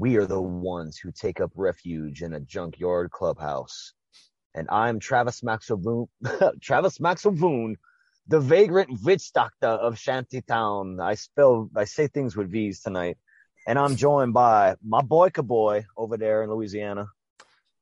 the nightclub, where we are the ones who take up refuge in a junkyard clubhouse. And I'm Travis Maxavoon, Travis Maxavoon, the vagrant witch doctor of Shantytown. I spell, I say things with V's tonight. And I'm joined by my boyka boy over there in Louisiana.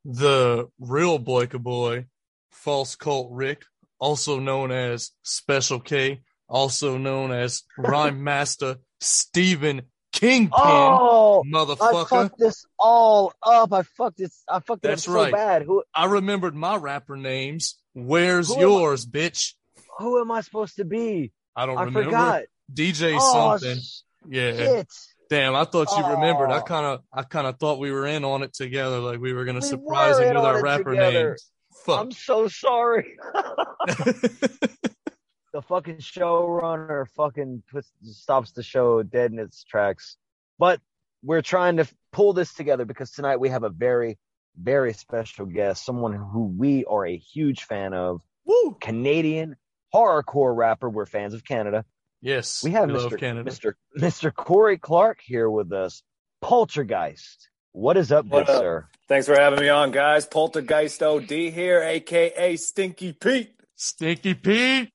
The real boyka boy, false cult Rick, also known as Special K, also known as Rhyme Master Stephen Kingpin, Oh, I fucked this all up. I fucked this. I fucked it That's up so right. bad. Who I remembered my rapper names. Where's I- yours, bitch? who am I supposed to be? I don't I remember. forgot. DJ Oh something. Yeah. shit. Damn, I thought you remembered. I Oh. kind of, I kind of thought we were in on it together. Like we were gonna We surprise were him with our rapper together. names. Fuck. I'm so sorry. the fucking showrunner fucking puts stops the show dead in its tracks. But we're trying to pull this together because tonight we have a very, very special guest, someone who we are a huge fan of, Woo. Canadian horrorcore rapper. We're fans of Canada. Yes. We have love Mr. Canada. Mr. Mr. Corey Clark here with us. Poltergeist. What is up, What good up? sir? Thanks for having me on, guys. Poltergeist OD here, aka Stinky Pete. Stinky Pete.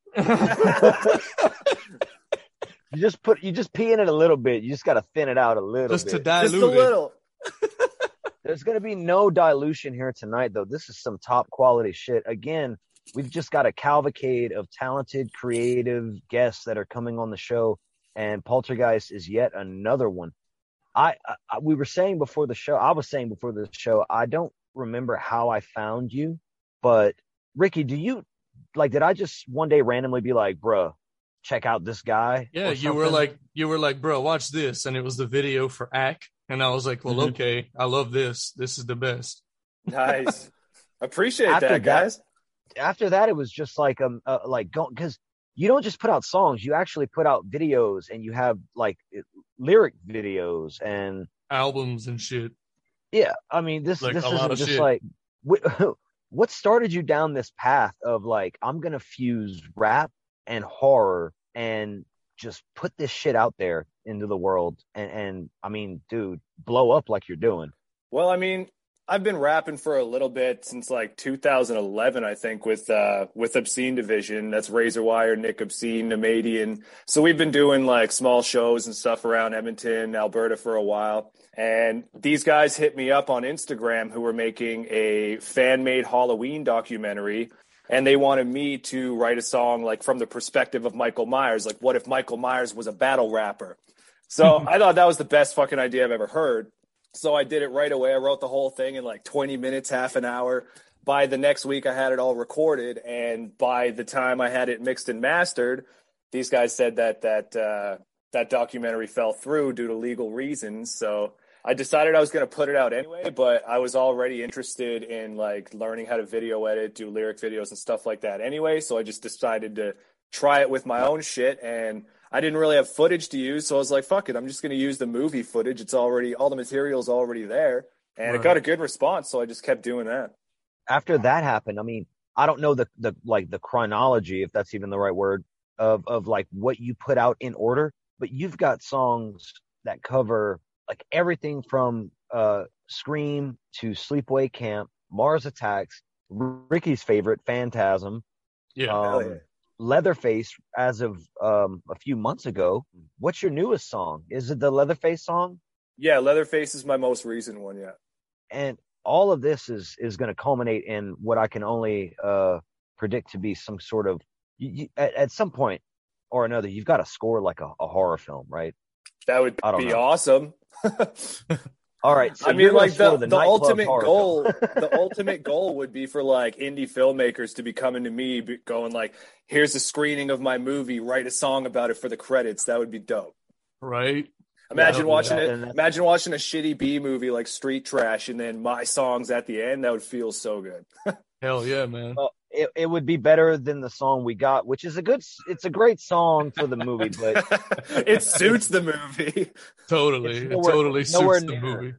You just put you just pee in it a little bit. You just got to thin it out a little Just to bit. dilute Just a little. There's going to be no dilution here tonight, though. This is some top quality shit. Again, we've just got a cavalcade of talented, creative guests that are coming on the show, and Poltergeist is yet another one. I, I we were saying before the show. I was saying before the show. I don't remember how I found you, but Ricky, do you like? Did I just one day randomly be like, "Bruh, check out this guy"? Yeah, or you were like, you were like, bro, watch this, and it was the video for Ack, and I was like, well, Mhm. okay, I love this. This is the best. Nice. Appreciate After that, that- guys. after that it was just like um uh, like going because you don't just put out songs you actually put out videos and you have like lyric videos and Albums and shit. yeah i mean this Like this isn't just shit. like wh- what started you down this path of like i'm gonna fuse rap and horror and just put this shit out there into the world and and i mean dude blow up like you're doing Well, I mean, I've been rapping for a little bit since like 2011, I think, with uh with Obscene Division. That's razor wire Nick Obscene, Nemadian. So we've been doing like small shows and stuff around Edmonton, Alberta for a while. And these guys hit me up on Instagram who were making a fan made Halloween documentary. And they wanted me to write a song like from the perspective of Michael Myers. Like, what if Michael Myers was a battle rapper? So I thought that was the best fucking idea I've ever heard. So I did it right away. I wrote the whole thing in like 20 minutes, half an hour. By the next week, I had it all recorded, and by the time I had it mixed and mastered, these guys said that that uh, that documentary fell through due to legal reasons. So I decided I was going to put it out anyway. But I was already interested in like learning how to video edit, do lyric videos, and stuff like that anyway. So I just decided to try it with my own shit and I didn't really have footage to use, so I was like, fuck it, I'm just gonna use the movie footage. It's already all the material's already there. And Right. it got a good response, so I just kept doing that. after that happened, I mean, I don't know the the like the chronology, if that's even the right word, of of like what you put out in order, but you've got songs that cover like everything from uh Scream to Sleepaway Camp, Mars Attacks, Ricky's favorite, Phantasm, Yeah. um, yeah. Leatherface as of um a few months ago. What's your newest song? Is it the Leatherface song? Yeah, Leatherface is my most recent one, yeah. and all of this is is going to culminate in what I can only uh, predict to be some sort of you, you, at, at some point or another. You've got to score like a, a horror film, right? That would be know. awesome. All right. So I mean, like score the, the, ultimate goal, the ultimate goal would be for like indie filmmakers to be coming to me, going like, "Here's a screening of my movie. Write a song about it for the credits." That would be dope. Right. Imagine Yeah, watching yeah, it. and Imagine watching a shitty B movie like Street Trash, and then my songs at the end. That would feel so good. Hell yeah, man. Well, it, it would be better than the song we got, which is a good. It's a great song for the movie, but it suits the movie. Totally. it's It totally nowhere suits the movie.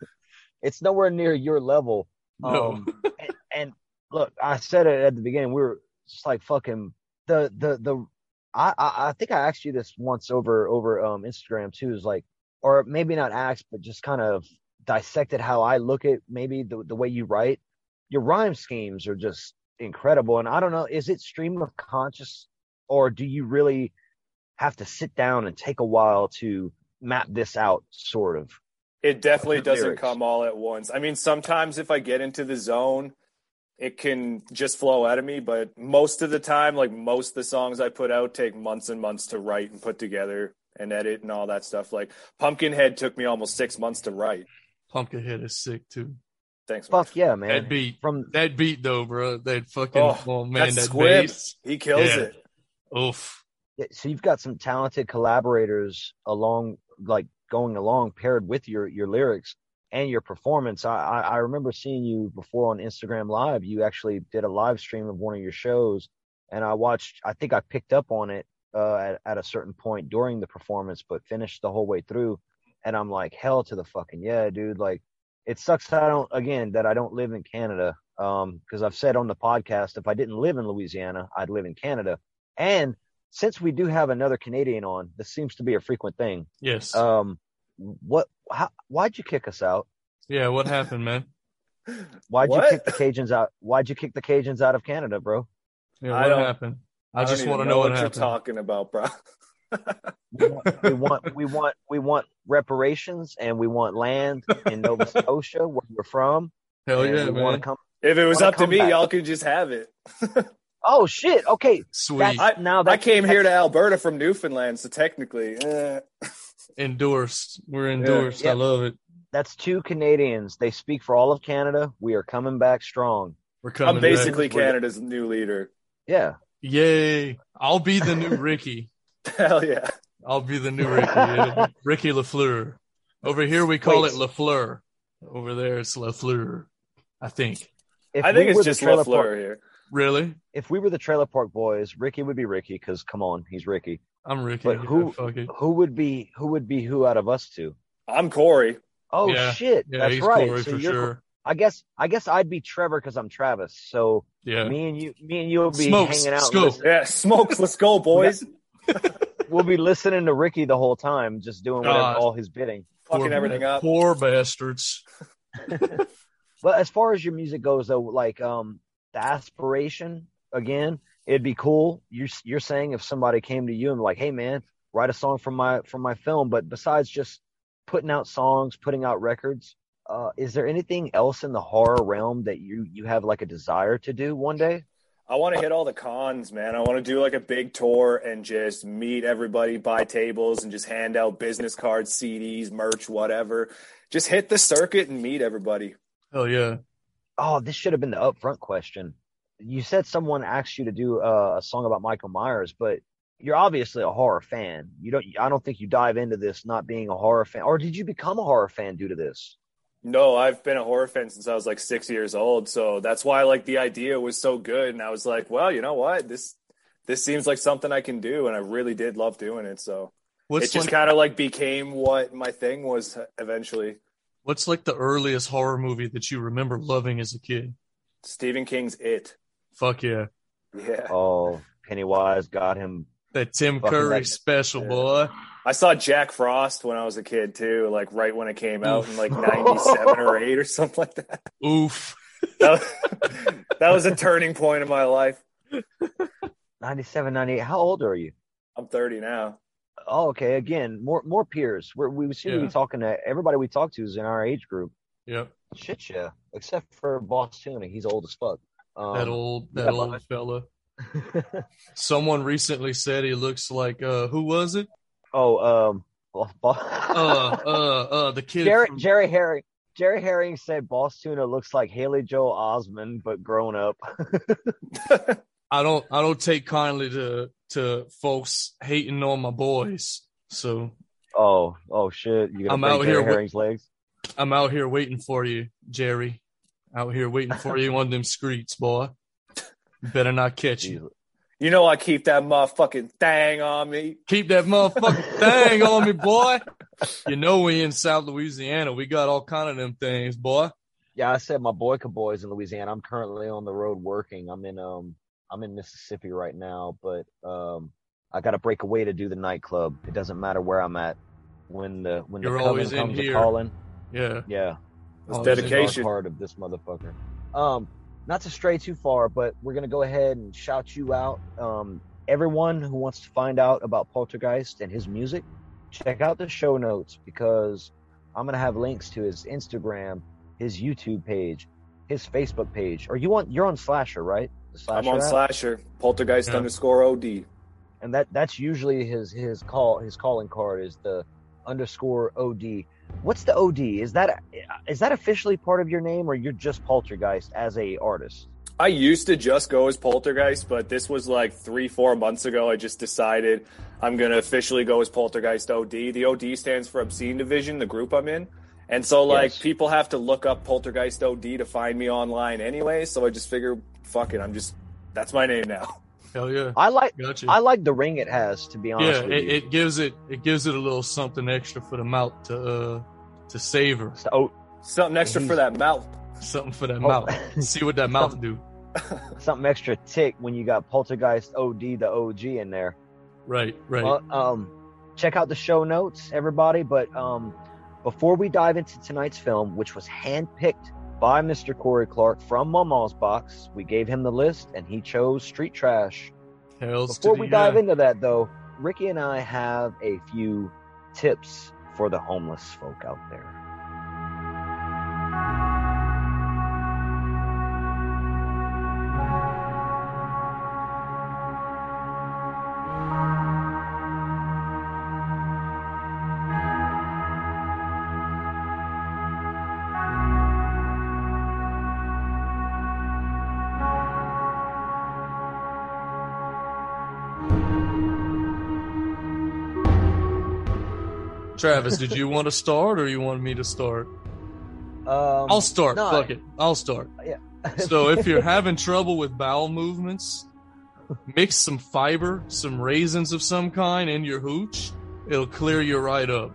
it's nowhere near your level. No. Um, and, and look, I said it at the beginning. We were just like fucking the the the I, I I think I asked you this once over over um Instagram too. Is like, or maybe not asked, but just kind of dissected how I look at maybe the the way you write. Your rhyme schemes are just incredible, and I don't know, is it stream of conscious, or do you really have to sit down and take a while to map this out, sort of? It definitely doesn't Lyrics. come all at once. I mean, sometimes if I get into the zone, it can just flow out of me, but most of the time, like most of the songs I put out take months and months to write and put together and edit and all that stuff. Like Pumpkinhead took me almost six months to write. Pumpkinhead is sick too. Thanks. man. Fuck yeah, man! That beat, From that beat though, bro. That fucking Oh, oh, man, that that bass. He kills Yeah. it. Oof. Yeah, so you've got some talented collaborators along like going along paired with your your lyrics and your performance I, I i remember seeing you before on instagram live you actually did a live stream of one of your shows and i watched i think i picked up on it uh at, at a certain point during the performance but finished the whole way through and i'm like hell to the fucking yeah dude like it sucks that i don't again that i don't live in canada um because i've said on the podcast if i didn't live in louisiana i'd live in canada and since we do have another Canadian on, this seems to be a frequent thing. Yes. Um, what? How, why'd you kick us out? yeah. What happened, man? Why'd What? you kick the Cajuns out? Why'd you kick the Cajuns out of Canada, bro? Yeah. I What don't- happened? I, don't just want to know what, what you're talking about, bro. We want, we want, we want, we want reparations, and we want land in Nova Scotia, where we're from. Hell yeah, we man. want to come. if it was up to me, back. y'all could just have it. Oh shit! Okay, Sweet. that's I- now I that came here to Alberta from Newfoundland, so technically, eh. endorsed. We're endorsed. Yeah. I love it. That's two Canadians. They speak for all of Canada. We are coming back strong. We're coming. I'm basically We're- Canada's new leader. Yeah. Yay! I'll be the new Ricky. Hell yeah. I'll be the new Ricky. Ricky Lafleur. Over here we call Wait. it Lafleur. Over there it's Lafleur. I think. If I we think were it's the just Trailer LaFleur Park- here. Really? If we were the Trailer Park Boys, Ricky would be Ricky because come on, he's Ricky. I'm Ricky. But Yeah, who- fuck it. Who would be who would be who out of us two? I'm Corey. Oh Yeah. shit, Yeah, that's he's right. Corey So for you're- sure. I guess I guess I'd be Trevor because I'm Travis. So Yeah. me and you, me and you will be Smokes, hanging out. and scope. listen- Yeah, smokes. Let's go, boys. we'll be listening to Ricky the whole time, just doing whatever, God. all his bidding. Fucking everything up. Poor bastards. But as far as your music goes, though, like um the aspiration again, it'd be cool. You're you're saying if somebody came to you and like, hey man, write a song from my from my film. But besides just putting out songs, putting out records, uh, is there anything else in the horror realm that you you have like a desire to do one day? I want to hit all the cons, man. I want to do like a big tour and just meet everybody, buy tables, and just hand out business cards, CDs, merch, whatever. Just hit the circuit and meet everybody. Hell yeah. Oh, this should have been the upfront question. You said someone asked you to do uh, a song about Michael Myers, but you're obviously a horror fan. You don't. I don't think you dive into this not being a horror fan, or did you become a horror fan due to this? No, I've been a horror fan since I was like six years old, so that's why like the idea was so good, and I was like, well, you know what, this this seems like something I can do, and I really did love doing it. So What's it just like, kind of like became what my thing was uh, eventually. what's like the earliest horror movie that you remember loving as a kid? Stephen King's It. Fuck yeah. Yeah. Oh, Pennywise got him. That Tim Curry that- special, Yeah. boy. I saw Jack Frost when I was a kid too, like right when it came out Oof. in like 97 or 8 or something like that. Oof. That was, that was a turning point in my life. 97, 98. How old are you? I'm 30 now. Oh, okay. Again, more more peers. We're, we seem to be talking to everybody we talk to is in our age group. Yep. Shit, yeah. Except for Boss Tuna, he's old as fuck. Um, That old that yeah, old but- fella. Someone recently said he looks like uh who was it? Oh, um, Bo- Bo- Uh uh uh the kid Jerry from- Jerry Herring. Jerry Herring said Boss Tuna looks like Haley Joel Osment, but grown up. I don't I don't take kindly to to folks hating on my boys. So Oh, oh shit! You gonna I'm out Jerry here with- Herring's legs? I'm out here waiting for you, Jerry. Out here waiting for you on them streets, boy. Better not catch you. Jesus. You know I keep that motherfucking thing on me. Keep that motherfucking thing on me, boy. You know we in South Louisiana. We got all kind of them things, boy. Yeah, I said my Boyka boys in Louisiana. I'm currently on the road working. I'm in um I'm in Mississippi right now, but um I got to break away to do the nightclub. It doesn't matter where I'm at. When the when You're the coven always in comes here. calling, Yeah. yeah, It's dedication. part of this motherfucker. Um, not to stray too far, but we're gonna go ahead and shout you out. Um, everyone who wants to find out about Poltergeist and his music, check out the show notes because I'm gonna have links to his Instagram, his YouTube page, his Facebook page. Or you want you're on Slasher, right? The I'm on app? Slasher, Poltergeist Yeah. underscore OD. and that that's usually his his call his calling card is the underscore od what's the od is that is that officially part of your name or you're just poltergeist as a artist I used to just go as Poltergeist, but this was like three, four months ago. I just decided I'm going to officially go as Poltergeist OD. The OD stands for Obscene Division, the group I'm in. And so, like, Yes. people have to look up Poltergeist OD to find me online anyway. So I just figure, fuck it, I'm just, that's my name now. Hell yeah. i like Gotcha. i like the ring it has to be honest yeah, with it, you it gives it it gives it a little something extra for the mouth to uh to savor. So- oh, Something extra for that mouth. Something for that Oh. mouth. See what that mouth do. something extra tick when you got poltergeist od the og in there Right, right. Well, um, check out the show notes, everybody. But um, before we dive into tonight's film, which was handpicked by Mr. Corey Clark from Mama's Box, we gave him the list and he chose Street Trash. Hells Before we dive yeah. into that, though, Ricky and I have a few tips for the homeless folk out there. Travis, did you want to start or you want me to start? Um, I'll start. no, Fuck I- it. I'll start. Yeah. so if you're having trouble with bowel movements, mix some fiber, some raisins of some kind in your hooch. It'll clear you right up.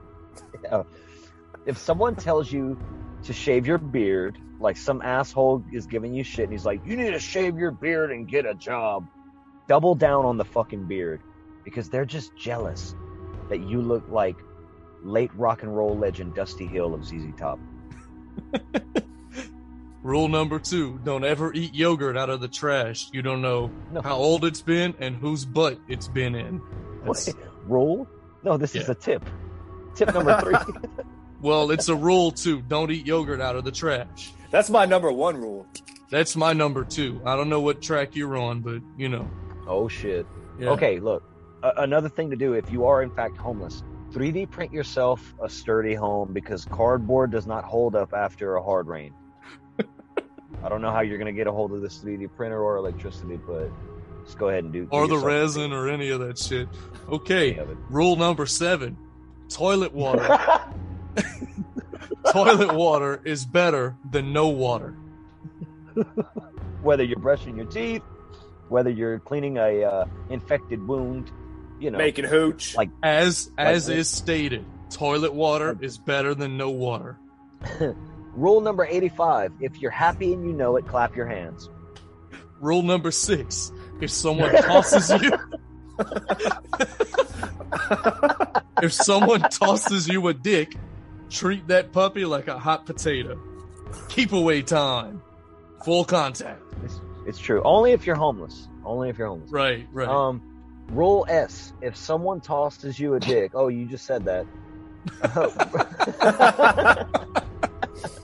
if someone tells you to shave your beard, like some asshole is giving you shit and he's like, you need to shave your beard and get a job, double down on the fucking beard because they're just jealous that you look like late rock and roll legend Dusty Hill of ZZ Top. Rule number two: Don't ever eat yogurt out of the trash. You don't know No. how old it's been and whose butt it's been in. That's- Rule? No, this is a tip. Tip number three. well, it's a rule too. Don't eat yogurt out of the trash. That's my number one rule. That's my number two. I don't know what track you're on, but you know. oh shit. Yeah. Okay, look. A- another thing to do if you are in fact homeless, 3D print yourself a sturdy home because cardboard does not hold up after a hard rain. I don't know how you're gonna get a hold of this 3D printer or electricity, but just go ahead and do. Or the resin or any of that shit. Okay. Rule number seven: Toilet water. Toilet water is better than no water. whether you're brushing your teeth, whether you're cleaning a uh, infected wound, you know. Making hooch. Like- As as Like- is stated, toilet water is better than no water. Rule number 85: If you're happy and you know it, clap your hands. Rule number six: If someone tosses you, if someone tosses you a dick, treat that puppy like a hot potato. Keep away time. Full contact. It's, it's true. Only if you're homeless. Only if you're homeless. Right, right. Um, rule S: If someone tosses you a dick, oh, you just said that.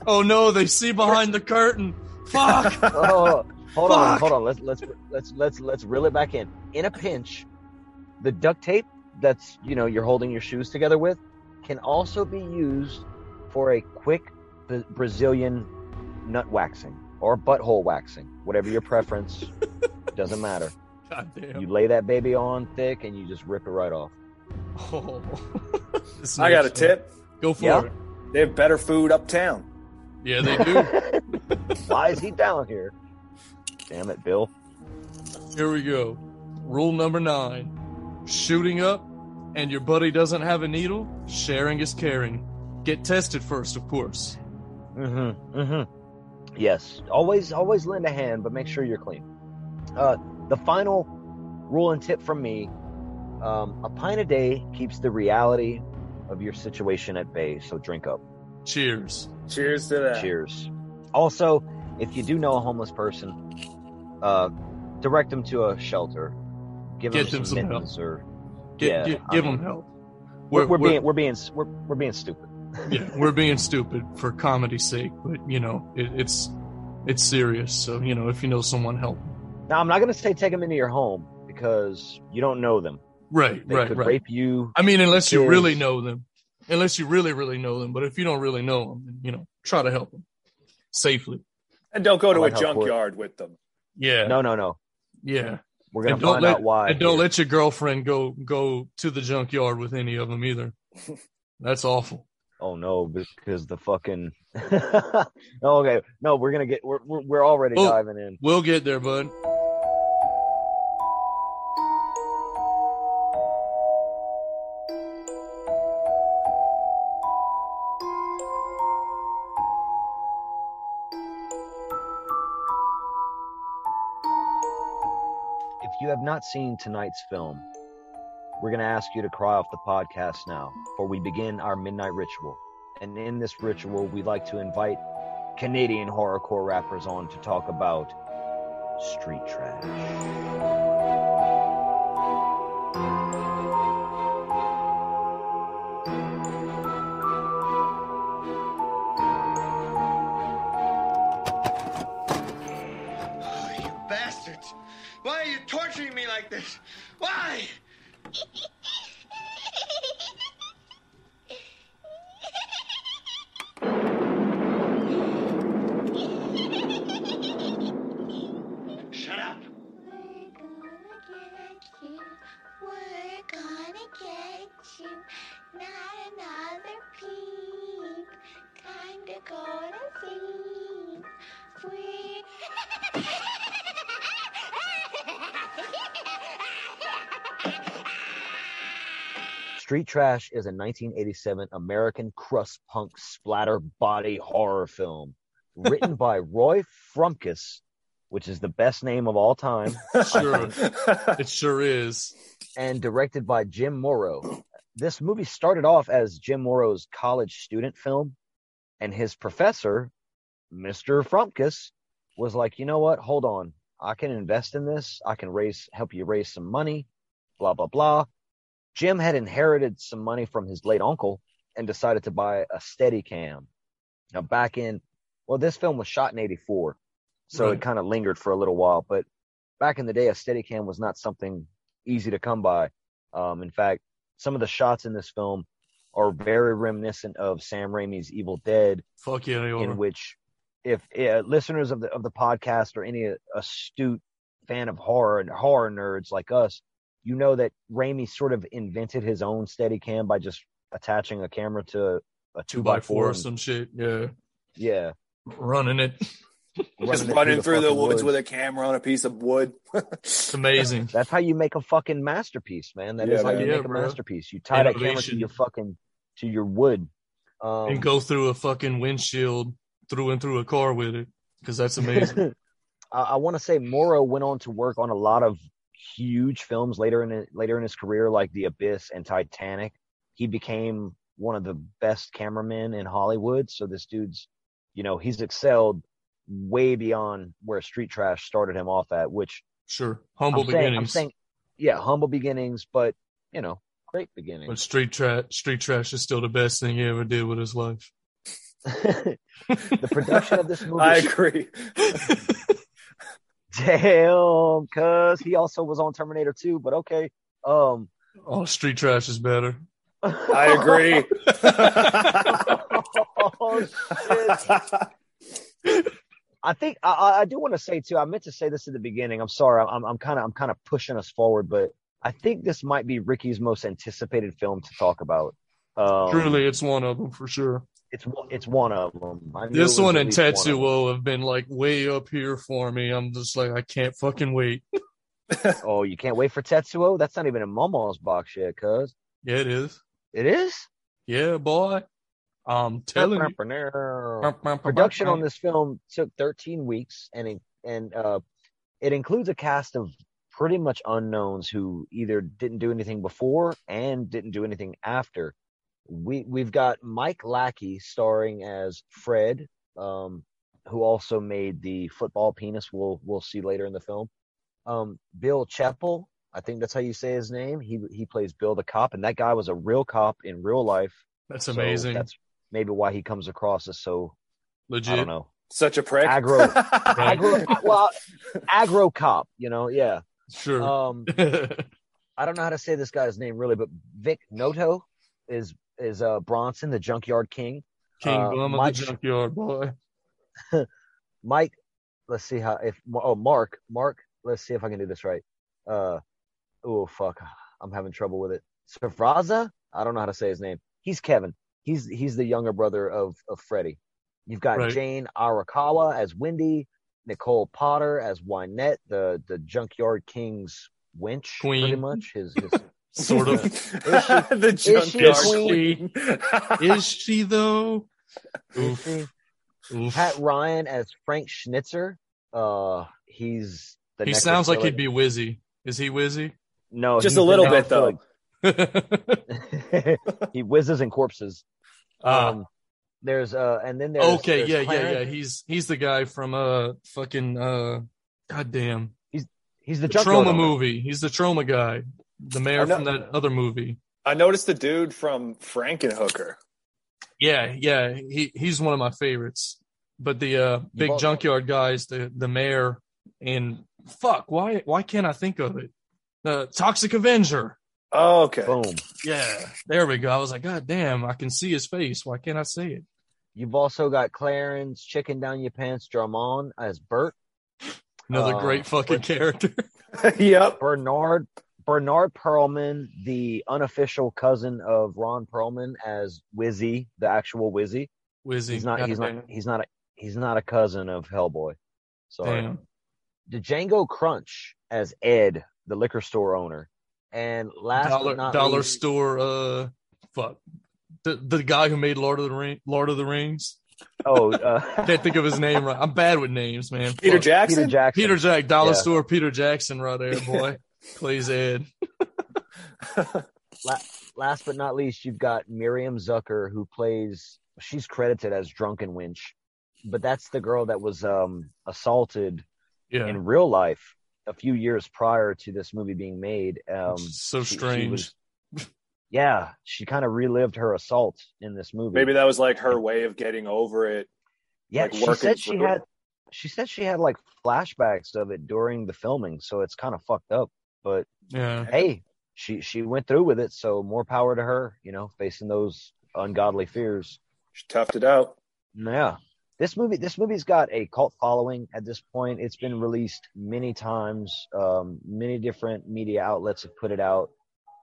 oh no, they see behind the curtain. Fuck. oh, hold on, hold on. Let's let's let's let's let's reel it back in. In a pinch, the duct tape that's you know you're holding your shoes together with can also be used for a quick B- Brazilian nut waxing or butthole waxing, whatever your preference. Doesn't matter. God damn. You lay that baby on thick and you just rip it right off. Oh. This I got a tip. Go for Yeah? it. They have better food uptown. Yeah, they do. Why is he down here? Damn it, Bill. Here we go. Rule number nine. Shooting up and your buddy doesn't have a needle, sharing is caring. Get tested first, of course. Mm-hmm. Mm-hmm. Yes. Always always lend a hand, but make sure you're clean. Uh the final rule and tip from me Um, a pint a day keeps the reality of your situation at bay. So drink up. Cheers. Cheers to that. Cheers. Also, if you do know a homeless person, uh, direct them to a shelter. Give Get them them some some mittens or Get, Yeah, get- give mean, them help. we're, we're, being we're being we're, we're being stupid. yeah, we're being stupid for comedy's sake, but you know, it, it's it's serious. So you know, if you know someone, help. 'em. Now, I'm not going to say take them into your home because you don't know them. Right, They right, could right. rape you. I mean, unless you really know them, unless you really, really know them. But if you don't really know them, then, you know, try to help them safely. And don't go to like a junkyard with them. Yeah, No, no, no. yeah. We're gonna don't find let out why. and don't here. let your girlfriend go go to the junkyard with any of them either. That's awful. Oh no, because the fucking. okay, no, we're gonna get. We're we're, we're already Oh. diving in. We'll get there, bud. Have not seen tonight's film, we're gonna ask you to cry off the podcast now, for we begin our midnight ritual. And in this ritual, we'd like to invite Canadian horrorcore rappers on to talk about street trash. Why? Trash is a 1987 American crust punk splatter body horror film written by Roy Frumkes, which is the best name of all time, Sure, it sure is. and directed by Jim Muro. This movie started off as Jim Muro's college student film, and his professor, Mr. Frumkes, was like, you know what? Hold on. I can invest in this. I can raise, help you raise some money, blah, blah, blah. Jim had inherited some money from his late uncle and decided to buy a steady cam. Now, back in, well, this film was shot in 84, so Right. it kind of lingered for a little while, but back in the day, a steady cam was not something easy to come by. Um, in fact, some of the shots in this film are very reminiscent of Sam Raimi's Evil Dead, Fuck yeah, they in which, if uh, listeners of the of the podcast or any astute fan of horror and horror nerds like us, you know that Raimi sort of invented his own steady cam by just attaching a camera to a Two by four or some shit. Yeah, yeah, running it. Just it running through the fucking woods with a camera on a piece of wood. It's amazing. That's how you make a fucking masterpiece, man. That is Yeah, how man. you Yeah, make a masterpiece. You tie that camera to your fucking to your wood. Um, and go through a fucking windshield through and through a car with it because that's amazing. I, I want to say Muro went on to work on a lot of huge films later in later in his career, like The Abyss and Titanic. He became one of the best cameramen in Hollywood. So this dude's, you know, he's excelled way beyond where Street Trash started him off at. Which sure, humble I'm saying, I'm beginnings. saying, yeah, humble beginnings, but you know, great beginnings. but street trash, street trash is still the best thing he ever did with his life. the production of this movie. I agree. Damn, cuz he also was on Terminator 2, but okay. Um Oh, street trash is better. I agree. oh, shit. I think I- I, I do want to say too. I meant to say this at the beginning. I'm sorry. I'm I'm kind of I'm kind of pushing us forward, but I think this might be Ricky's most anticipated film to talk about. Um, Truly, it's one of them for sure. It's one- it's one of them. This one and least one. Tetsuo have been like way up here for me. I'm just like, I can't fucking wait. Oh, you can't wait for Tetsuo. That's not even in Momo's box yet, cuz Yeah, it is. it is. Yeah, boy. I'm telling you. Production on this film took 13 weeks, and it, and uh, it includes a cast of pretty much unknowns who either didn't do anything before and didn't do anything after. We we've got Mike Lackey starring as Fred, um, who also made the football penis. We'll we'll see later in the film. Um, Bill Chepil, I think that's how you say his name. He he plays Bill the cop, and that guy was a real cop in real life. That's So amazing. that's maybe why he comes across as so Legit. I don't know Such a prick. Aggro- Right. aggro well aggro cop. You know, yeah. Sure. Um, I don't know how to say this guy's name really, but Vic Noto is is uh Bronson, the Junkyard King. King uh, Bum of the Junkyard Boy. Mike, let's see how if oh Mark Mark, let's see if I can do this right. Uh, oh fuck, I'm having trouble with it. Savraza, I don't know how to say his name. He's Kevin. He's he's the younger brother of of Freddie. You've got Right. Jane Arakawa as Wendy, Nicole Potter as Wynette, the the Junkyard King's winch, Queen. pretty much. His, his Sort of. the she junkyard queen? queen. Is she though? is Oof. she? Oof. Pat Ryan as Frank Schnitzer. Uh, he's the He sounds like he'd be Wizzy. Is he Wizzy? no, Just a little bit though. he whizzes and corpses. Ah, Um, there's uh, and then there's okay, there's yeah, yeah, Clarence. yeah. He's he's the guy from uh fucking uh goddamn He's the the trauma movie. He's the trauma guy. The mayor know- from that other movie. I noticed the dude from Frankenhooker. Yeah, yeah. He he's one of my favorites. But the uh big al- junkyard guys, the the mayor and fuck, why why can't I think of it? The Toxic Avenger. Oh, okay. Boom. Yeah, there we go. I was like, God damn, I can see his face. Why can't I see it? You've also got Clarence Chicken Down Your Pants Drummond as Bert. Another Uh, great fucking what- character. yep. Bernard Bernard Perlman, the unofficial cousin of Ron Perlman as Wizzy, the actual Wizzy. Wizzy. He's not. He's not. He's not. A, he's not a cousin of Hellboy. Sorry. Damn. Django Crunch as Ed, the liquor store owner, and last Dollar but not dollar least, store. Uh, fuck. The the guy who made Lord of the Ring, Lord of the Rings. Oh, uh, Can't think of his name right. I'm bad with names, man. Peter Fuck. Jackson. Peter Jackson. Peter Jack, Dollar Yeah. Store, Peter Jackson, right there, boy. Plays Ed. last but not least, you've got Miriam Zucker who plays. She's credited as Drunken Winch, but that's the girl that was um, assaulted Yeah. in real life a few years prior to this movie being made. Um, so she- she strange. was- yeah, she kind of relived her assault in this movie. Maybe that was like her way of getting over it. Yeah, like, she working said she through it. had. She said she had like flashbacks of it during the filming, so it's kind of fucked up. But yeah. hey, she she went through with it, so more power to her. You know, facing those ungodly fears. She toughed it out. Yeah, this movie this movie's got a cult following at this point. It's been released many times. Um, many different media outlets have put it out.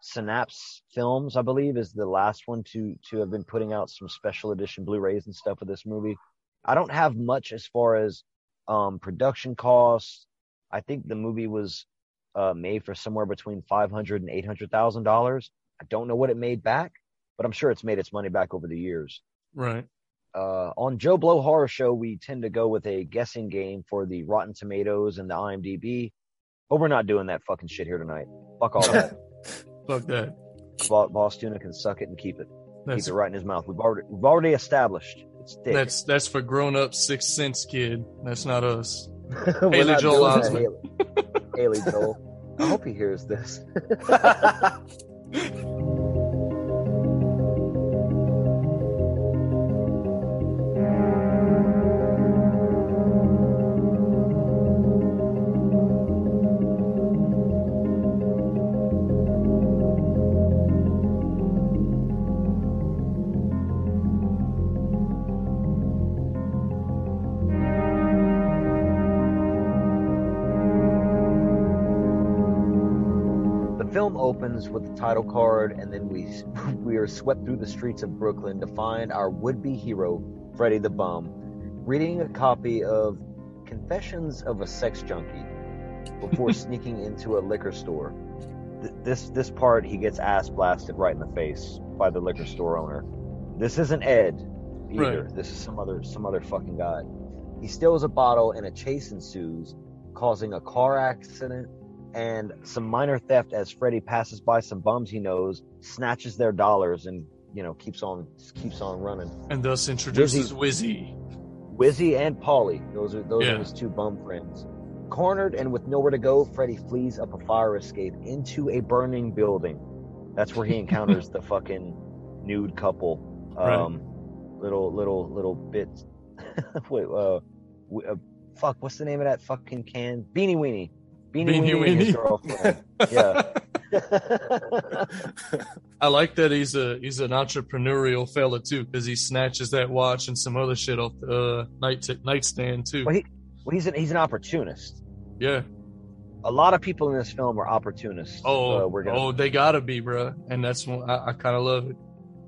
Synapse Films, I believe, is the last one to to have been putting out some special edition Blu-rays and stuff of this movie. I don't have much as far as um, production costs. I think the movie was uh, made for somewhere between five hundred and eight hundred thousand dollars. I don't know what it made back, but I'm sure it's made its money back over the years. Right. Uh, on Joe Blow Horror Show, we tend to go with a guessing game for the Rotten Tomatoes and the IMDb, but we're not doing that fucking shit here tonight. Fuck all that. Fuck that. Boss, Boss Tuna can suck it and keep it. That's keep it right in his mouth. We've already we've already established it's thick. that's that's for grown up sixth sense kid. That's not us. Haley Joel Osment. Haley, Joel. I hope he hears this. with the title card, and then we we are swept through the streets of Brooklyn to find our would-be hero, Freddy the Bum, reading a copy of Confessions of a Sex Junkie before sneaking into a liquor store. Th- This this part he gets ass blasted right in the face by the liquor store owner. This isn't Ed either. Right. This is some other some other fucking guy. He steals a bottle and a chase ensues, causing a car accident and some minor theft as Freddy passes by some bums he knows, snatches their dollars, and you know keeps on keeps on running. And thus introduces Wizzy. Wizzy and Polly, those are those Yeah. are his two bum friends. Cornered and with nowhere to go, Freddy flees up a fire escape into a burning building. That's where he encounters the fucking nude couple. Right. Um, little little little bits. Wait, uh, w- uh, fuck, what's the name of that fucking can? Beanie Weenie. Beanie, Beanie Weenie, Weenie. girlfriend. yeah. I like that he's a he's an entrepreneurial fella too, because he snatches that watch and some other shit off the uh, night nightstand too. well, he, well, he's an he's an opportunist. Yeah. A lot of people in this film are opportunists. Oh, Uh, we're gonna oh, they gotta be, bruh. And that's one I, I kind of love it.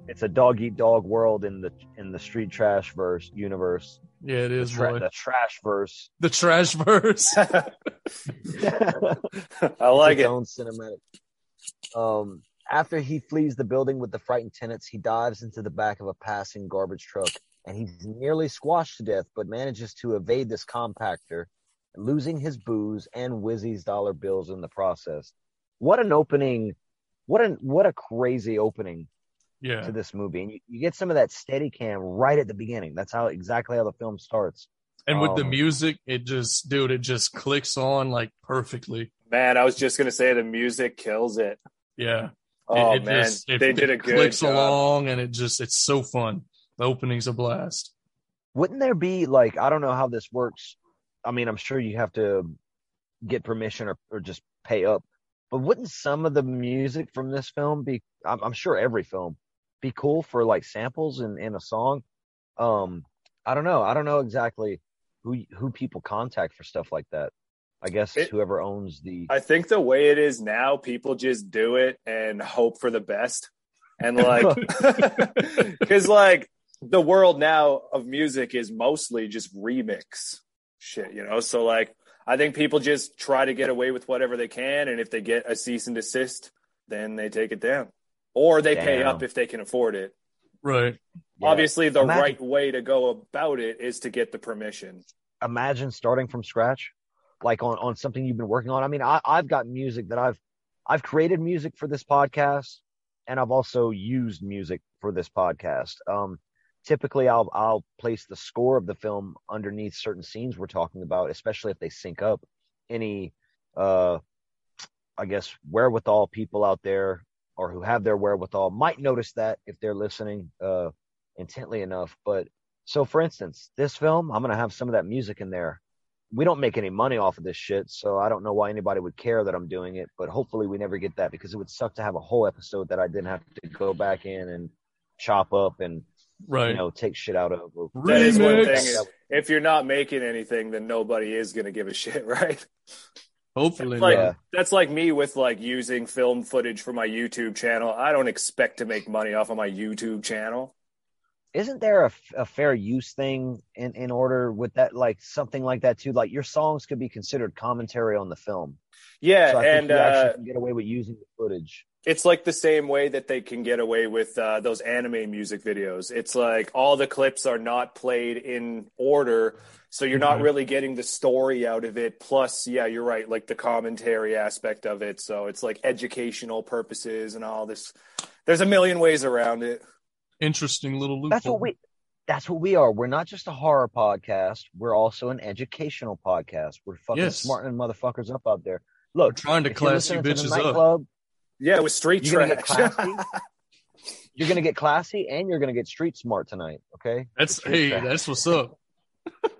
it's a dog eat dog world in the in the street trash verse universe. Yeah, it is The, tra- boy. the trash verse. The trash verse. I like its it. own cinematic. Um, after he flees the building with the frightened tenants, he dives into the back of a passing garbage truck, and he's nearly squashed to death, but manages to evade this compactor, losing his booze and Wizzy's dollar bills in the process. What an opening! What an what a crazy opening yeah. to this movie, and you, you get some of that steady cam right at the beginning. That's how exactly how the film starts. And with the Um, music, it just, dude, it just clicks on like perfectly. Man, I was just gonna say the music kills it. Yeah. Oh it, it man, just, it, they did a it good clicks job. along and it just, it's so fun. The opening's a blast. wouldn't there be like I don't know how this works. I mean, I'm sure you have to get permission or, or just pay up. But wouldn't some of the music from this film be? I'm, I'm sure every film be cool for like samples in, in a song. Um, I don't know. I don't know exactly who who people contact for stuff like that. I guess It- whoever owns the. I think the way it is now, people just do it and hope for the best. And like, because like the world now of music is mostly just remix shit, you know? So like, I think people just try to get away with whatever they can. And if they get a cease and desist, then they take it down or they pay up if they can afford it. Right. Yeah. Obviously, the Imagine- right way to go about it is to get the permission. imagine starting from scratch like on on something you've been working on i mean I, i've got music that i've i've created music for this podcast and i've also used music for this podcast um typically i'll i'll place the score of the film underneath certain scenes we're talking about especially if they sync up any uh i guess wherewithal people out there or who have their wherewithal might notice that if they're listening uh intently enough but so, for instance, this film, I'm going to have some of that music in there. We don't make any money off of this shit, so I don't know why anybody would care that I'm doing it, but hopefully we never get that because it would suck to have a whole episode that I didn't have to go back in and chop up and, Right. you know, take shit out of. That is one Remix. thing. If you're not making anything, then nobody is going to give a shit, right? Hopefully. Like not. Yeah. that's like me with like using film footage for my YouTube channel. I don't expect to make money off of my YouTube channel. Isn't there a, a fair use thing in, in order with that, like something like that too? Like your songs could be considered commentary on the film. Yeah, so I think and you uh, actually can get away with using the footage. It's like the same way that they can get away with uh, those anime music videos. It's like all the clips are not played in order, so you're not Mhm. really getting the story out of it. Plus, yeah, you're right, like the commentary aspect of it. So it's like educational purposes and all this. There's a million ways around it. Interesting little loophole. That's what we that's what we are. We're not just a horror podcast. We're also an educational podcast. We're fucking Yes. smartening motherfuckers up out there. We're Look, trying to if you're class you listening to the bitches up. nightclub, Yeah, with street You're gonna classy? you're gonna get classy and you're gonna get street smart tonight. Okay. That's hey, trash. that's what's up.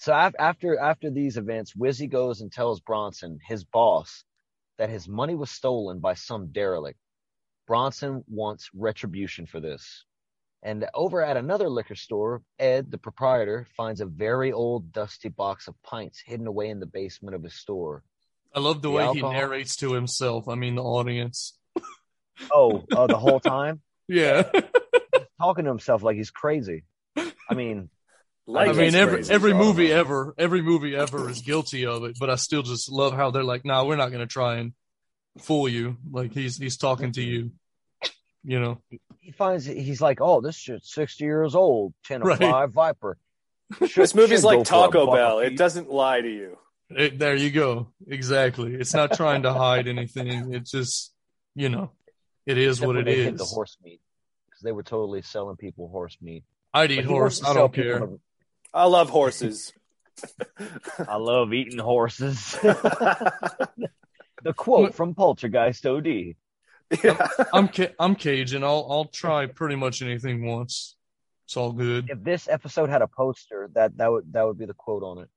So after after these events, Wizzy goes and tells Bronson, his boss, that his money was stolen by some derelict. Bronson wants retribution for this. And over at another liquor store, Ed, the proprietor, finds a very old dusty box of pints hidden away in the basement of his store. I love the, The way alcohol. he narrates to himself. I mean, the audience. Oh, oh, the whole time Yeah. talking to himself like he's crazy. I mean, Like I mean, every crazy, every so- movie uh, ever, every movie ever is guilty of it. But I still just love how they're like, "Nah, we're not gonna try and fool you." Like he's he's talking to you, you know. he finds he's like, oh, this shit's sixty years old, ten of Right. five Viper. This movie's like Taco Bell. It doesn't lie to you. It, there you go. Exactly. It's not trying to hide anything. It's just, you know, it is Except what when it they hid The horse meat, because they were totally selling people horse meat. I'd eat horse. wants to I don't care. the- I love horses. I love eating horses. the quote from Poltergeist OD. yeah. I'm ca- I'm Cajun. I'll I'll try pretty much anything once. It's all good. If this episode had a poster, that that would that would be the quote on it.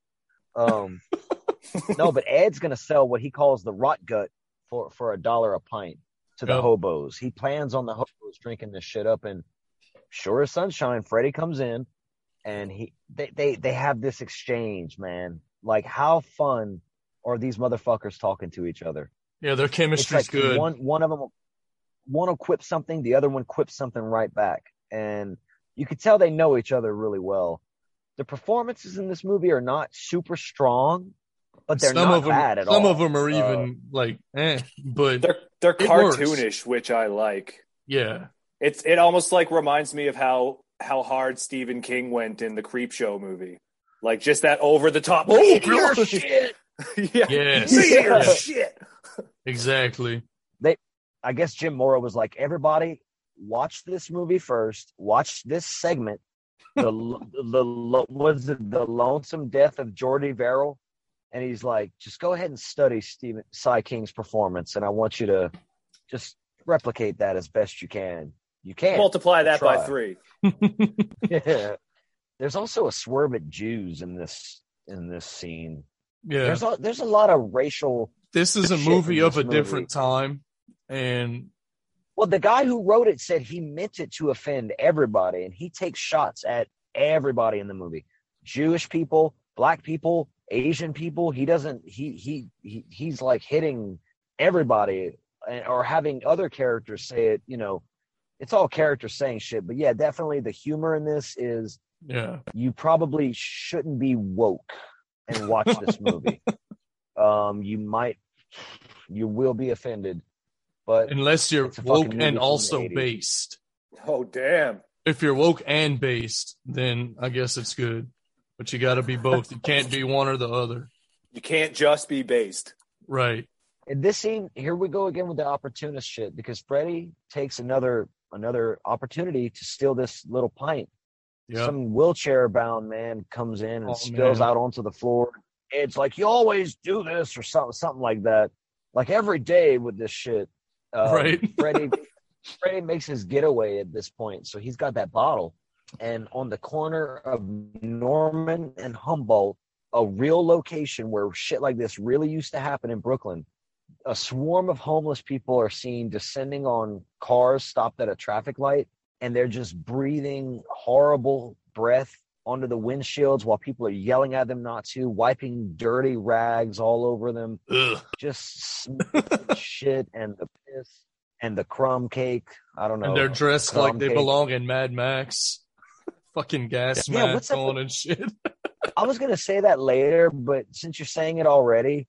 Um, no, but Ed's gonna sell what he calls the rot gut for for a dollar a pint to the Yep. hobos. He plans on the hobos drinking this shit up, and sure as sunshine, Freddie comes in, and he they they they have this exchange, man. Like how fun are these motherfuckers talking to each other? Yeah, their chemistry's like good. one one of them one will quip something, the other one quips something right back, and you could tell they know each other really well. The performances in this movie are not super strong, but they're some not of them, bad at some all. Some of them are Uh, even like, eh. But They're they're It works. cartoonish, which I like. yeah, It's it almost like reminds me of how how hard Stephen King went in the Creepshow movie. Like just that over the top. Oh, Your shit. yeah. Yes. Your Yes. shit. exactly. They, I guess Jim Muro was like, everybody, watch this movie first. Watch this segment. The the, the was it the lonesome death of Jordy Verrill, and he's like, just go ahead and study Stephen Cy King's performance, and I want you to just replicate that as best you can. You can't Multiply that by three. Yeah. There's also a swerve at Jews in this in this scene. Yeah, There's a there's a lot of racial. this is a movie of a movie. different time, and Well, the guy who wrote it said he meant it to offend everybody, and he takes shots at everybody in the movie. Jewish people, black people, Asian people. He doesn't. He he, he he's like hitting everybody, or having other characters say it. You know, it's all characters saying shit. But yeah, definitely the humor in this is yeah, you probably shouldn't be woke and watch this movie. um, you might, you will be offended, but unless you're It's a fucking woke and also based. Oh damn. If you're woke and based, then I guess it's good. But you got to be both. You can't be one or the other. You can't just be based. Right. in this scene, here we go again with the opportunist shit because Freddy takes another another opportunity to steal this little pint. Yeah. Some wheelchair bound man comes in and Oh, spills man. out onto the floor. It's like you always do this or something something like that. Like every day with this shit. Uh, Right. Freddy Freddy makes his getaway at this point, so he's got that bottle. And on the corner of Norman and Humboldt, a real location where shit like this really used to happen in Brooklyn, a swarm of homeless people are seen descending on cars stopped at a traffic light, and they're just breathing horrible breath onto the windshields while people are yelling at them not to, wiping dirty rags all over them Ugh. just shit and the piss and the crumb cake. I don't know. and they're dressed like they cake. belong in Mad Max. Fucking gas Yeah, mask on and shit. I was gonna say that later, but since you're saying it already,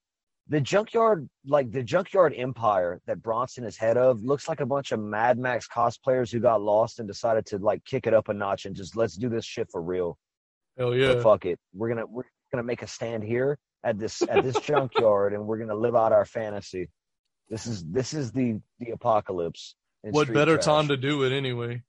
the junkyard, like the junkyard empire that Bronson is head of, looks like a bunch of Mad Max cosplayers who got lost and decided to like kick it up a notch and just let's do this shit for real. Hell yeah. fuck it, we're gonna we're gonna make a stand here at this at this junkyard and we're gonna live out our fantasy. This is this is the the apocalypse. What better trash. time to do it anyway?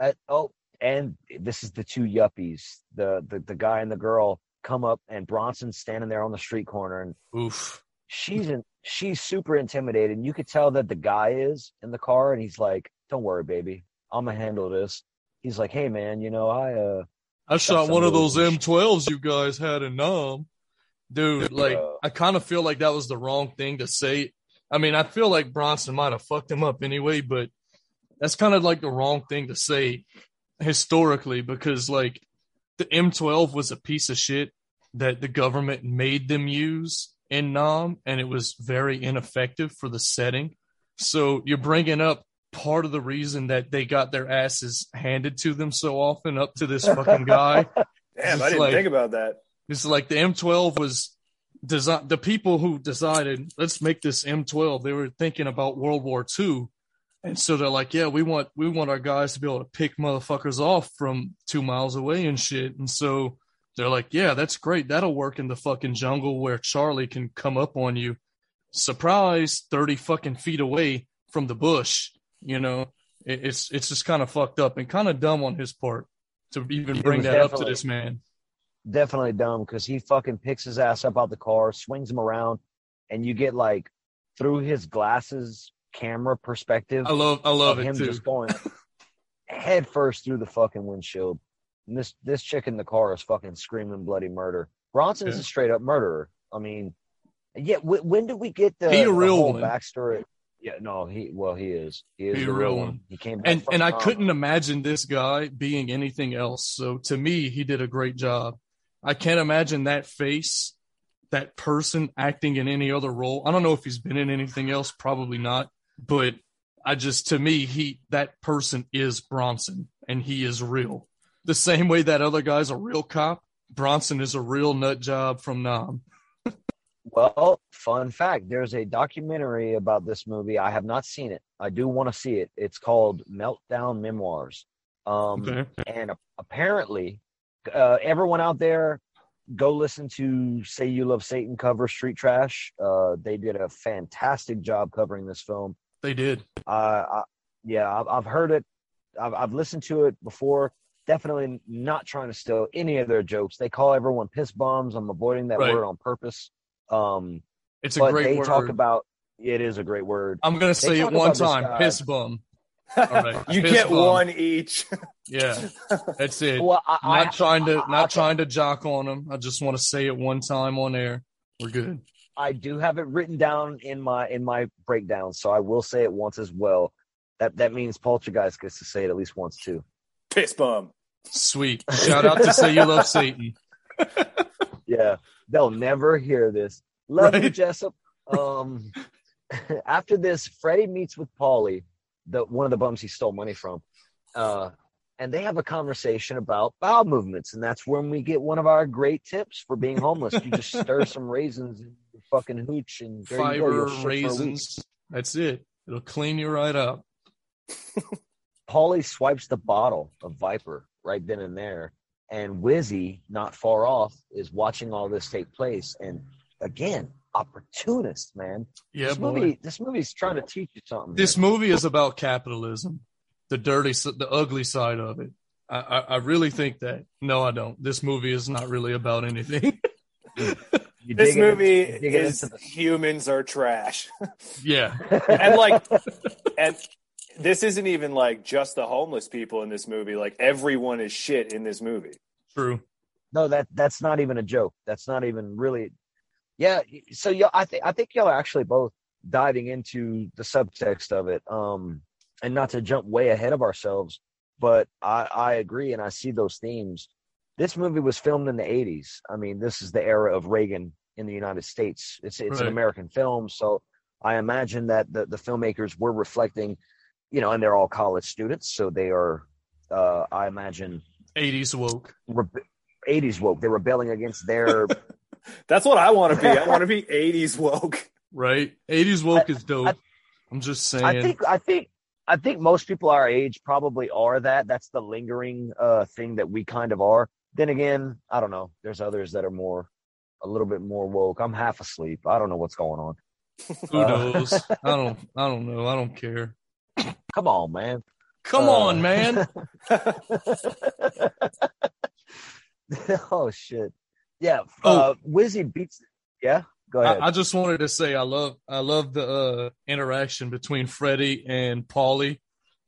Uh, oh, and this is the two yuppies, the, the the guy and the girl come up, and Bronson's standing there on the street corner, and Oof. she's in, she's super intimidated. And you could tell that the guy is in the car, and he's like, "Don't worry, baby, I'm gonna handle this." He's like, "Hey, man, you know, I uh, I shot one of those. M12s you guys had in Nam. Dude, like, Yeah. I kind of feel like that was the wrong thing to say. I mean, I feel like Bronson might have fucked him up anyway, but that's kind of like the wrong thing to say historically because, like, the M12 was a piece of shit that the government made them use in Nam, and it was very ineffective for the setting. So you're bringing up part of the reason that they got their asses handed to them so often up to this fucking guy. Damn, It's I didn't like- think about that. It's like the M12 was design. The people who decided let's make this M12, they were thinking about World War II, and so they're like, yeah, we want we want our guys to be able to pick motherfuckers off from two miles away and shit. And so they're like, yeah, that's great. That'll work in the fucking jungle where Charlie can come up on you. Surprise, 30 fucking feet away from the bush. You know, it, it's, it's just kind of fucked up and kind of dumb on his part to even bring that up to this man. definitely dumb because he fucking picks his ass up out the car, swings him around, and you get like through his glasses camera perspective I love, I love him too. just going head first through the fucking windshield. And this this chick in the car is fucking screaming bloody murder. Bronson's Yeah. a straight up murderer. I mean, yeah. W- when did we get the, He a the real whole one. backstory? Yeah, no, he well he is. He is He the real one. one. He came and and I couldn't imagine this guy being anything else. So to me, he did a great job. I can't imagine that face, that person acting in any other role. I don't know if he's been in anything else, probably not. But I just to me, he that person is Bronson, and he is real. The same way that other guy's a real cop, Bronson is a real nut job from Nam. Well, fun fact: there's a documentary about this movie. I have not seen it. I do want to see it. It's called Meltdown Memoirs. Um, Okay. and apparently, uh, everyone out there, go listen to "Say You Love Satan" cover Street Trash. Uh, they did a fantastic job covering this film. They did. Uh, I, yeah, I've, I've heard it. I've, I've listened to it before. Definitely not trying to steal any of their jokes. They call everyone piss bombs. I'm avoiding that Right. word on purpose. Um, It's a but great they word. talk about it is a great word. I'm gonna say it one time. Piss bum. right. you Piss get bomb. one each. Yeah, that's it. Well, I, not I, trying to I- not I- trying to jock on them. I just want to say it one time on air. We're good. I do have it written down in my in my breakdown, so I will say it once as well. That that means Poltergeist gets to say it at least once too. Piss bum. Sweet. Shout out to say you love Satan. Yeah, they'll never hear this. Love you, Jessup. Um, after this, Freddie meets with Paulie, the one of the bums he stole money from, uh, and they have a conversation about bowel movements, and that's when we get one of our great tips for being homeless. You just stir some raisins in your fucking hooch, and there you go. Fiber You'll shit for a week. raisins. That's it. It'll clean you right up. Paulie swipes the bottle of Viper right then and there, and Wizzy, not far off, is watching all this take place. And again, opportunist, man. Yeah, this boy. movie, this movie's trying to teach you something. This man. movie is about capitalism, the dirty, the ugly side of it. I, I, I really think that. No, I don't. This movie is not really about anything. You This dig it- movie you dig it is the- humans are trash. yeah, and like and this isn't even like just the homeless people in this movie. Like everyone is shit in this movie. true. no, that that's not even a joke. That's not even really. Yeah, so y'all, I think I think y'all are actually both diving into the subtext of it. Um, and not to jump way ahead of ourselves, but I I agree and I see those themes. This movie was filmed in the '80s. I mean, this is the era of Reagan in the United States. It's it's an American film, so I imagine that the the filmmakers were reflecting, you know, and they're all college students, so they are. Uh, I imagine 80s woke. rebe- 80s woke. They're rebelling against their. That's what I want to be. I want to be 80s woke. Right? 80s woke I- is dope. I- I'm just saying. I think. I think. I think most people our age probably are that. That's the lingering uh, thing that we kind of are. Then again, I don't know. There's others that are more, a little bit more woke. I'm half asleep. I don't know what's going on. Who uh, knows? I don't. I don't know. I don't care. Come on, man. Come Uh, on, man. oh shit. Yeah. Oh. Uh, Wizzy beats. Yeah. Go ahead. I, I just wanted to say I love I love the uh, interaction between Freddie and Paulie.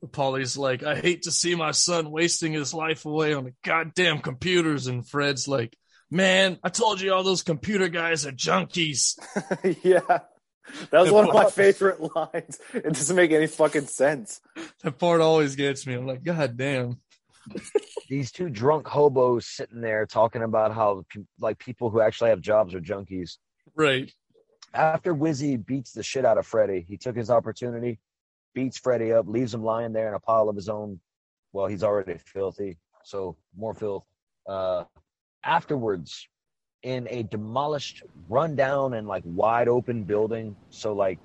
Paulie's like, I hate to see my son wasting his life away on the goddamn computers, and Fred's like, Man, I told you all those computer guys are junkies. yeah. That was one of my favorite lines. It doesn't make any fucking sense. That part always gets me. I'm like, God damn. These two drunk hobos sitting there talking about how like people who actually have jobs are junkies. Right. after Wizzy beats the shit out of Freddy, he took his opportunity, beats Freddy up, leaves him lying there in a pile of his own. Well, he's already filthy, so more filth. Uh, afterwards, in a demolished, rundown, and like wide open building, so like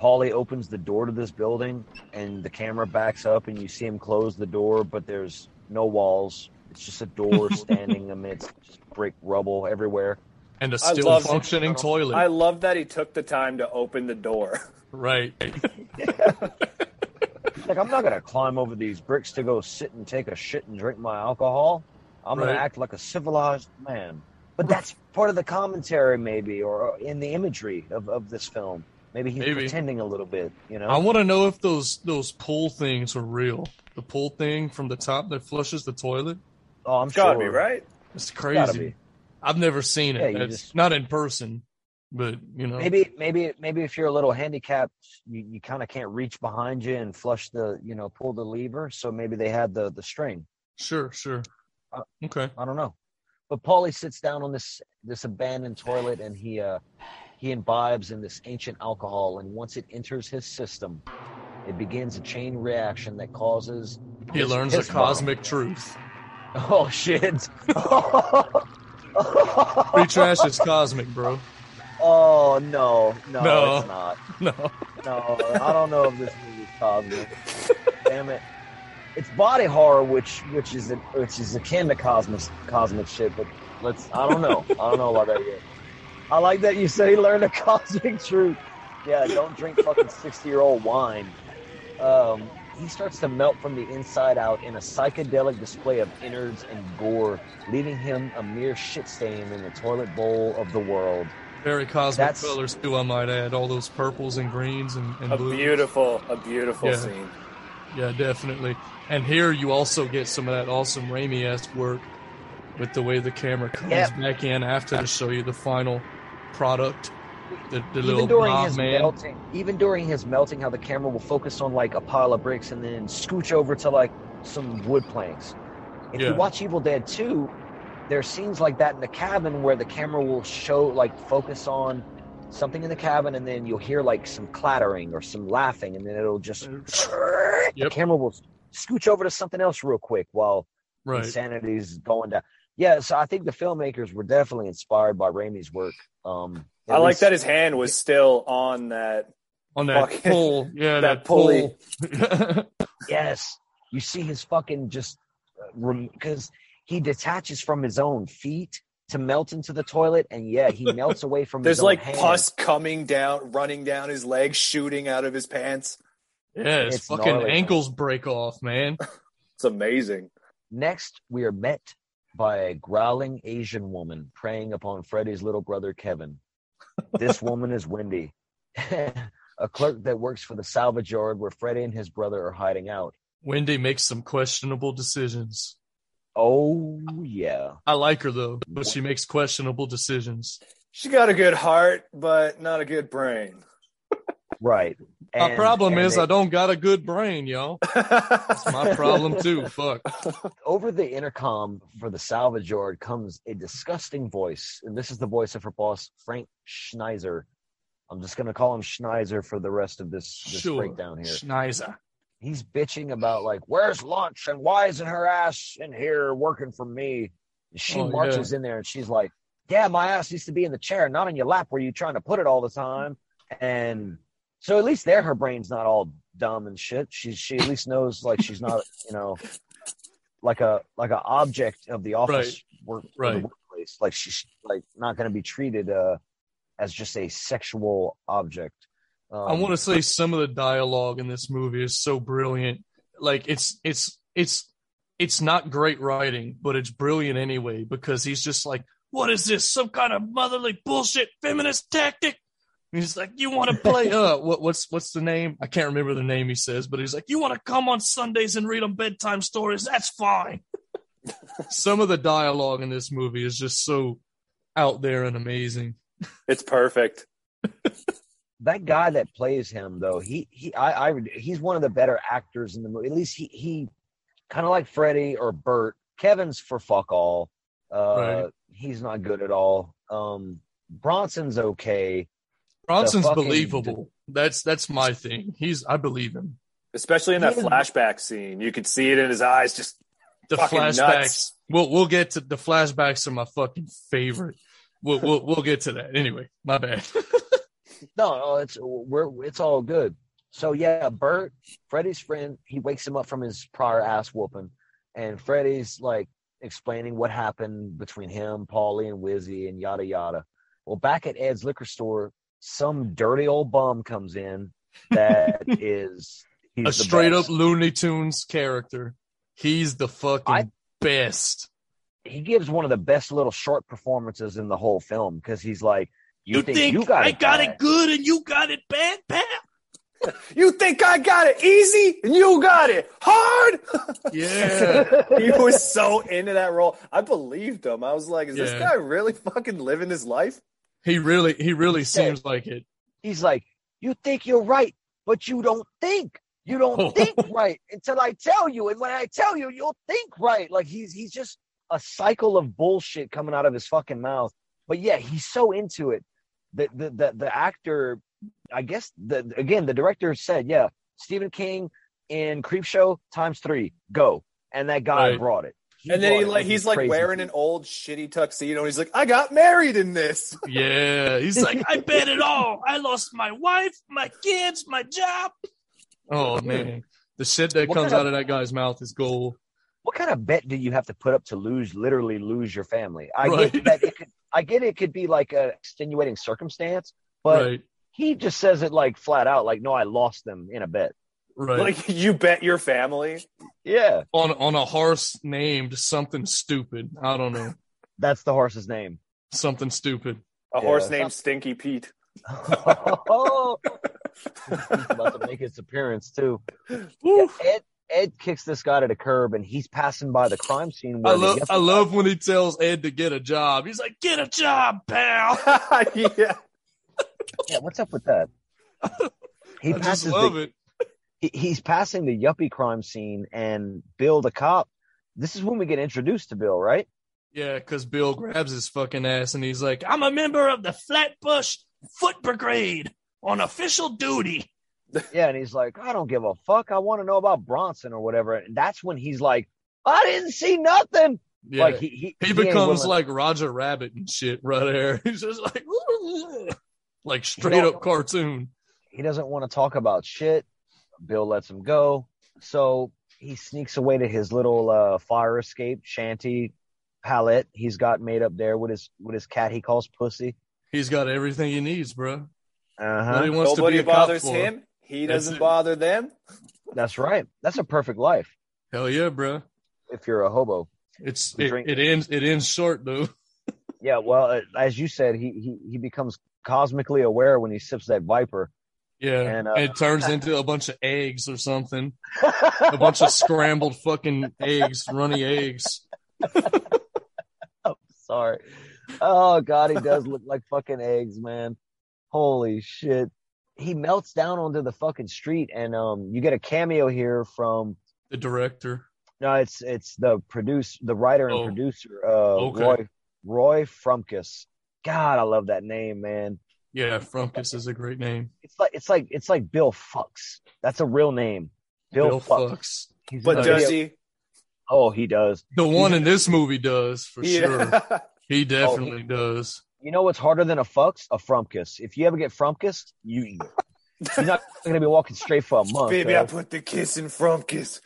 Paulie opens the door to this building, and the camera backs up, and you see him close the door, but there's no walls. It's just a door standing amidst just brick rubble everywhere. And a still love- functioning toilet. I love that he took the time to open the door. right. Like I'm not gonna climb over these bricks to go sit and take a shit and drink my alcohol. I'm gonna act like a civilized man. But that's part of the commentary, maybe, or in the imagery of, of this film. Maybe he's Maybe. pretending a little bit, you know. I want to know if those those pull things are real. The pull thing from the top that flushes the toilet. oh, I'm It's gotta be right. It's crazy. be. I've never seen Yeah, it. you It's just- not in person, but you know. Maybe, maybe, maybe if you're a little handicapped, you, you kind of can't reach behind you and flush the, you know, pull the lever. So maybe they had the the string. Sure, sure. Uh, Okay. I don't know. But Paulie sits down on this this abandoned toilet and he uh he imbibes in this ancient alcohol and once it enters his system, it begins a chain reaction that causes He his- learns the his mom- cosmic truth. Oh shit. Free trash is cosmic, bro. Oh no, no, No. it's not. No. No, I don't know if this movie's cosmic. Damn it. It's body horror, which which is which is akin to cosmic cosmic shit, but let's I don't know. I don't know about that yet. I like that you said he learned the cosmic truth. Yeah, don't drink fucking sixty year old wine. Um, he starts to melt from the inside out in a psychedelic display of innards and gore, leaving him a mere shit stain in the toilet bowl of the world. Very cosmic That's- colors too, I might add. All those purples and greens and, and A blues. beautiful, a beautiful Yeah. scene. Yeah, definitely. And here you also get some of that awesome Raimi-esque work with the way the camera comes Yep. back in after to show you the final product. The, the little even during his man. melting, even during his melting, how the camera will focus on like a pile of bricks and then scooch over to like some wood planks. If Yeah. you watch Evil Dead 2, there are scenes like that in the cabin where the camera will show like focus on something in the cabin and then you'll hear like some clattering or some laughing and then it'll just the camera will scooch over to something else real quick while Right. insanity's going down. Yeah, so I think the filmmakers were definitely inspired by Raimi's work. Um, I at like that his hand was still on that. On that fucking- pull. Yeah, that that, pulley. pull. Yes, you see his fucking just because he detaches from his own feet to melt into the toilet, and yeah, he melts away from. There's his own There's like hand. pus coming down, running down his legs, shooting out of his pants. yeah, his It's fucking gnarly, man. ankles break off, man. It's amazing. Next, we are met by a growling Asian woman preying upon Freddy's little brother Kevin. This woman is Wendy, a clerk that works for the salvage yard where Freddy and his brother are hiding out. Wendy makes some questionable decisions. Oh yeah, I like her though, but she makes questionable decisions. She got a good heart, but not a good brain. right. My problem is they- I don't got a good brain, y'all. It's my problem too. Fuck. over the intercom for the salvage yard comes a disgusting voice, and this is the voice of her boss, Frank Schneiser. I'm just gonna call him Schneiser for the rest of this, this Sure. breakdown here. Schneiser. He's bitching about like, where's lunch and why isn't her ass in here working for me? And she Oh, marches in there and she's like, yeah, my ass needs to be in the chair, not in your lap where you're trying to put it all the time. And so at least there, her brain's not all dumb and shit. She she at least knows like she's not, you know, like a like a object of the office work of the Right. workplace. Like she's like not going to be treated uh as just a sexual object. Um, I want to say some of the dialogue in this movie is so brilliant. Like it's it's it's it's not great writing, but it's brilliant anyway because he's just like, "What is this? Some kind of motherly bullshit feminist tactic?" And he's like, "You want to play? Uh, what what's what's the name? I can't remember the name he says, but he's like, "You want to come on Sundays and read them bedtime stories? That's fine." some of the dialogue in this movie is just so out there and amazing. it's perfect. that guy that plays him though he he I, I he's one of the better actors in the movie at least he he kind of like freddy or bert kevin's for fuck all uh Right. he's not good at all um bronson's okay Bronson's fucking- believable. That's that's my thing. He's I believe him. Especially in that He is- flashback scene. You could see it in his eyes just The Fucking flashbacks. nuts. We'll we'll get to the flashbacks are my fucking favorite. We'll we'll we'll get to that. Anyway, my bad. no no it's we're it's all good so yeah bert freddy's friend he wakes him up from his prior ass whooping and freddy's like explaining what happened between him, Paulie, and Wizzy, and yada yada. Well, back at Ed's liquor store, some dirty old bum comes in that is he's a straight best. up Looney Tunes character. He's the fucking I- best. He gives one of the best little short performances in the whole film because he's like, "You, think, you got it? bad." good and you got it bad, pal? You think I got it easy and you got it hard? Yeah. he was so into that role. I believed him. I was like, is this guy really fucking living his life? he really he really seems like it. He's like, "You think you're right, but you don't think." You don't think right until I tell you, and when I tell you, you'll think right. Like he's he's just a cycle of bullshit coming out of his fucking mouth. But yeah, he's so into it. The the the, the actor, I guess the again the director said, yeah, Stephen King in Creepshow times three, go, and that guy Right. brought it. and then he like he's like crazy. wearing an old shitty tuxedo and he's like, I got married in this. Yeah. He's like, I bet it all. I lost my wife, my kids, my job. Oh man. The shit that What comes out of- of that guy's mouth is gold. what kind of bet do you have to put up to lose literally lose your family i Right. get that it could i get it could be like a extenuating circumstance but right. he just says it like flat out like no i lost them in a bet Right. Like you bet your family. yeah on on a horse named something stupid. I don't know. that's the horse's name Something stupid. A Yeah. horse named Stinky Pete. oh he's about to make his appearance too Woo. ed ed kicks this guy to the curb and he's passing by the crime scene where I love I love when he tells Ed to get a job. He's like, "Get a job, pal." yeah. yeah what's up with that he I just passes love the, it. he, he's passing the yuppie crime scene and bill the cop this is when we get introduced to bill right Yeah, because Bill grabs his fucking ass and he's like, "I'm a member of the Flatbush Foot Brigade on official duty." Yeah, and he's like, I don't give a fuck. I want to know about Bronson or whatever. And that's when he's like, I didn't see nothing. Yeah. Like he he, he ain't becomes like Roger Rabbit and shit right there. He's just like, like straight up cartoon. he doesn't want to talk about shit. Bill lets him go. So he sneaks away to his little uh, fire escape shanty pallet he's got made up there with his with his cat he calls Pussy. He's got everything he needs, bro. Uh What he huh. wants Nobody to be a cop bothers for. him. He doesn't bother them. That's right. That's a perfect life Hell yeah, bro. if you're a hobo. It's it, drink- it ends it ends short though. Yeah. Well, uh, as you said, he he he becomes cosmically aware when he sips that Viper. Yeah, And, uh, it turns into a bunch of eggs or something. A bunch of scrambled fucking eggs, runny eggs. Sorry. Oh god, he does look like fucking eggs, man. Holy shit. He melts down onto the fucking street and um you get a cameo here from The director. no, it's it's the produce the writer and Oh. producer uh Okay. Roy Roy Frumkes. God, I love that name, man. Yeah, Frumkes is a great name. It's like it's like it's like Bill Fucks. That's a real name. Bill, Bill Fucks. Fucks. But does video- he? Oh, he does. The one in this movie does for sure. He definitely does. You know what's harder than a fucks? A Frumkes. If you ever get Frumkes, you you're not gonna be walking straight for a month. Baby, I put the kiss in front kiss.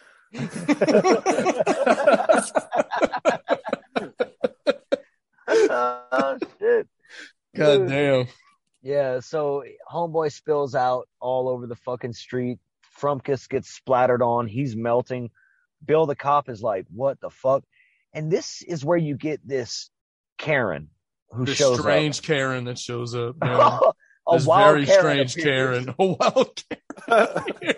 oh shit. God damn. Yeah, so homeboy spills out all over the fucking street. Frumkes gets splattered on. He's melting. Bill the cop is like, "What the fuck?" And this is where you get this Karen who The shows strange Karen that shows up. up. Man. a This wild very Karen strange appears. Karen. A wild Karen.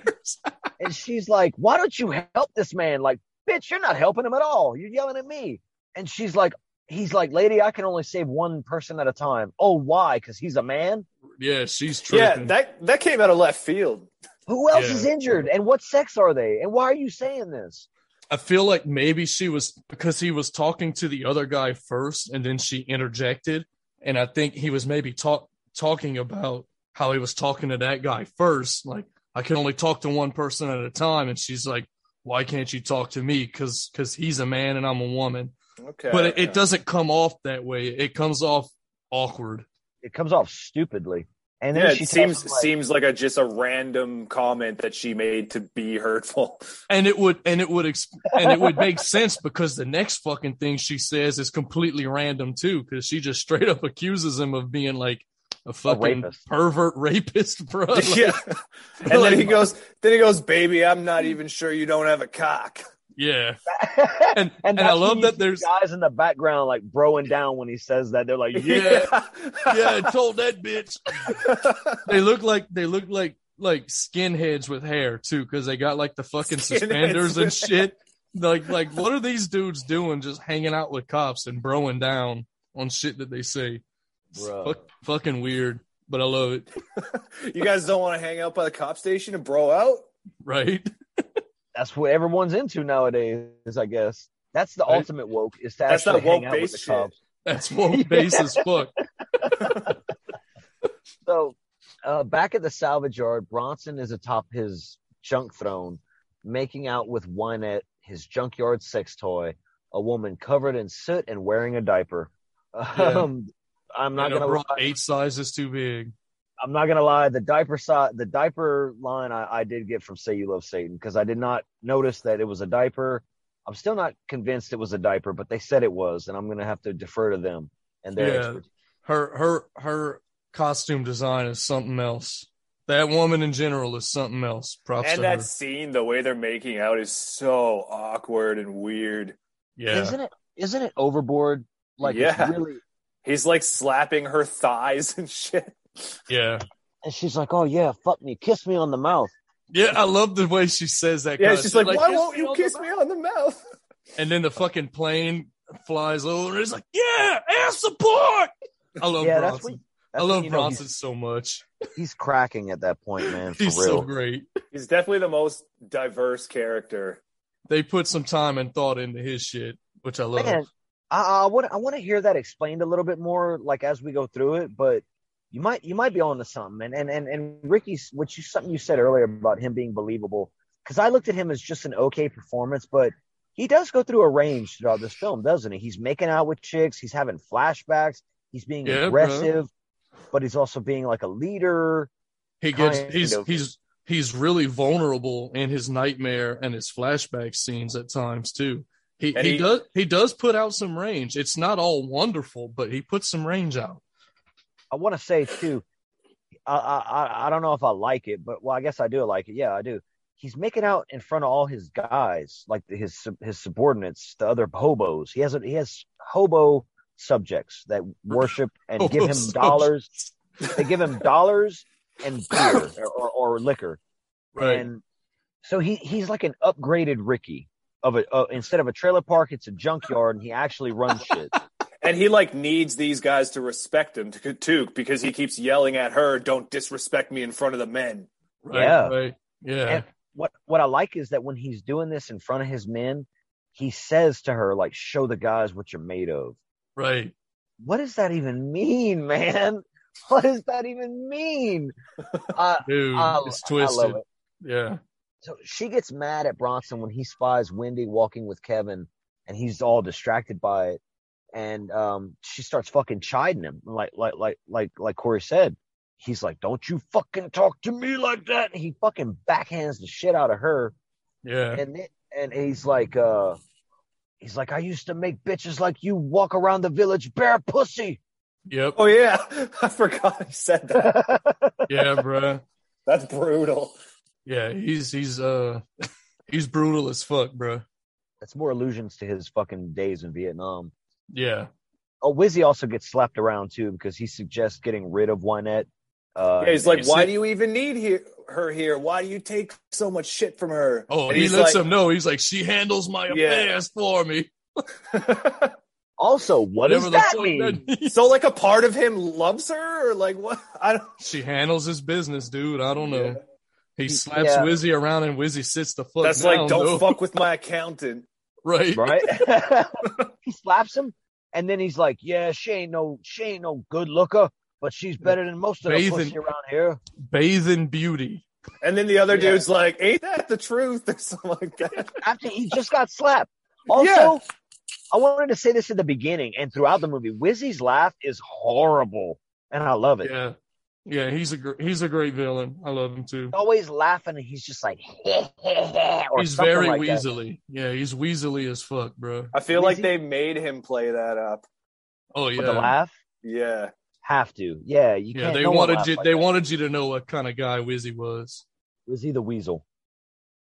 and she's like, "Why don't you help this man?" Like, bitch, you're not helping him at all. You're yelling at me. And she's like, "He's like, lady, I can only save one person at a time. Oh, why? Because he's a man. yeah, she's yeah, that that came out of left field. Who else Yeah. is injured? And what sex are they? And why are you saying this?" I feel like maybe she was because he was talking to the other guy first and then she interjected. And I think he was maybe talk, talking about how he was talking to that guy first. Like, I can only talk to one person at a time. And she's like, why can't you talk to me? Cause, cause he's a man and I'm a woman. Okay. But it, it doesn't come off that way. It comes off awkward. It comes off stupidly. And then Yeah, she it seems him, like, seems like a just a random comment that she made to be hurtful. and it would and it would exp- and it would make sense because the next fucking thing she says is completely random too because she just straight up accuses him of being like a fucking rapist. pervert rapist bro Like, yeah. And then he goes, then he goes, baby, I'm not even sure you don't have a cock. Yeah and and, that's i love that there's guys in the background like broing down when he says that. They're like, yeah. yeah yeah i told that bitch they look like they look like like skinheads with hair too because they got like the fucking Skinheads suspenders and shit like like what are these dudes doing just hanging out with cops and broing down on shit that they say Bro. fuck- fucking weird but i love it You guys don't want to hang out by the cop station and bro out? right That's what everyone's into nowadays, I guess. That's the Right. ultimate woke is to That's actually not woke hang out with the shit. cops. that's woke base as fuck So, uh, back at the salvage yard, Bronson is atop his junk throne, making out with Wynette, his junkyard sex toy, a woman covered in soot and wearing a diaper. Um, I'm not And gonna lie. eight sizes too big I'm not gonna lie. The diaper side, the diaper line, I, I did get from "Say You Love Satan" because I did not notice that it was a diaper. I'm still not convinced it was a diaper, but they said it was, and I'm gonna have to defer to them and their Yeah. expertise. her her her costume design is something else that woman in general is something else props And to that her scene, the way they're making out is so awkward and weird. yeah Isn't it? Isn't it overboard? Like Yeah. it's really. He's like slapping her thighs and shit. Yeah And she's like, "Oh yeah, fuck me, kiss me on the mouth." Yeah, I love the way she says that. Yeah, kinda it's just shit, like, why won't you kiss me on the mouth? And then the fucking plane flies over, and it's like, yeah, air support. I love yeah, Bronson. that's when. I love when you know Bronson so much. he's cracking at that point, man. For He's real. so great. He's definitely the most diverse character. They put some time and thought into his shit, which I love. Man, I, I want I want to hear that explained a little bit more, like as we go through it. But you might you might be on to something. And and and, and Ricky's, which you something you said earlier about him being believable, because I looked at him as just an okay performance, but he does go through a range throughout this film, doesn't he? He's making out with chicks, he's having flashbacks, he's being Yeah, bro. aggressive, but he's also being like a leader. He gets he's of. he's he's really vulnerable in his nightmare and his flashback scenes at times too. He he, he- does he does put out some range. It's not all wonderful, but he puts some range out. I want to say too, I, I I- don't know if I like it, but well, I guess I do like it. Yeah, I do. He's making out in front of all his guys, like his his subordinates, the other hobos. He has a, he has hobo subjects that worship and give him dollars. They give him dollars and beer or, or, or liquor, Right. and so he he's like an upgraded Ricky. Of a uh, instead of a trailer park, it's a junkyard, and he actually runs shit. And he like needs these guys to respect him to, too because he keeps yelling at her, "Don't disrespect me in front of the men." right, yeah. Right. Yeah. And what what I like is that when he's doing this in front of his men, he says to her like, "Show the guys what you're made of." right. What does that even mean, man? What does that even mean? Uh, Dude, I- it's I twisted. love it. Yeah. So she gets mad at Bronson when he spies Wendy walking with Kevin, and he's all distracted by it. And um, she starts fucking chiding him, like like like like like Corey said. He's like, "Don't you fucking talk to me like that!" And he fucking backhands the shit out of her. Yeah. and it, and he's like uh he's like i used to make bitches like you walk around the village bare pussy Yep. Oh yeah, I forgot he said that. Yeah, bruh. That's brutal. Yeah, he's he's uh he's brutal as fuck, bruh. that's more allusions to his fucking days in vietnam Yeah. oh wizzy also gets slapped around too because he suggests getting rid of Wynette. uh Yeah, he's like, "Why like- do you even need here, her here? Why do you take so much shit from her?" Oh, And he lets like- him know. He's like, she handles my Yeah. affairs for me. also what Whatever does that mean that so, like, a part of him loves her, or like what? I don't. She handles his business, dude. I don't know. Yeah. He He- slaps yeah. Wizzy around and Wizzy sits the fuck That's down. like, don't though. fuck with my accountant. Right. right he slaps him and then he's like yeah she ain't no she ain't no good looker but she's better than most of the Bathing- pussy around here Bathe in beauty. And then the other Yeah. dude's like, "Ain't that the truth?" or something like that. after he just got slapped. Also, Yeah. I wanted to say this at the beginning and throughout the movie. Wizzy's laugh is horrible, and I love it. Yeah. Yeah, he's a gr- he's a great villain. I love him too. Always laughing, and he's just like, or He's very like that. weaselly. Yeah, he's weaselly as fuck, bro. I feel Is like he? they made him play that up. Oh With the yeah, laugh, Yeah. have to. Yeah, you yeah. can't. They no wanted you. like they that. wanted you to know what kind of guy Wizzy was. Was he the weasel?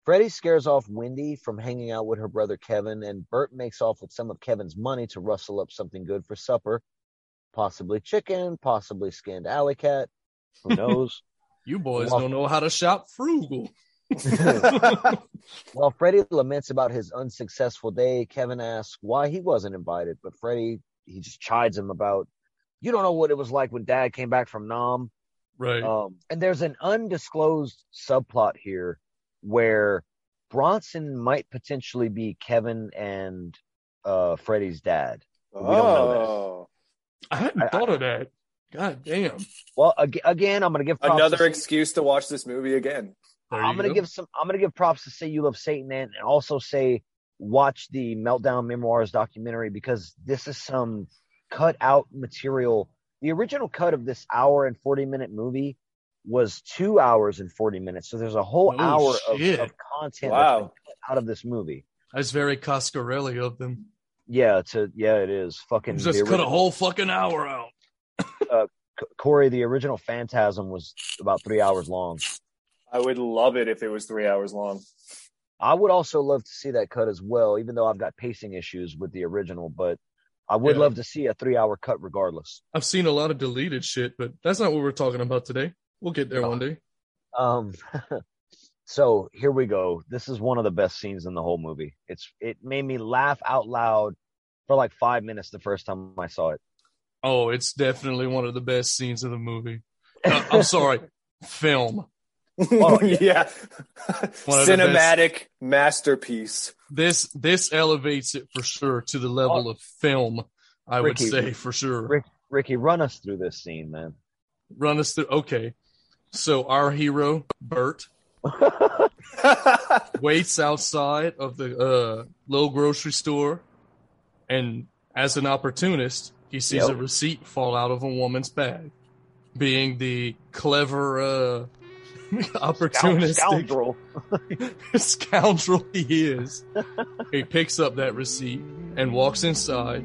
Freddy scares off Wendy from hanging out with her brother Kevin, and Bert makes off with some of Kevin's money to rustle up something good for supper. Possibly chicken, possibly skinned alley cat. Who knows? You boys Well- don't know how to shop frugal. While Freddy laments about his unsuccessful day, Kevin asks why he wasn't invited, but Freddy he just chides him about you don't know what it was like when Dad came back from Nam. Right. Um, and there's an undisclosed subplot here where Bronson might potentially be Kevin and uh, Freddy's dad. We don't know that. oh. I hadn't I- thought of that. God damn. Well, ag- again, I'm gonna give props Another to- excuse to watch this movie again. There I'm gonna go. give some. I'm gonna give props to Say You Love Satan and, and also say watch the Meltdown Memoirs documentary because this is some cut out material. The original cut of this hour and 40 minute movie was two hours and 40 minutes. So there's a whole Oh, hour of, of content Wow. cut out of this movie. That's very Coscarelli of them. Yeah, to yeah, it is fucking. Just the cut a whole fucking hour out. C- Corey, the original Phantasm was about three hours long. I would love it if it was three hours long. I would also love to see that cut as well, even though I've got pacing issues with the original, but I would Yeah. love to see a three hour cut regardless. I've seen a lot of deleted shit, but that's not what we're talking about today. We'll get there one day. Um, so here we go. This is one of the best scenes in the whole movie. It's it made me laugh out loud for like five minutes the first time I saw it. Oh, it's definitely one of the best scenes of the movie. Uh, I'm sorry, film. Oh, yeah. One Cinematic masterpiece. This this elevates it for sure to the level of film. I would say for sure. Rick, Ricky, run us through this scene, man. Run us through. Okay, so our hero Bert waits outside of the uh, little grocery store, and as an opportunist, he sees Yep. a receipt fall out of a woman's bag. Being the clever, uh, opportunistic Scoundrel. scoundrel he is, he picks up that receipt and walks inside,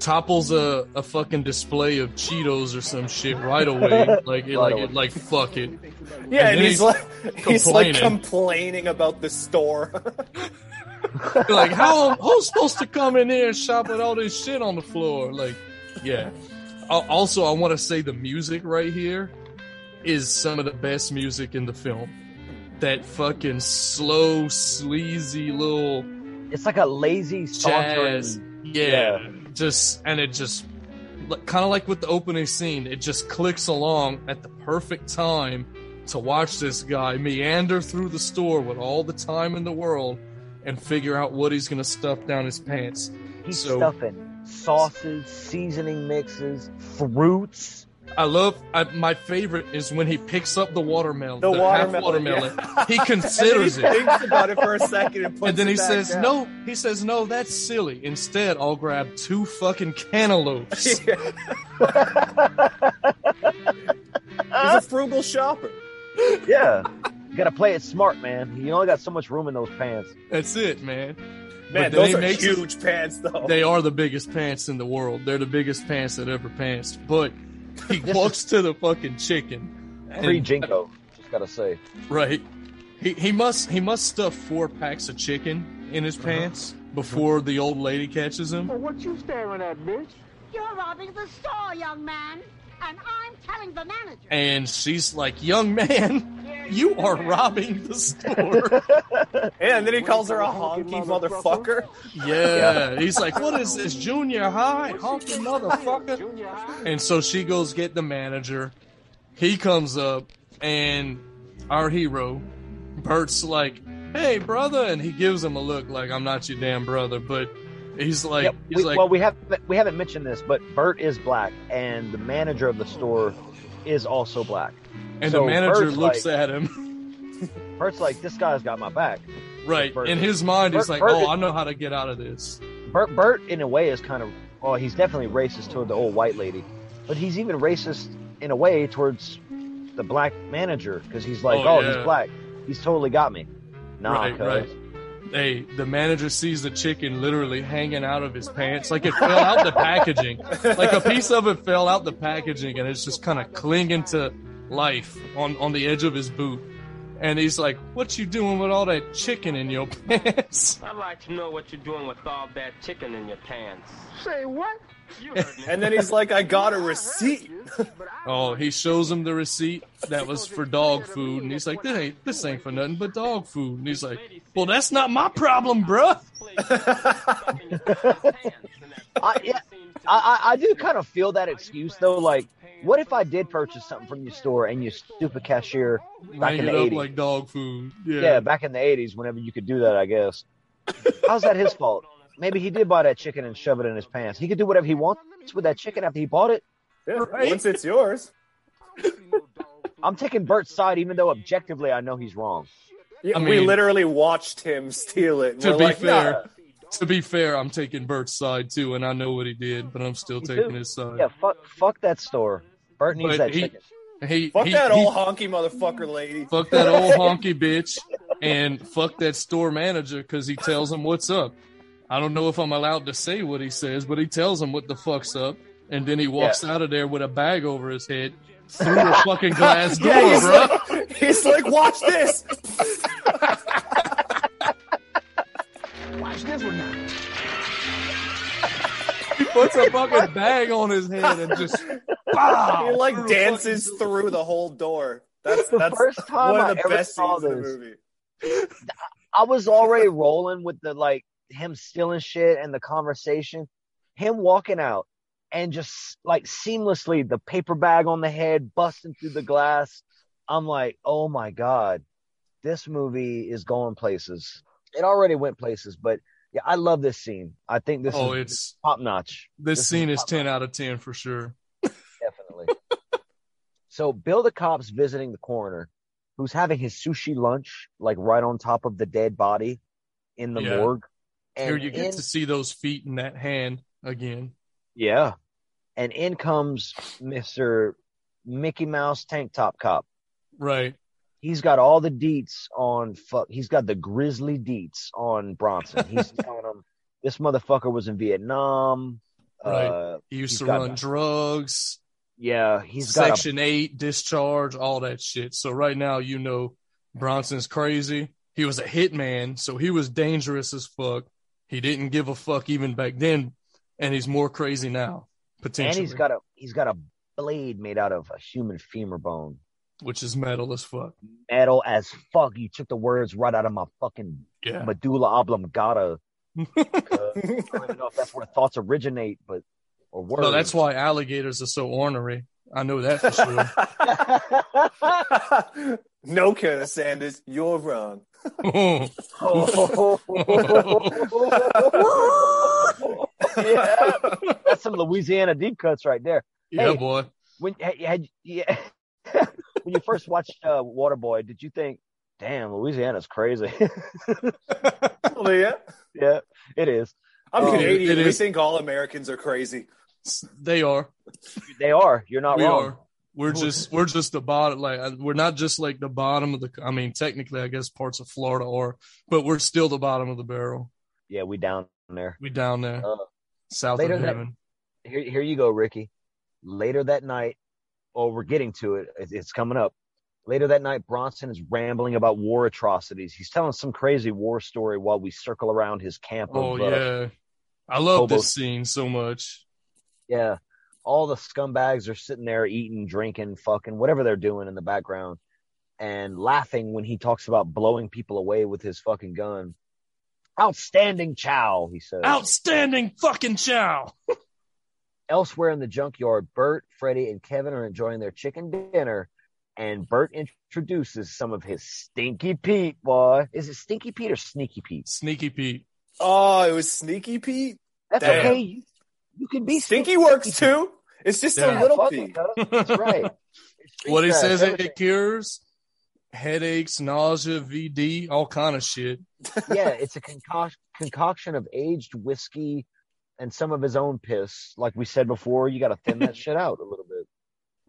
topples a, a fucking display of Cheetos or some shit right away. Like, it, like, away. it, like, fuck it. Yeah, And and, he's, he's like he's like complaining. complaining about the store. like how who's supposed to come in here and shop with all this shit on the floor like yeah. Also i want to say the music right here is some of the best music in the film. That fucking slow sleazy little It's like a lazy jazz. sauntering. yeah, just and it just kind of like with the opening scene it just clicks along at the perfect time to watch this guy meander through the store with all the time in the world and figure out what he's gonna stuff down his pants. He's So- stuffing sauces, seasoning mixes, fruits. I love I, my favorite is when he picks up the watermelon, The half watermelon, watermelon. yeah. He and then he considers it, thinks about it for a second and puts and then it he back says, down. "No." He says, "No, that's silly. Instead, I'll grab two fucking cantaloupes." He's a frugal shopper. Yeah. You gotta play it smart, man. You only got so much room in those pants. That's it, man. Man, But those are makes- huge pants, though. They are the biggest pants in the world. They're the biggest pants that ever pants. But he This walks to the fucking chicken. Free Jinko. Just gotta say. Right. He he must he must stuff four packs of chicken in his Uh-huh. pants before the old lady catches him. What you staring at, bitch? You're robbing the store, young man. And I'm telling the manager. And she's like, "Young man, you are robbing the store." Yeah, and then he calls her a honky motherfucker. yeah. He's like, "What is this, junior high, honky motherfucker?" And so she goes get the manager. He comes up, and our hero, Bert's like, "Hey, brother," and he gives him a look like, "I'm not your damn brother," but he's like, Yeah, he's we, like, well, we have we haven't mentioned this, but Bert is black, and the manager of the store is also black. and so the manager Bert's looks like- at him, Bert's like, this guy's got my back. right? Bert- In his mind, he's like, Bert "Oh, I know how to get out of this." Bert, Bert, in a way, is kind of well, he's definitely racist toward the old white lady, but he's even racist in a way towards the black manager because he's like, Oh, oh, yeah. he's black. He's totally got me. Nah, Right, right. Hey, the manager sees the chicken literally hanging out of his pants, like it fell out the packaging, like a piece of it fell out the packaging, and it's just kind of clinging to life on on the edge of his boot. And he's like, "What you doing with all that chicken in your pants?" I'd like to know what you're doing with all that chicken in your pants. Say what? You heard me. And then he's like, I got a receipt. Oh, he shows him the receipt that was for dog food, and he's like, "This ain't this ain't for nothing but dog food." And he's like, "Well, that's not my problem, bruh." I, yeah, I, I I do kind of feel that excuse though. Like, what if I did purchase something from your store and you stupid cashier back Hang in the up 80s? like dog food. Yeah. yeah, back in the eighties, whenever you could do that, I guess. How's that his fault? Maybe he did buy that chicken and shove it in his pants. He could do whatever he wants with that chicken after he bought it. Yeah, Right. Once it's yours. I'm taking Bert's side, even though objectively I know he's wrong. Yeah, I we literally watched him steal it. To be like, fair, nah. To be fair, I'm taking Bert's side too, and I know what he did, but I'm still Me taking too. his side. Yeah, fuck, fuck that store. Bert needs But that he- chicken. He, fuck he- that he- old honky motherfucker lady. fuck that old honky bitch, and fuck that store manager because he tells him what's up. I don't know if I'm allowed to say what he says, but he tells him what the fuck's up, and then he walks out of there with a bag over his head through a fucking glass door, Yeah, he's, bro. like, he's like, watch this. Watch this one now. He puts a fucking bag on his head and just pow, He like through dances fucking- through the whole door. That's The that's first time one I of the ever best saw scenes in the this. movie. I was already rolling with the like him stealing shit and the conversation. Him walking out and just like seamlessly the paper bag on the head busting through the glass. I'm like, oh my god, this movie is going places. It already went places, but yeah, I love this scene. I think this Oh, is it's top notch. this This scene is top ten out of ten for sure. Definitely. so Bill the cop's visiting the coroner, who's having his sushi lunch like right on top of the dead body in the Yeah. morgue. And Here you get in- to see those feet and that hand again. yeah, and in comes Mister Mickey Mouse Tank Top Cop. Right. He's got all the deets on fuck. He's got the grisly deets on Bronson. He's telling him this motherfucker was in Vietnam. Right. Uh, He used to got run drugs, yeah, he's got a Section 8, discharge, all that shit. So right now, you know, Bronson's crazy. He was a hitman, so he was dangerous as fuck. He didn't give a fuck even back then, and he's more crazy now, and he's got a he's got a blade made out of a human femur bone. which is metal as fuck. metal as fuck. You took the words right out of my fucking Yeah. medulla oblongata. Uh, I don't even know if that's where thoughts originate, but or words. No, that's why alligators are so ornery. I know that for sure. no, Colonel Sanders, you're wrong. Yeah, that's some Louisiana deep cuts right there. yeah, Hey. boy. When had, had yeah, when you first watched uh, Waterboy, did you think, "Damn, Louisiana's crazy"? Oh, yeah. yeah, it is. I'm Oh, Canadian. We think all Americans are crazy. They are. They are. You're not we wrong. are. We're just we're just the bottom. Like uh, we're not just like the bottom of the. I mean, technically, I guess parts of Florida are, but we're still the bottom of the barrel. Yeah, we down there. We down there, Uh, south of that- heaven. here, here you go, Ricky. Later that night, oh, we're getting to it. It's, it's coming up. Later that night, Bronson is rambling about war atrocities. He's telling some crazy war story while we circle around his camp. Oh of, uh, yeah, I love Hobo- this scene so much. yeah. All the scumbags are sitting there eating, drinking, fucking, whatever they're doing in the background, and laughing when he talks about blowing people away with his fucking gun. Outstanding chow, he says. Outstanding fucking chow. Elsewhere in the junkyard, Bert, Freddie, and Kevin are enjoying their chicken dinner, and Bert introduces some of his Stinky Pete, boy. Is it Stinky Pete or Sneaky Pete? Sneaky Pete. Oh, it was Sneaky Pete. That's Damn. okay. You, you can be Stinky works too. It's just Yeah. a little fuck Pete. it. That's right. What he says it, everything. it cures headaches, nausea, VD, all kind of shit. yeah, it's a concoc- concoction of aged whiskey and some of his own piss. Like we said before, you got to thin that shit out a little bit.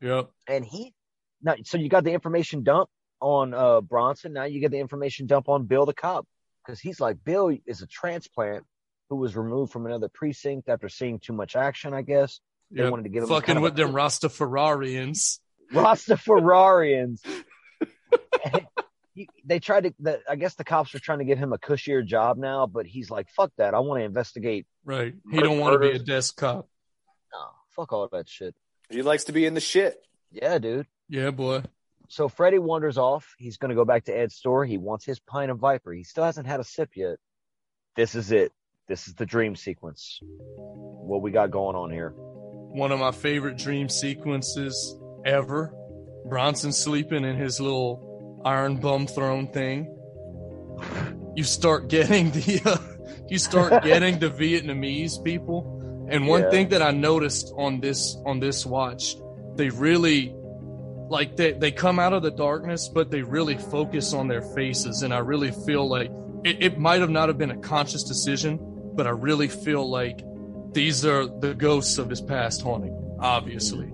Yep. and he now so you got the information dump on uh Bronson. Now you get the information dump on Bill the cop because he's like Bill is a transplant who was removed from another precinct after seeing too much action. I guess they Yep. wanted to give him Fucking kind of with a- them Rastafarians. Rastafarians. And he, they tried to. The, I guess the cops were trying to give him a cushier job now, but he's like, "Fuck that! I want to investigate." Right. He don't want to be a desk cop. No, fuck all that shit. He likes to be in the shit. Yeah, dude. Yeah, boy. So Freddie wanders off. He's going to go back to Ed's store. He wants his pint of Viper. He still hasn't had a sip yet. This is it. This is the dream sequence. What we got going on here? One of my favorite dream sequences ever. Bronson sleeping in his little iron bum throne thing. You start getting the uh, you start getting the Vietnamese people. And one Yeah. thing that I noticed on this on this watch, they really like they, they come out of the darkness, but they really focus on their faces. And I really feel like it, it might have not have been a conscious decision, but I really feel like these are the ghosts of his past haunting, obviously,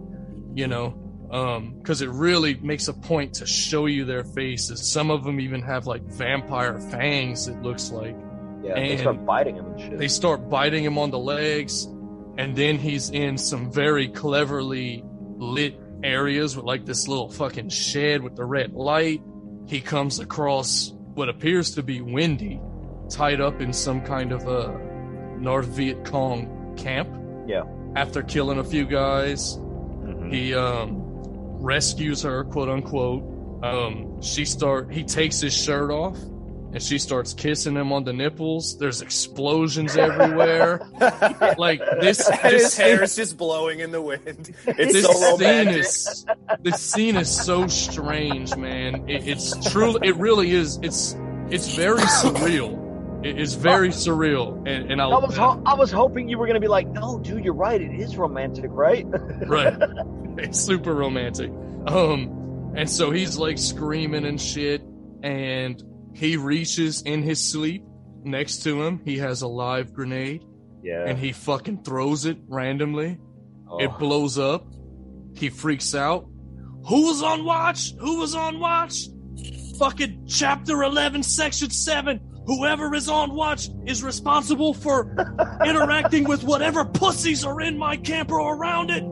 you know, um, cause it really makes a point to show you their faces. Some of them even have like vampire fangs, it looks like. Yeah, they And- start biting him and shit. They start biting him on the legs, and then he's in some very cleverly lit areas with like this little fucking shed with the red light. He comes across what appears to be Wendy, tied up in some kind of a North Viet Cong camp. Yeah. After killing a few guys, Mhm. he um rescues her, quote unquote. Um, she start he takes his shirt off and she starts kissing him on the nipples. There's explosions everywhere. like this, And this his hair is just blowing in the wind. It's this so scene is this scene is so strange, man. It, it's true. It really is. It's it's very surreal. It is very surreal, and and I, I was ho- I was hoping you were gonna be like, no, dude, you're right. It is romantic, right? right. It's super romantic. Um, and so he's like screaming and shit, and he reaches in his sleep next to him. He has a live grenade, yeah. and he fucking throws it randomly. Oh. It blows up. He freaks out. Who was on watch? Who was on watch? Fucking chapter 11, section 7. Whoever is on watch is responsible for interacting with whatever pussies are in my camper or around it.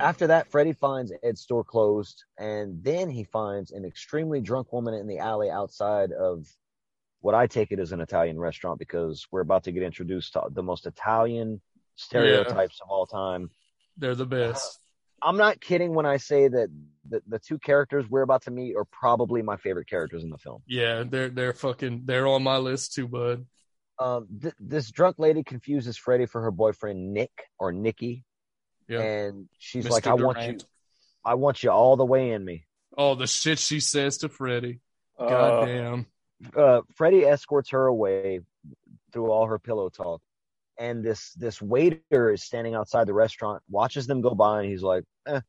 After that, Freddie finds Ed's store closed, and then he finds an extremely drunk woman in the alley outside of what I take it as an Italian restaurant because we're about to get introduced to the most Italian stereotypes of all time. They're the best. I'm not kidding when I say that the, the two characters we're about to meet are probably my favorite characters in the film. Yeah, they're they're fucking they're on my list too, bud. Um, th- this drunk lady confuses Freddie for her boyfriend Nick or Nikki, Yeah. and she's Mr. like, "I want you, I want you all the way in me." Oh, the shit she says to Freddie. Uh, Goddamn. Uh, Freddie escorts her away through all her pillow talk, and this this waiter is standing outside the restaurant, watches them go by, and he's like, eh.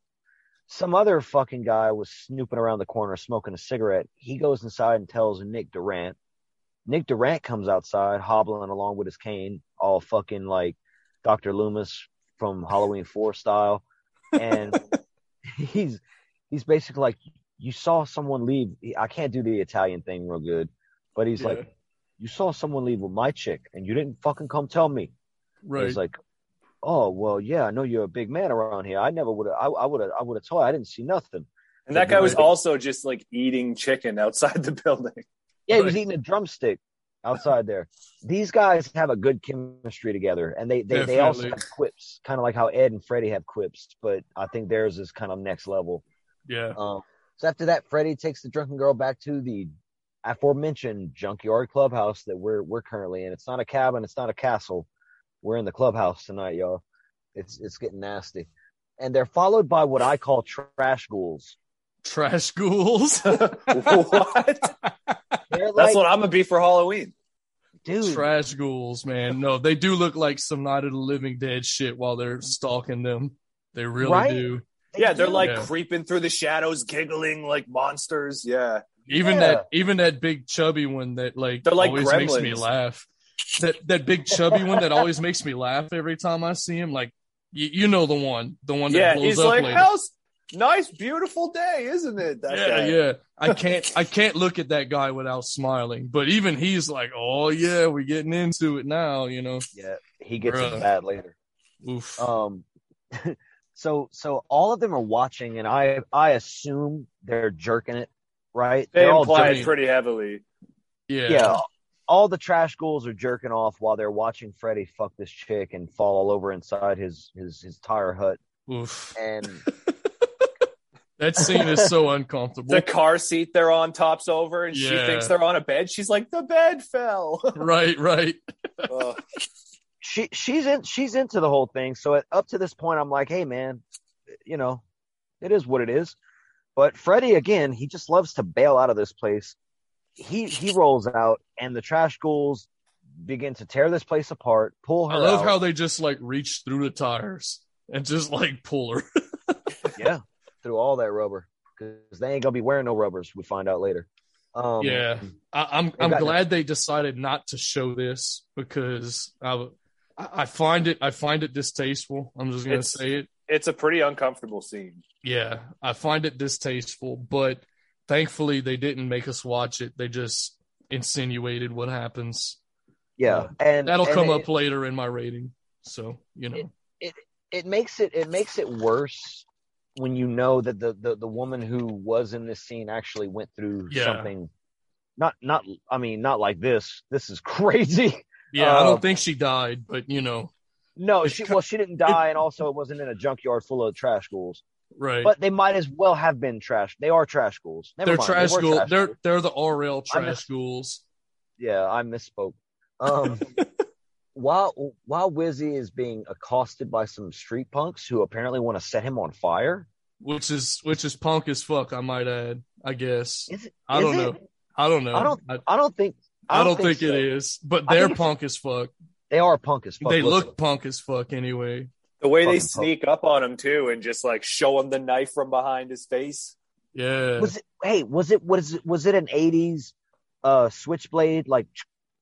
Some other fucking guy was snooping around the corner smoking a cigarette. He goes inside and tells Nick Durant. Nick Durant comes outside hobbling along with his cane, all fucking like Dr. Loomis from Halloween 4 style. And he's he's basically like, You saw someone leave. I can't do the Italian thing real good, but he's Yeah. like, You saw someone leave with my chick and you didn't fucking come tell me. Right. He's like, Oh, well, yeah, I know you're a big man around here. I never would have, I, I would have, I would have told you. I didn't see nothing. and that guy was also just like eating chicken outside the building. Yeah, he was eating a drumstick outside there. These guys have a good chemistry together, and they they, they also have quips, kind of like how Ed and Freddie have quips, but I think theirs is kind of next level. yeah. Um, so after that, Freddie takes the drunken girl back to the aforementioned junkyard clubhouse that we're we're currently in. It's not a cabin, it's not a castle. We're in the clubhouse tonight, y'all. It's it's getting nasty, and they're followed by what I call trash ghouls. Trash ghouls. what? They're That's like, what I'm gonna be for Halloween. dude. Trash ghouls, man. No, they do look like some Night of the Living Dead shit while they're stalking them. They really Right? do. they Yeah, they're like Yeah. creeping through the shadows, giggling like monsters. Yeah. Even Yeah. that, even that big chubby one that like, like always makes me laugh. That that big chubby one that always makes me laugh every time I see him. Like, you, you know the one, the one that yeah, blows he's up like, later. "How's nice, beautiful day, isn't it?" That yeah, guy. yeah. I can't, I can't look at that guy without smiling. But even he's like, oh yeah, we're getting into it now. You know, Yeah, he gets Bruh. it bad later. oof. Um, so so all of them are watching, and I I assume they're jerking it, right? They They're all imply jerking- it pretty heavily. yeah, yeah. All the trash ghouls are jerking off while they're watching Freddy fuck this chick and fall all over inside his his his tire hut. Oof. And That scene is so uncomfortable. The car seat they're on tops over, and she thinks they're on a bed. She's like, "The bed fell." right, right. Ugh. she she's in she's into the whole thing. So at, up to this point, I'm like, hey man, you know, it is what it is. But Freddy again, he just loves to bail out of this place. He he rolls out, and the trash ghouls begin to tear this place apart, pull her I love out. how they just like reach through the tires and just like pull her. yeah, through all that rubber because they ain't gonna be wearing no rubbers. We find out later. Um, yeah, I, I'm I'm got- glad they decided not to show this because I I find it I find it distasteful. I'm just gonna say it. It's a pretty uncomfortable scene. Yeah, I find it distasteful, but thankfully they didn't make us watch it. They just insinuated what happens. yeah, and That'll and come it- up later in my rating. So you know, it it makes it it makes it worse when you know that the the, the woman who was in this scene actually went through Yeah. something not not I mean not like this. This is crazy. yeah, I Uh, don't think she died, but you know, No, she well she didn't die and also it wasn't in a junkyard full of trash ghouls. right? But they might as well have been trash. They are trash ghouls. Never they're mind, trash ghouls. trash They're they're the RL I trash miss- ghouls. Yeah, I misspoke. Um while while Wizzy is being accosted by some street punks who apparently want to set him on fire. which is which is punk as fuck. I might add. I guess Is it I don't it? know. I don't know. I don't I, I don't think I don't think, so. it is, but they're punk as fuck. They are punk as fuck. they looking. look punk as fuck anyway. The way they Fucking sneak up on him too, and just like show him the knife from behind his face. Yeah, Was it? Hey, was it? Was it? Was it an '80s uh switchblade like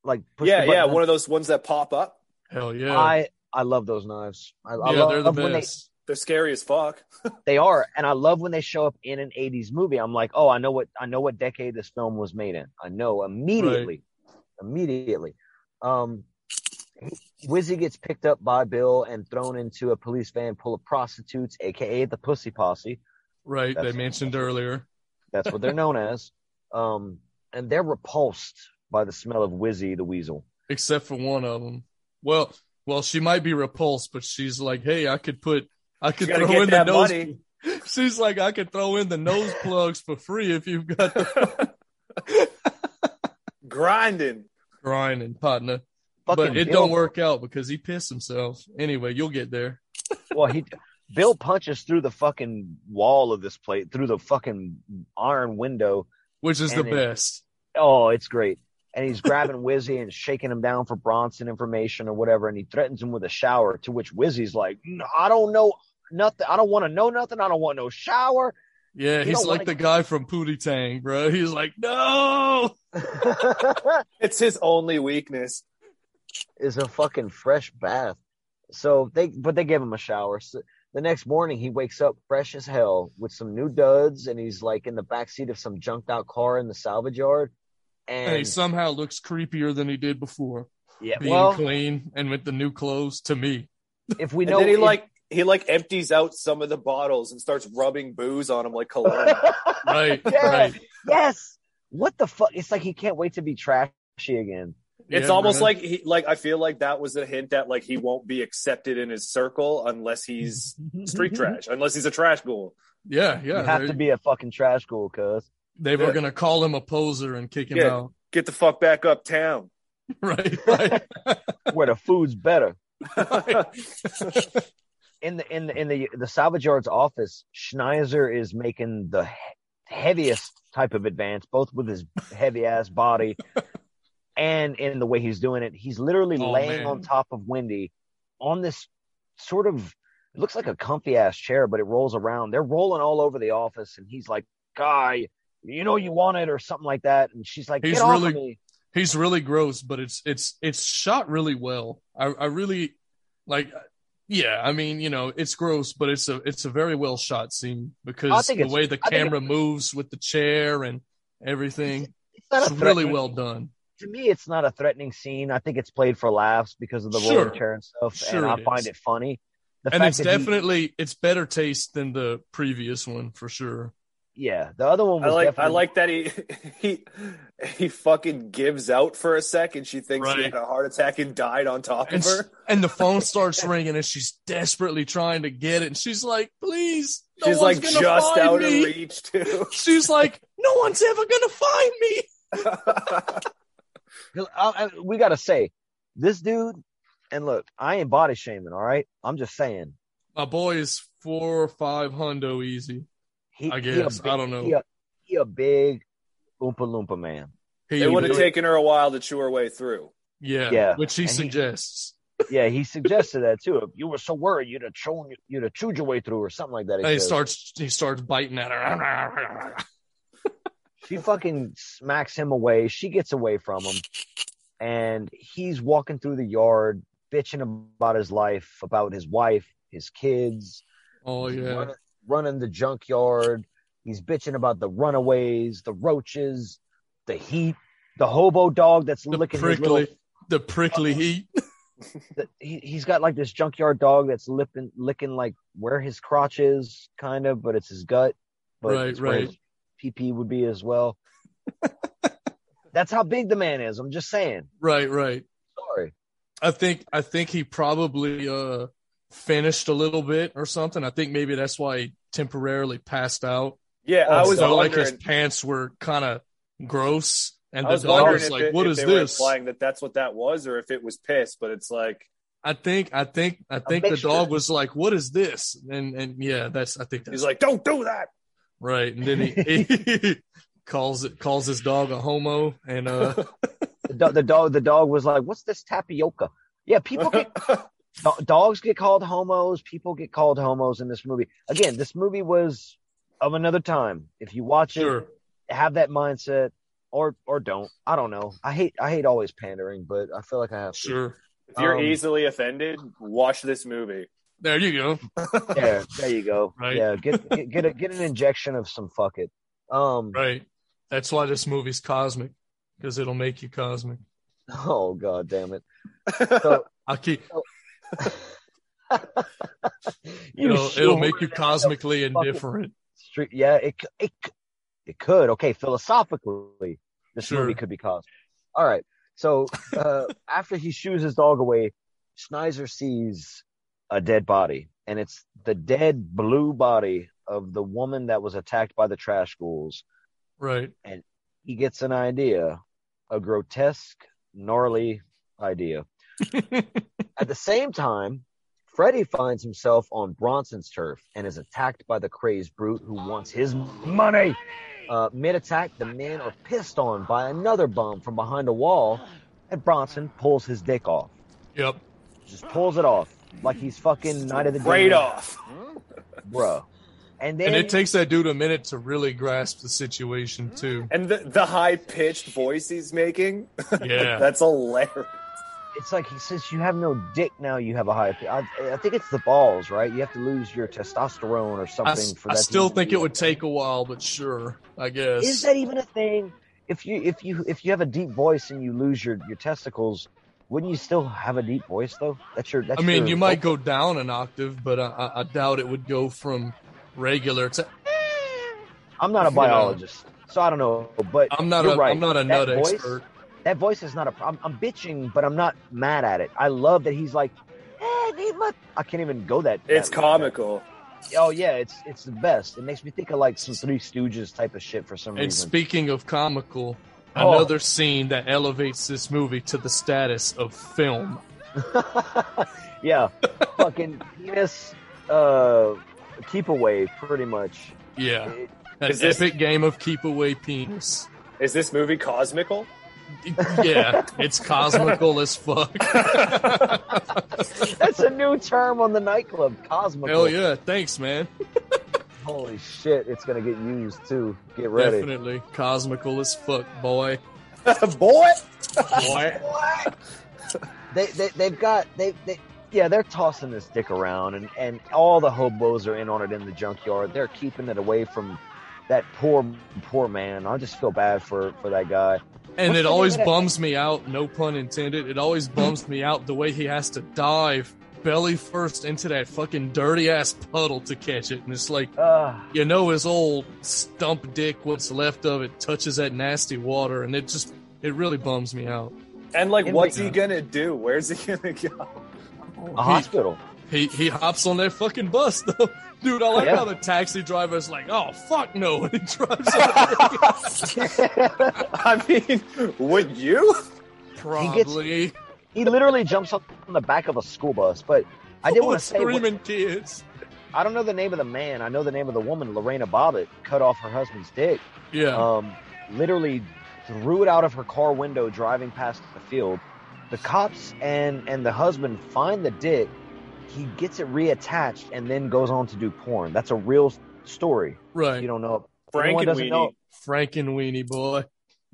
like? push yeah, yeah, button? one of those ones that pop up. hell yeah, I I love those knives. I, I yeah, love they're the when they best. They're scary as fuck. they are, and I love when they show up in an '80s movie. I'm like, oh, I know what I know what decade this film was made in. I know immediately, immediately. Um, Wizzy gets picked up by Bill and thrown into a police van full of prostitutes, aka the Pussy Posse. Right, they That's- mentioned earlier. That's what they're known as. Um, and they're repulsed by the smell of Wizzy the Weasel. except for one of them. Well, well, she might be repulsed, but she's like, "Hey, I could put, I could throw in the nose." money. She's like, "I could throw in the nose plugs for free if you've got the Grinding. grinding partner." Fucking but it Bill, don't work out because he pissed himself. Anyway, you'll get there. Well, he Bill punches through the fucking wall of this plate, through the fucking iron window. Which is the it- best. Oh, it's great. And he's grabbing Wizzy and shaking him down for Bronson information or whatever, and he threatens him with a shower. To which Wizzy's like, "I don't know nothing. I don't want to know nothing. I don't want no shower." Yeah, You he's like wanna- the guy from Pootie Tang, bro. He's like, no. It's his only weakness. Is a fucking fresh bath. So they, but they give him a shower. So the next morning, he wakes up fresh as hell with some new duds, and he's like in the backseat of some junked out car in the salvage yard. And he somehow looks creepier than he did before, yeah, being well, clean and with the new clothes. To me, if we And know, then he if- like he like empties out some of the bottles and starts rubbing booze on him like cologne. right, Yeah. right. yes, what the fuck? It's like he can't wait to be trashy again. It's Yeah, almost bro. like he like I feel like that was a hint that like he won't be accepted in his circle unless he's street trash, unless he's a trash ghoul. yeah, yeah. you have to be a fucking trash ghoul, cuz. They were Yeah. gonna call him a poser and kick him Yeah. out. Get the fuck back uptown. Right, right. where the food's better. in the in the in the the salvage yard's office, Schnizer is making the he- heaviest type of advance, both with his heavy ass body and in the way he's doing it. He's literally Oh, laying man. on top of Wendy on this sort of it looks like a comfy ass chair, but it rolls around. They're rolling all over the office, and he's like, "Guy, you know you want it or something like that, and she's like, He's get off really-. He's really gross, but it's it's it's shot really well. I I really like. Yeah, I mean, you know, it's gross, but it's a it's a very well shot scene because the way the I camera moves with the chair and everything, It's not it's really well done. To me, it's not a threatening scene. I think it's played for laughs because of the Sure. rolling chair and stuff, Sure and I it find is. it funny. The and fact it's that he- definitely it's better taste than the previous one for sure. yeah. The other one I was like I like that he he he fucking gives out for a second. She thinks he had a heart attack and died on top And, of her. and the phone starts ringing and she's desperately trying to get it. And she's like, please, no She's one's like gonna just find out me. of reach too. She's like, no one's ever gonna find me. 'Cause I- I- we got to say, this dude, and look, I ain't body shaming, all right? I'm just saying. My boy is four or five hundo easy. He, I guess. big- I don't know. He a, he a big Oompa Loompa man. He it would have taken her a while to chew her way through. yeah, Yeah. which he And he- suggests. Yeah, he suggested that too. If you were so worried, you'd have chown, you'd have chewed your way through, or something like that. And he starts he starts biting at her. She fucking smacks him away. She gets away from him, and he's walking through the yard, bitching about his life, about his wife, his kids. Oh yeah, running, running the junkyard. He's bitching about the runaways, the roaches, the heat, the hobo dog that's the licking prickly, little. the prickly uh-huh. heat. The, he, he's got like this junkyard dog that's lipping, licking like where his crotch is, kind of, but it's his gut. But Right, right. his PP would be as well. that's how big the man is. I'm just saying. Right, right. Sorry. I think I think he probably uh finished a little bit or something. I think maybe that's why he temporarily passed out. Yeah, I was so like his pants were kind of gross, and I the dog was like, it, "What if is they were this?" implying that that's what that was, or if it was piss. But it's like I think I think I think the dog was like, "What is this?" And and yeah, that's I think that's he's like, "Don't do that." Right. And then he, he calls it calls his dog a homo, and uh, The, do- the dog, the dog was like, "What's this tapioca?" Yeah, people get do- dogs get called homos. People get called homos in this movie. Again, this movie was of another time. If you watch it, have that mindset, or or don't. I don't know. I hate I hate always pandering, but I feel like I have to. sure. If you're Um, easily offended, watch this movie. There you go. Yeah, there you go. Right. Yeah, get get get, a, get an injection of some fuck it. Um. Right. That's why this movie's cosmic because it'll make you cosmic. Oh god damn it. So I keep, you it'll, it'll make you cosmically indifferent. Street, yeah, it it it could. Okay, philosophically, this Sure. movie could be cosmic. All right. So uh, after he shoos his dog away, Schnizer sees a dead body, and it's the dead blue body of the woman that was attacked by the trash ghouls. Right. And he gets an idea, a grotesque, gnarly idea. At the same time, Freddy finds himself on Bronson's turf and is attacked by the crazed brute who wants his money. Uh, Mid attack, the men are pissed on by another bum from behind a wall, and Bronson pulls his dick off. Yep. Just pulls it off like he's fucking Night of the right off, bro. And then And it takes that dude a minute to really grasp the situation too. And the, the high pitched voice he's making. Yeah. That's hilarious. it's like he says, "You have no dick now. You have a high." I, I think it's the balls, right? You have to lose your testosterone or something s- for I that. to still even think it would thing. take a while, but sure, I guess. Is that even a thing? If you if you if you have a deep voice and you lose your your testicles, wouldn't you still have a deep voice though? That's your. That's I mean, your you might go down an octave, but I, I, I doubt it would go from regular to. I'm not a you know. biologist, so I don't know. But I'm not you're a right. am not a That nut voice- expert. That voice is not a problem. I'm bitching, but I'm not mad at it. I love that he's like, eh, need my. I can't even go that. It's that- comical. Oh yeah, it's it's the best. It makes me think of like some Three Stooges type of shit for some And reason. And speaking of comical, Oh. another scene that elevates this movie to the status of film. yeah, fucking penis. Uh, keep away, pretty much. Yeah, It- an Is this- epic game of keep away penis. Is this movie cosmical? Yeah, it's cosmical as fuck. That's a new term on the nightclub, cosmical. Hell yeah, thanks, man. Holy shit, it's gonna get used too. Get ready. Definitely cosmical as fuck, boy. Boy, Boy. They, they they've got they they yeah they're tossing this dick around and and all the hobos are in on it in the junkyard. They're keeping it away from that poor poor man. I just feel bad for for that guy. And What's it always name of that- bums me out, no pun intended. It always bums me out the way he has to dive belly first into that fucking dirty ass puddle to catch it. And it's like, Uh, you know, his old stump dick, what's left of it, touches that nasty water. And it just, it really bums me out. and like, In what's the- he gonna do? Where's he gonna go? a hospital. He he hops on that fucking bus though. Dude, I like Yeah. how the taxi driver's like, oh fuck no, and he drives away. I mean, would you? Probably. he literally jumps up on the back of a school bus. But I did Oh, want to say, what- screaming kids. I don't know the name of the man. I know the name of the woman. Lorena Bobbitt cut off her husband's dick. Yeah. um, literally threw it out of her car window driving past the field. The cops and and the husband find the dick. He gets it reattached and then goes on to do porn. That's a real story. right. You don't know. Frank and doesn't Weenie. know. Frank and Weenie boy.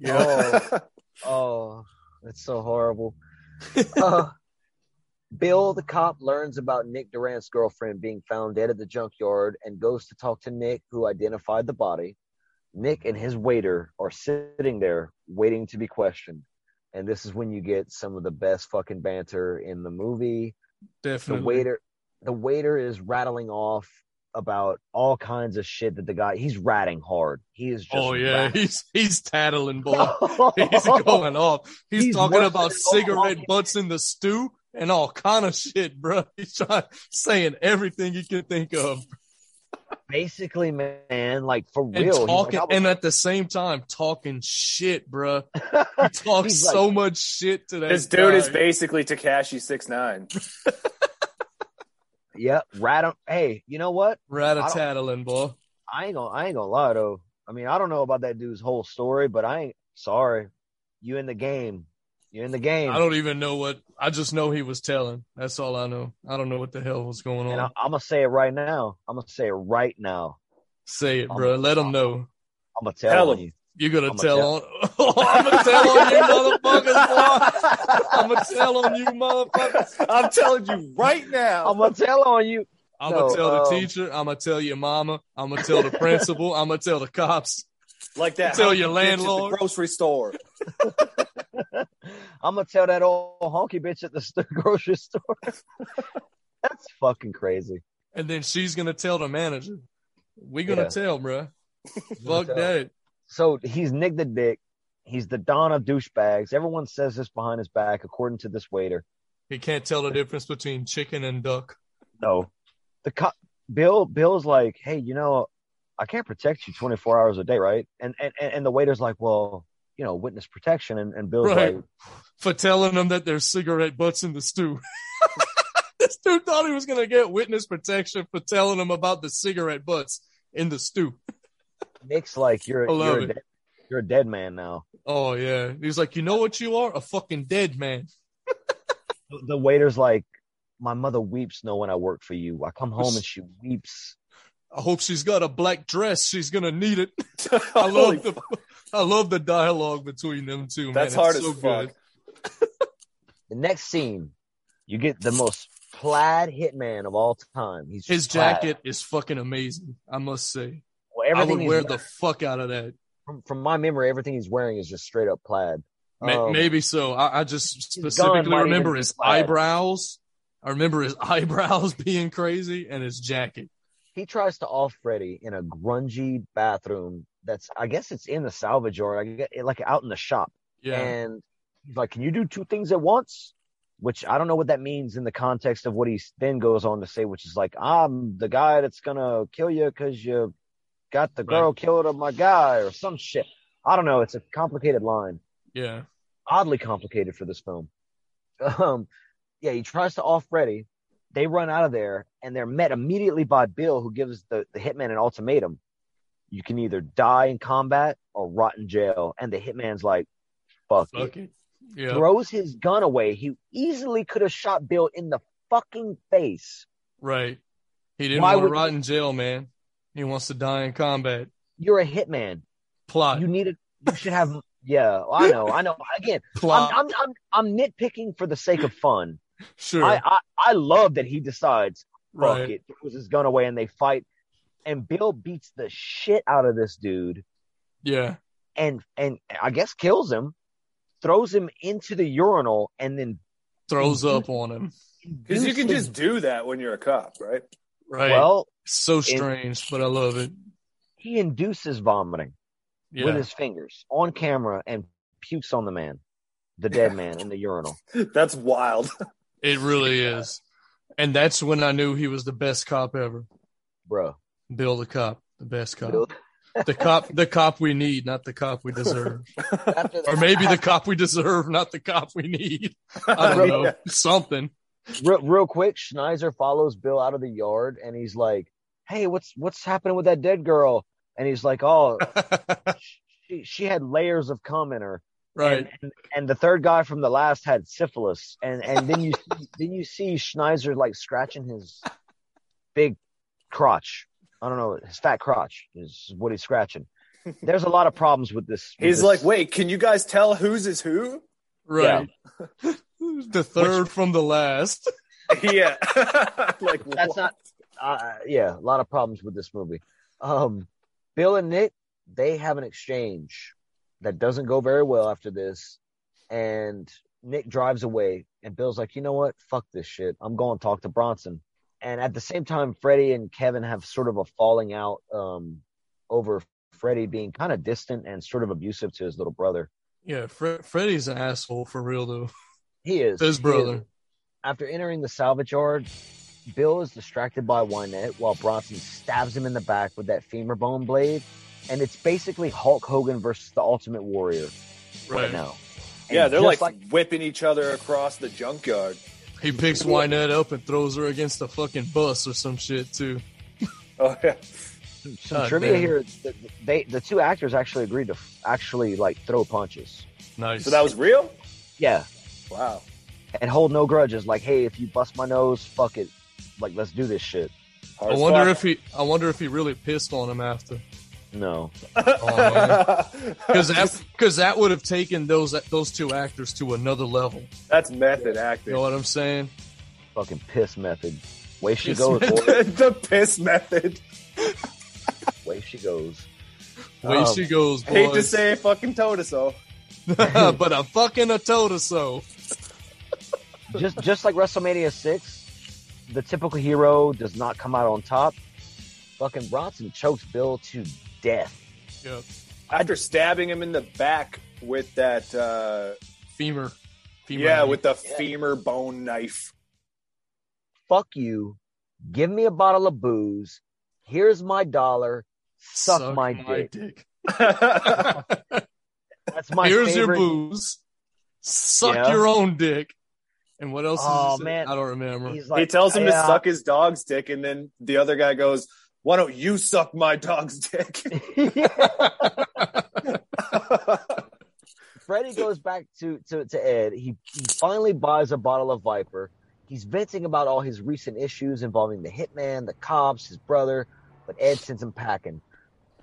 Oh, oh, that's so horrible. Uh, Bill, the cop, learns about Nick Durant's girlfriend being found dead at the junkyard and goes to talk to Nick, who identified the body. Nick and his waiter are sitting there waiting to be questioned. And this is when you get some of the best fucking banter in the movie. Definitely. The waiter, the waiter is rattling off about all kinds of shit that the guy he's ratting hard. He is just Oh yeah, ratting. he's he's tattling boy. He's going off. He's, He's talking about cigarette honky- butts in the stew and all kind of shit, bro. He's trying saying everything he can think of basically, man, like for and real. he's like, talking, I was- and at the same time talking shit, bro. He talks He's like- so much shit to that. This dude is basically Tekashi six nine. Yeah, rat him. Hey, you know what? rat-a-tattling, boy. I ain't gonna, I ain't gonna lie though. I mean, I don't know about that dude's whole story, but I ain't sorry. You in the game? You're in the game? I don't even know what. I just know he was telling. That's all I know. I don't know what the hell was going and on. I, I'm gonna say it right now. I'm gonna say it right now. Say it, I'm- bro. Let him know. I'm gonna tell Tell him. you. You're gonna I'ma tell, tell- on. I'm gonna tell on you, motherfuckers, boy. I'm gonna tell on you, motherfuckers. I'm telling you right now. I'm gonna tell on you. I'm No, gonna tell the um, teacher. I'm gonna tell your mama. I'm gonna tell the principal. I'm gonna tell the cops. like that. Tell your landlord. the grocery store. I'm gonna tell that old honky bitch at the st- grocery store. That's fucking crazy. And then she's gonna tell the manager. We gonna Yeah. tell, bruh. Fuck tell. that. So he's Nick the Dick. He's the Don of douchebags. Everyone says this behind his back, according to this waiter. He can't tell the difference between chicken and duck. No, the co- Bill Bill's like, hey, you know, I can't protect you 24 hours a day, right? And and and the waiter's like, well, you know, witness protection. And, and Bill's Right. like, For telling them that there's cigarette butts in the stew. this dude thought he was gonna get witness protection for telling him about the cigarette butts in the stew. Nick's like, you're you're a, dead, you're a dead man now. Oh yeah. He's like, you know what you are? A fucking dead man. The, the waiter's like, my mother weeps knowing I work for you. I come home and she weeps. I hope she's got a black dress. She's gonna need it. I love the I love the dialogue between them two. Man. That's It's hard so as fuck. good. The next scene, you get the most plaid hitman of all time. He's His plaid. jacket is fucking amazing. I must say. Well, I everything would he's wear wearing- the fuck out of that. from, from my memory, everything he's wearing is just straight up plaid. Ma- Um, Maybe so. I, I just specifically remember his plaid. eyebrows. I remember his eyebrows being crazy and his jacket. he tries to off Freddy in a grungy bathroom that's I guess it's in the salvage or like out in the shop. Yeah. And he's like, "Can you do two things at once?" Which I don't know what that means in the context of what he then goes on to say, which is like, "I'm the guy that's gonna kill you because you got the girl killed of my guy" or some shit. I don't know. It's a complicated line, yeah. oddly complicated for this film. Um, yeah, he tries to off Freddy. They run out of there and they're met immediately by Bill, who gives the, the hitman an ultimatum. You can either die in combat or rot in jail. And the hitman's like, fuck, it. Fuck it. Yeah. Throws his gun away. He easily could have shot Bill in the fucking face. Right. He didn't Why want to rot in jail, man. He wants to die in combat. You're a hitman. Plot. You need a. You should have. Yeah, I know. I know. Again, I'm, Plot. I'm I'm I'm nitpicking for the sake of fun. sure. I, I I love that he decides fuck right. it, throws his gun away and they fight, and Bill beats the shit out of this dude Yeah. and and I guess kills him, throws him into the urinal, and then Throws up on him. Because you can induces- just do that when you're a cop, right? Right. well so strange, but I love it. he induces vomiting Yeah. with his fingers on camera and pukes on the man, the dead man in the urinal. That's wild. It really is. And that's when I knew he was the best cop ever. Bro, Bill the cop, the best cop. Bill- The cop the cop we need, not the cop we deserve. after Or maybe the cop we deserve, not the cop we need. I don't know. Something. real, real quick, Schneider follows Bill out of the yard and he's like, "Hey, what's what's happening with that dead girl?" And he's like, "Oh, she she had layers of cum in her." right. And, and, and the third guy from the last had syphilis, and and then you see, then you see Schneider like scratching his big crotch. I don't know, his fat crotch is what he's scratching. There's a lot of problems with this. with He's this- like, wait, can you guys tell whose is who? Right. the third from the last. yeah. like That's what? not. Uh, yeah, a lot of problems with this movie. Um, Bill and Nick, they have an exchange that doesn't go very well after this, and Nick drives away, and Bill's like, you know what? Fuck this shit. I'm going to talk to Bronson. And at the same time, Freddie and Kevin have sort of a falling out um, over Freddie being kind of distant and sort of abusive to his little brother. Yeah, Fre- Freddy's an asshole for real though. He is His brother. is. After entering the salvage yard, Bill is distracted by Wynette while Bronson stabs him in the back with that femur bone blade. And it's basically Hulk Hogan versus the Ultimate Warrior right, Right. now. Yeah, they're just like, whipping each other across the junkyard. He picks Wynette up and throws her against a fucking bus or some shit too. Oh yeah. some God trivia damn. here. The, they the two actors actually agreed to f- actually like throw punches. Nice. So that was real? Yeah, Wow. and hold no grudges. Like, hey, if you bust my nose, fuck it. Like, let's do this shit. Hard I wonder fuck. if he. I wonder if he really pissed on him after, No, because that because that would have taken those those two actors to another level. That's method acting. You know what I'm saying? fucking piss method. Way she Piss goes, the piss method. Way she goes. Way Um, she goes, boys. Hate to say fucking told us so. but I'm fucking a told so. just just like WrestleMania six, the typical hero does not come out on top. Fucking Bronson chokes Bill to death. Yeah. After stabbing him in the back with that uh Femur. Femur yeah, knife. with the femur bone knife. Fuck you. Give me a bottle of booze. Here's my dollar. Suck, my, dick. That's my Here's favorite. your booze. Suck Yeah. your own dick. And what else? Oh, is it? man. I don't remember. He's he tells him yeah. to suck his dog's dick, and then the other guy goes, Why don't you suck my dog's dick? Freddie goes back to, to, to Ed. He, he finally buys a bottle of Viper. He's venting about all his recent issues involving the hitman, the cops, his brother, but Ed sends him packing.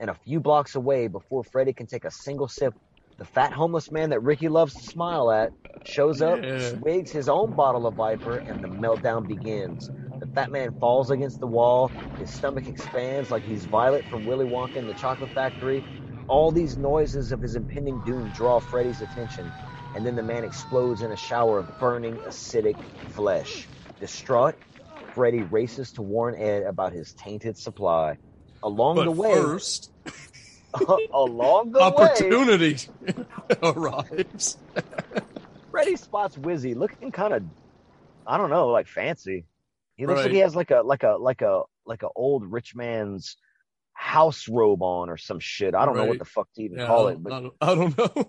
And a few blocks away, before Freddie can take a single sip, the fat homeless man that Ricky loves to smile at shows up, Yeah. swigs his own bottle of Viper, and the meltdown begins. The fat man falls against the wall. His stomach expands like he's Violet from Willy Wonka and the Chocolate Factory. All these noises of his impending doom draw Freddy's attention, and then the man explodes in a shower of burning, acidic flesh. Distraught, Freddy races to warn Ed about his tainted supply. Along but the way, first, along the way, opportunity arrives. Freddy spots Wizzy looking kind of, I don't know, like fancy. He looks like he has like a like a like a like a old rich man's house robe on or some shit. I don't know what the fuck to even Yeah, call I, it, don't, I, don't, I don't know.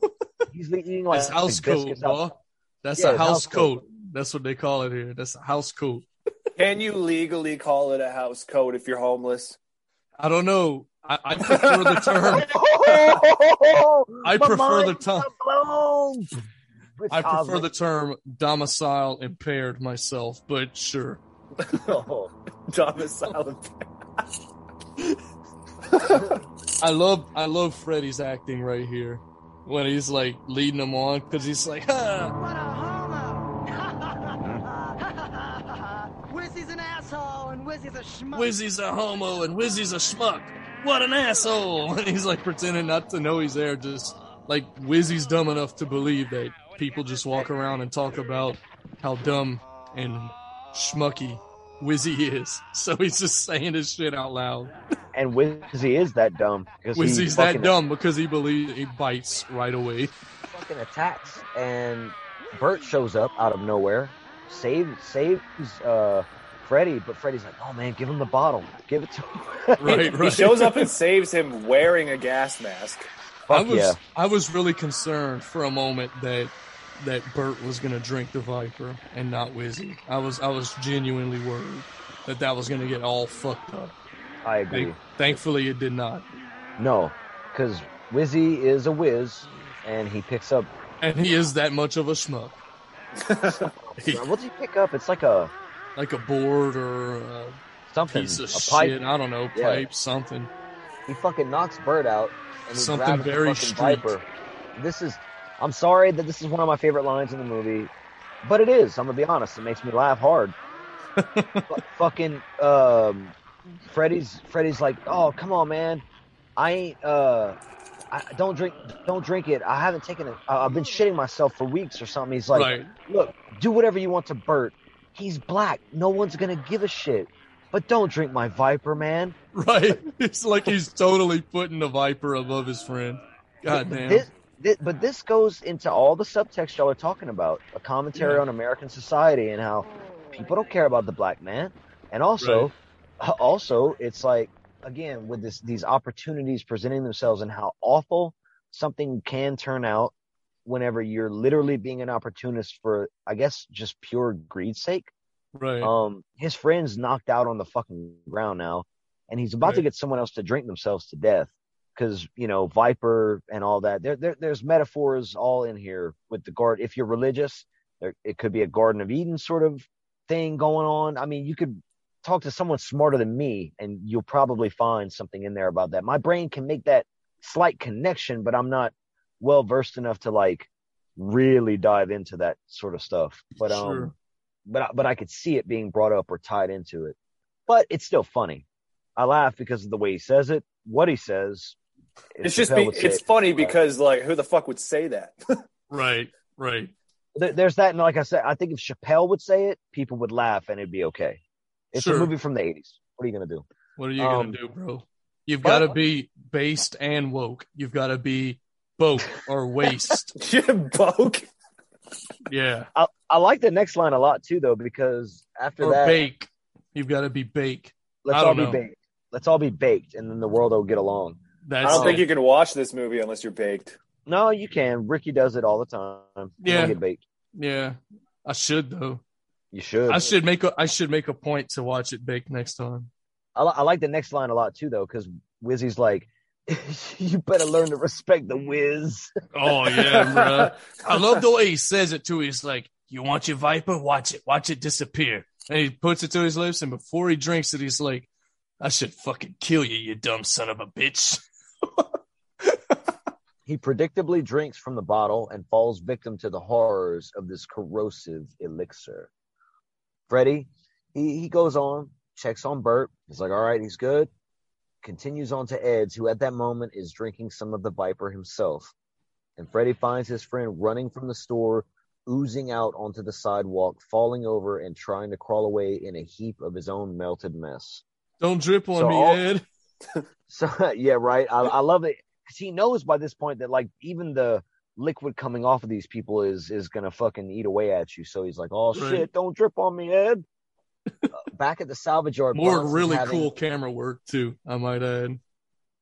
he's eating like That's house coat, biscuits boy. out- That's Yeah, a house, house coat. coat. That's what they call it here. That's a house coat. Can you legally call it a house coat if you're homeless? I don't know. I, I prefer the term. I My prefer the term. I prefer the term domicile impaired myself, but sure. Domicile. I love I love Freddy's acting right here when he's like leading them on because he's like, huh. What a homo! Wizzy's an asshole and Wizzy's a schmuck. Wizzy's a homo and Wizzy's a schmuck. What an asshole! And he's like pretending not to know he's there, just like Wizzy's dumb enough to believe that people just walk around and talk about how dumb and schmucky Wizzy is. So he's just saying his shit out loud. And Wizzy is that dumb because he Wizzy's that dumb because he believes he bites right away. fucking attacks and Bert shows up out of nowhere, saves saves uh Freddy, but Freddy's like, "Oh man, give him the bottle, give it to him." Right, He shows up and saves him wearing a gas mask. I was yeah. I was really concerned for a moment that that Bert was gonna drink the Viper and not Wizzy. I was I was genuinely worried that that was gonna get all fucked up. I agree. Thank, thankfully, it did not. No, because Wizzy is a whiz, and he picks up. And he is that much of a schmuck, What does he pick up? It's like a like a board or a something, piece of a pipe. shit. I don't know, Yeah. pipe, something. He fucking knocks Bert out, and he Something grabs very the fucking street. Viper. This is. I'm sorry that this is one of my favorite lines in the movie, but it is. I'm gonna be honest. It makes me laugh hard. But fucking um, Freddy's Freddy's like, oh come on, man, I ain't uh, I don't drink don't drink it. I haven't taken it. I've been shitting myself for weeks or something. He's like, right. look, do whatever you want to Bert. He's black. No one's gonna give a shit. But don't drink my Viper, man. Right. It's like he's totally putting the Viper above his friend. God damn. This, thi- but this goes into all the subtext y'all are talking about a commentary Yeah. on American society and how people don't care about the black man. And also, also, it's like, again, with this, these opportunities presenting themselves and how awful something can turn out whenever you're literally being an opportunist for, I guess, just pure greed's sake. Right. Um, his friend's knocked out on the fucking ground now, and he's about to get someone else to drink themselves to death. Because you know Viper and all that. There, there, there's metaphors all in here with the guard. If you're religious, there, it could be a Garden of Eden sort of thing going on. I mean, you could talk to someone smarter than me, and you'll probably find something in there about that. My brain can make that slight connection, but I'm not well versed enough to like really dive into that sort of stuff. But um, Sure. but I- but I could see it being brought up or tied into it. But it's still funny. I laugh because of the way he says it, what he says. If It's just be, it's it. funny because like who the fuck would say that? Right. Right. There- there's that, and like I said, I think if Chappelle would say it, people would laugh and it'd be okay. It's Sure. a movie from the '80s. What are you gonna do? What are you Um, gonna do, bro? You've got to be based and woke. You've got to be both or waste. Boke. yeah. I, I like the next line a lot too, though, because after Or that, bake. You've got to be bake. let's I all don't be know. baked. Let's all be baked, and then the world will get along. That's I don't think you can watch this movie unless you're baked. No, you can. Ricky does it all the time. You Yeah. get baked. Yeah. I should though. You should. I should make a I should make a point to watch it baked next time. I, I like the next line a lot too, though, because Wizzy's like, "You better learn to respect the whiz." Oh yeah, bro. I love the way he says it too. He's like, "You want your viper? Watch it, watch it disappear." And he puts it to his lips, and before he drinks it, he's like, "I should fucking kill you, you dumb son of a bitch." He predictably drinks from the bottle and falls victim to the horrors of this corrosive elixir. Freddy, he, he goes on, checks on Bert. He's like, all right, he's good. Continues on to Ed's, who at that moment is drinking some of the Viper himself. And Freddy finds his friend running from the store, oozing out onto the sidewalk, falling over and trying to crawl away in a heap of his own melted mess. Don't drip on So me, all- Ed. So yeah, right. I, I love it because he knows by this point that like even the liquid coming off of these people is is gonna fucking eat away at you. So he's like, "Oh Right. shit, don't drip on me, Ed." Uh, back at the salvage yard, More Bronson's really having- cool camera work too. I might add.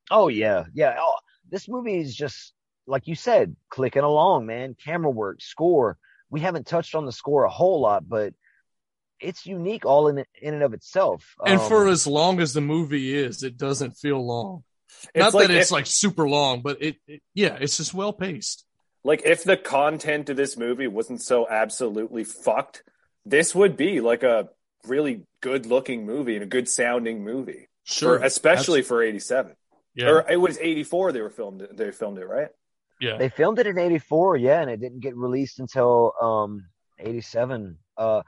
Oh yeah, yeah. Oh, this movie is just like you said, clicking along, man. Camera work, score. We haven't touched on the score a whole lot, but it's unique all in in and of itself. And for Um, as long as the movie is, it doesn't feel long. Not like that it's if- like super long, but it, it yeah, it's just well paced. Like if the content of this movie wasn't so absolutely fucked, this would be like a really good looking movie and a good sounding movie. Sure, For, especially for 87. Yeah, Or it was '84. They were filmed. They filmed it, right? yeah. They filmed it in '84, yeah, and it didn't get released until um '87. Uh,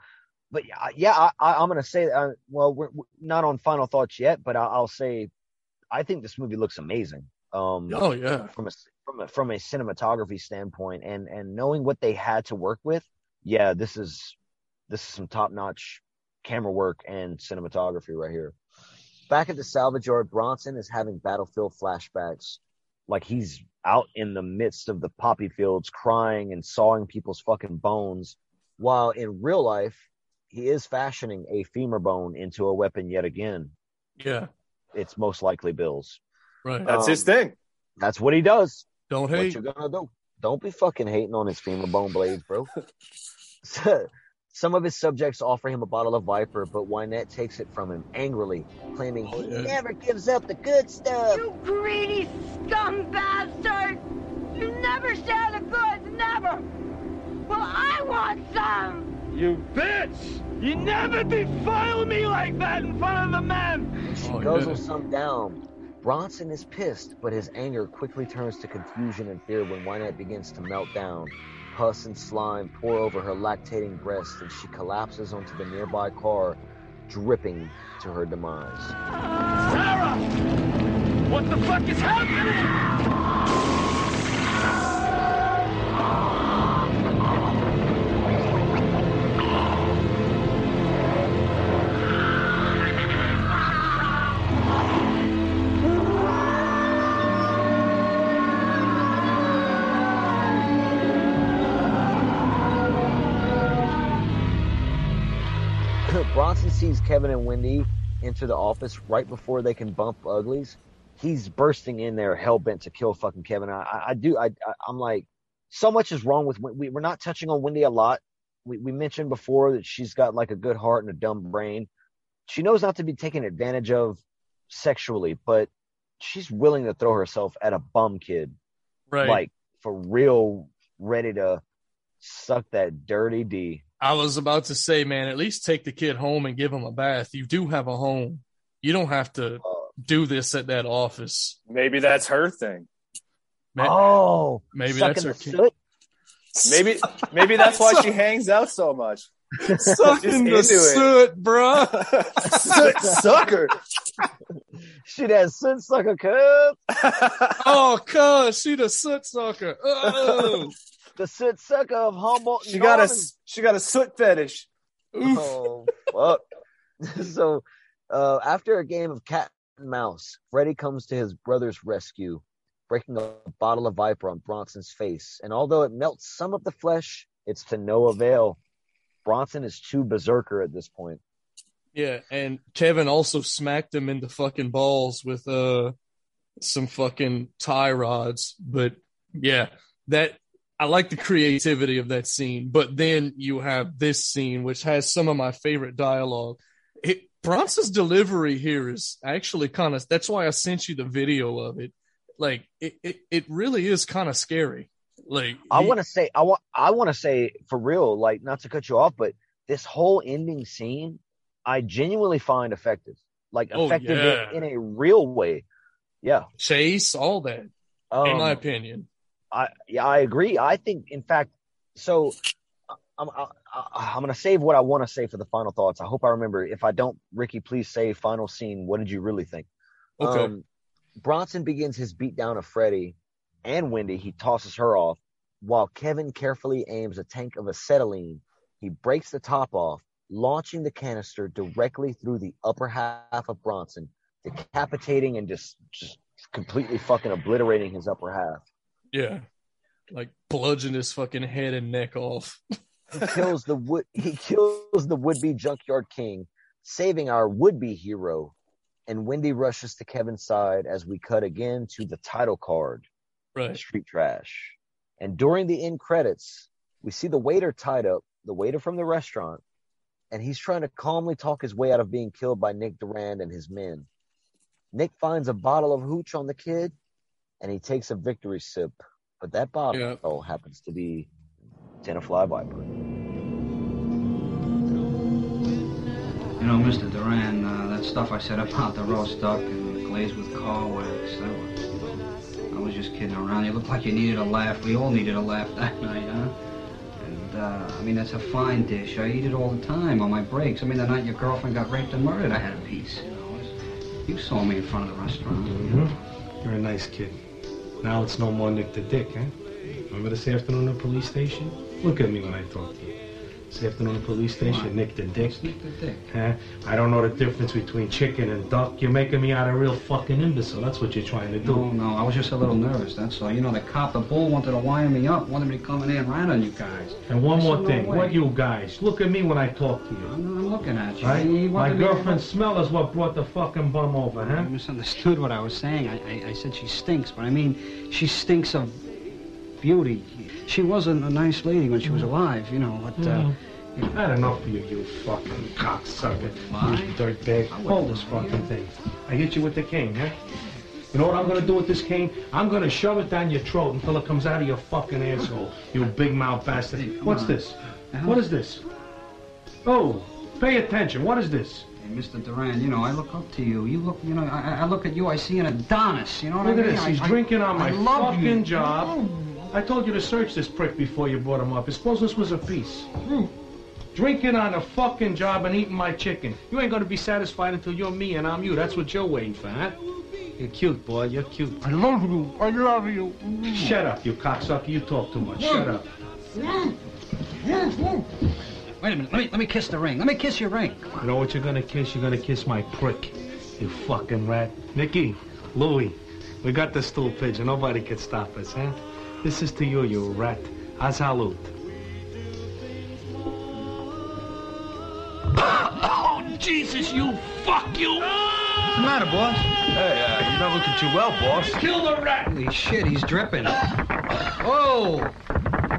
but yeah, yeah, I, I, I'm gonna say, uh, well, we're, we're not on final thoughts yet, but I, I'll say, I think this movie looks amazing. Um, oh yeah, from a from a from a cinematography standpoint, and and knowing what they had to work with, yeah, this is this is some top notch camera work and cinematography right here. Back at the salvage yard, Bronson is having battlefield flashbacks, like he's out in the midst of the poppy fields, crying and sawing people's fucking bones, while in real life he is fashioning a femur bone into a weapon yet again. yeah. It's most likely Bill's. Right. That's Um, his thing. That's what he does. Don't What hate. you gonna do? Don't be fucking hating on his femur bone blades, bro. Some of his subjects offer him a bottle of Viper, but Wynette takes it from him angrily, claiming oh, he yeah. never gives up the good stuff. You greedy scum bastard! You never share the goods, never! Well, I want some! You bitch! You never defile me like that in front of the men! She Oh, guzzles yeah. some down. Bronson is pissed, but his anger quickly turns to confusion and fear when Wynette begins to melt down. Pus and slime pour over her lactating breast, and she collapses onto the nearby car, dripping to her demise. Sarah! What the fuck is happening? Kevin and Wendy into the office right before they can bump uglies. He's bursting in there, hell bent to kill fucking Kevin. I, I, do. I, I, I'm like, so much is wrong with. We, we're not touching on Wendy a lot. We, we mentioned before that she's got like a good heart and a dumb brain. She knows not to be taken advantage of sexually, but she's willing to throw herself at a bum kid, Right. like for real, ready to suck that dirty D. I was about to say, man, at least take the kid home and give him a bath. You do have a home. You don't have to do this at that office. Maybe that's her thing. Man, oh, maybe that's her kid. soot. Maybe maybe that's why she hangs out so much. Sucking the into it. soot, bruh. Soot Sucker. She that soot sucker cub. Oh, cuz she the soot sucker. Oh, the soot sucker of Humboldt. she got a she got a soot fetish. oof. Oh fuck! so, uh, after a game of cat and mouse, Freddy comes to his brother's rescue, breaking a bottle of Viper on Bronson's face. And although it melts some of the flesh, it's to no avail. Bronson is too berserker at this point. Yeah, and Kevin also smacked him in the fucking balls with uh some fucking tie rods. But yeah, that I like the creativity of that scene. But then you have this scene which has some of my favorite dialogue. It, Bronson's delivery here is actually kind of that's why I sent you the video of it. Like it it, it really is kind of scary. Like I want to say, I want, I want to say for real, like not to cut you off, but this whole ending scene, I genuinely find effective, like Oh, effective yeah. in, in a real way. Yeah. chase all that Um, in my opinion. I yeah, I agree. I think, in fact, so I'm I, I, I'm gonna save what I want to say for the final thoughts. I hope I remember. If I don't, Ricky, please say final scene. What did you really think? Okay. Um, Bronson begins his beatdown of Freddy and Wendy. He tosses her off, while Kevin carefully aims a tank of acetylene. He breaks the top off, launching the canister directly through the upper half of Bronson, decapitating and just just completely fucking obliterating his upper half. Yeah. Like bludgeon his fucking head and neck off. he kills the would he kills the would be junkyard king, saving our would be hero. And Wendy rushes to Kevin's side as we cut again to the title card, Right. Street Trash. And during the end credits, we see the waiter tied up, the waiter from the restaurant, and he's trying to calmly talk his way out of being killed by Nick Durand and his men. Nick finds a bottle of hooch on the kid, and he takes a victory sip. But that bottle happens to be Tenafly Viper. You know, Mr. Duran, uh, that stuff I said about the roast duck and the glazed with car wax. That was, I was just kidding around. You looked like you needed a laugh. We all needed a laugh that night, huh? And, uh, I mean, that's a fine dish. I eat it all the time on my breaks. I mean, the night your girlfriend got raped and murdered, I had a piece. You, know? you saw me in front of the restaurant. You're a nice kid. Now it's no more Nick the Dick, eh? Remember this afternoon at the police station? Look at me when I talk to you. This afternoon the police station, Nick the Dick. Nick the Dick. Huh? I don't know the difference between chicken and duck. You're making me out a real fucking imbecile. That's what you're trying to do. No, no, I was just a little nervous, that's all. You know, the cop, the bull, wanted to wire me up, wanted me to come in there and rat on you guys. And one more no thing. way. What you guys? Look at me when I talk to you. I'm, I'm looking at you. Right? He My wanted me to- girlfriend's smell is what brought the fucking bum over, huh? You misunderstood what I was saying. I, I, I said she stinks, but I mean, she stinks of beauty. She wasn't a nice lady when she was alive, you know, but, uh, I had enough of you, you fucking cocksucker. Why? You dirtbag. I wouldn't Hold this fucking thing. I hit you with the cane, huh? You know what I'm gonna do with this cane? I'm gonna shove it down your throat until it comes out of your fucking asshole, you big mouth bastard. Hey, What's on. this? What is this? Oh, pay attention. What is this? Hey, Mr. Duran, you know, I look up to you. You look, you know, I, I look at you, I see an Adonis, you know what Look I mean? Look at mean? this. I- He's I- drinking on I my love fucking you. job. I told you to search this prick before you brought him up. I Suppose this was a piece. Hmm. Drinking on a fucking job and eating my chicken. You ain't gonna be satisfied until you're me and I'm you. That's what you're waiting for, huh? You're cute, boy. You're cute. I love you. I love you. Shut up, you cocksucker. You talk too much. Shut up. Wait a minute, let me, let me kiss the ring. Let me kiss your ring. You know what you're gonna kiss? You're gonna kiss my prick. You fucking rat. Nicky, Louie, we got the stool pigeon. Nobody can stop us, huh? This is to you, you rat. Azalut. Oh, Jesus, you fuck you. What's the matter, boss? Hey, uh, you're not looking too well, boss. Kill the rat. Holy shit, he's dripping. Whoa!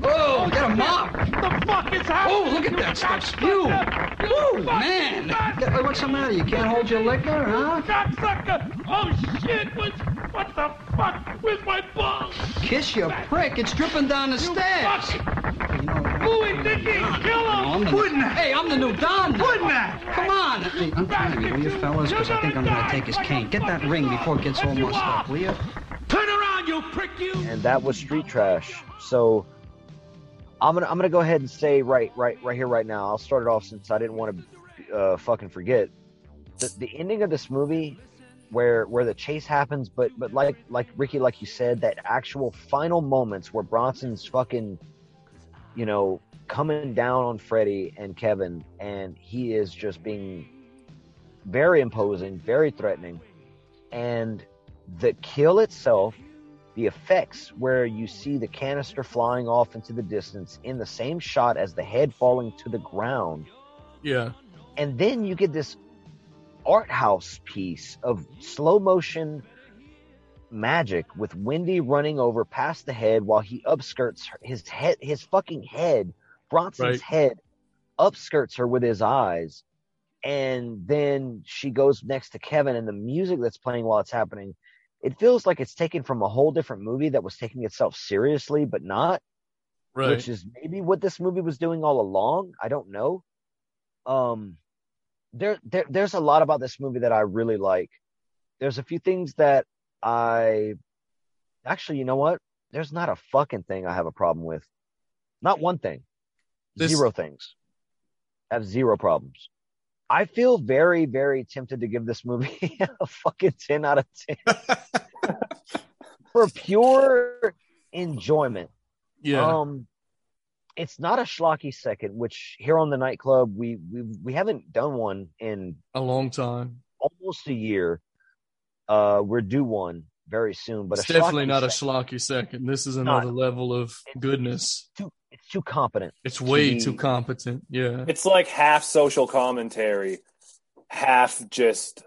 Whoa, get a mop! The fuck is happening? Oh, look at that stuff spew! Woo, man! Get- What's the matter? You can't hold your liquor, huh? Cocksucker! Oh shit! What, what the fuck? Where's my balls? Kiss your prick, it's dripping down the stairs! Fuck! You know, Louis, Nicky, kill him! the, Wouldn't Hey, I'm the new Don. Wouldn't Come on. Hey, untie me, will you, fellas? Because I think I'm going to take his cane. Get that ring before it gets all mussed up, will you? Turn around, you prick, you! and that was street trash. So I'm gonna I'm gonna go ahead and say right right right here right now. I'll start it off since I didn't want to uh, fucking forget the, the ending of this movie where where the chase happens, but but like like Ricky like you said that actual final moments where Bronson's fucking you know coming down on Freddy and Kevin and he is just being very imposing, very threatening, and the kill itself the effects where you see the canister flying off into the distance in the same shot as the head falling to the ground Yeah. and then you get this art house piece of slow motion magic with Wendy running over past the head while he upskirts her, his head his fucking head Bronson's Right. head upskirts her with his eyes and then she goes next to Kevin and the music that's playing while it's happening it feels like it's taken from a whole different movie that was taking itself seriously but not Right. which is maybe what this movie was doing all along. I don't know. Um, there, there, there's a lot about this movie that I really like. There's a few things that I actually, you know what? There's not a fucking thing I have a problem with. Not one thing. This- Zero things. I have zero problems. I feel very, very tempted to give this movie a fucking 10 out of 10 for pure enjoyment. yeah. Um, it's not a schlocky second, which here on the nightclub we we we haven't done one in a long time. almost a year. Uh, we're due one very soon, but it's a definitely not a second, schlocky second. This is another level of goodness. too, it's too competent. It's way be- too competent. Yeah. It's like half social commentary, half just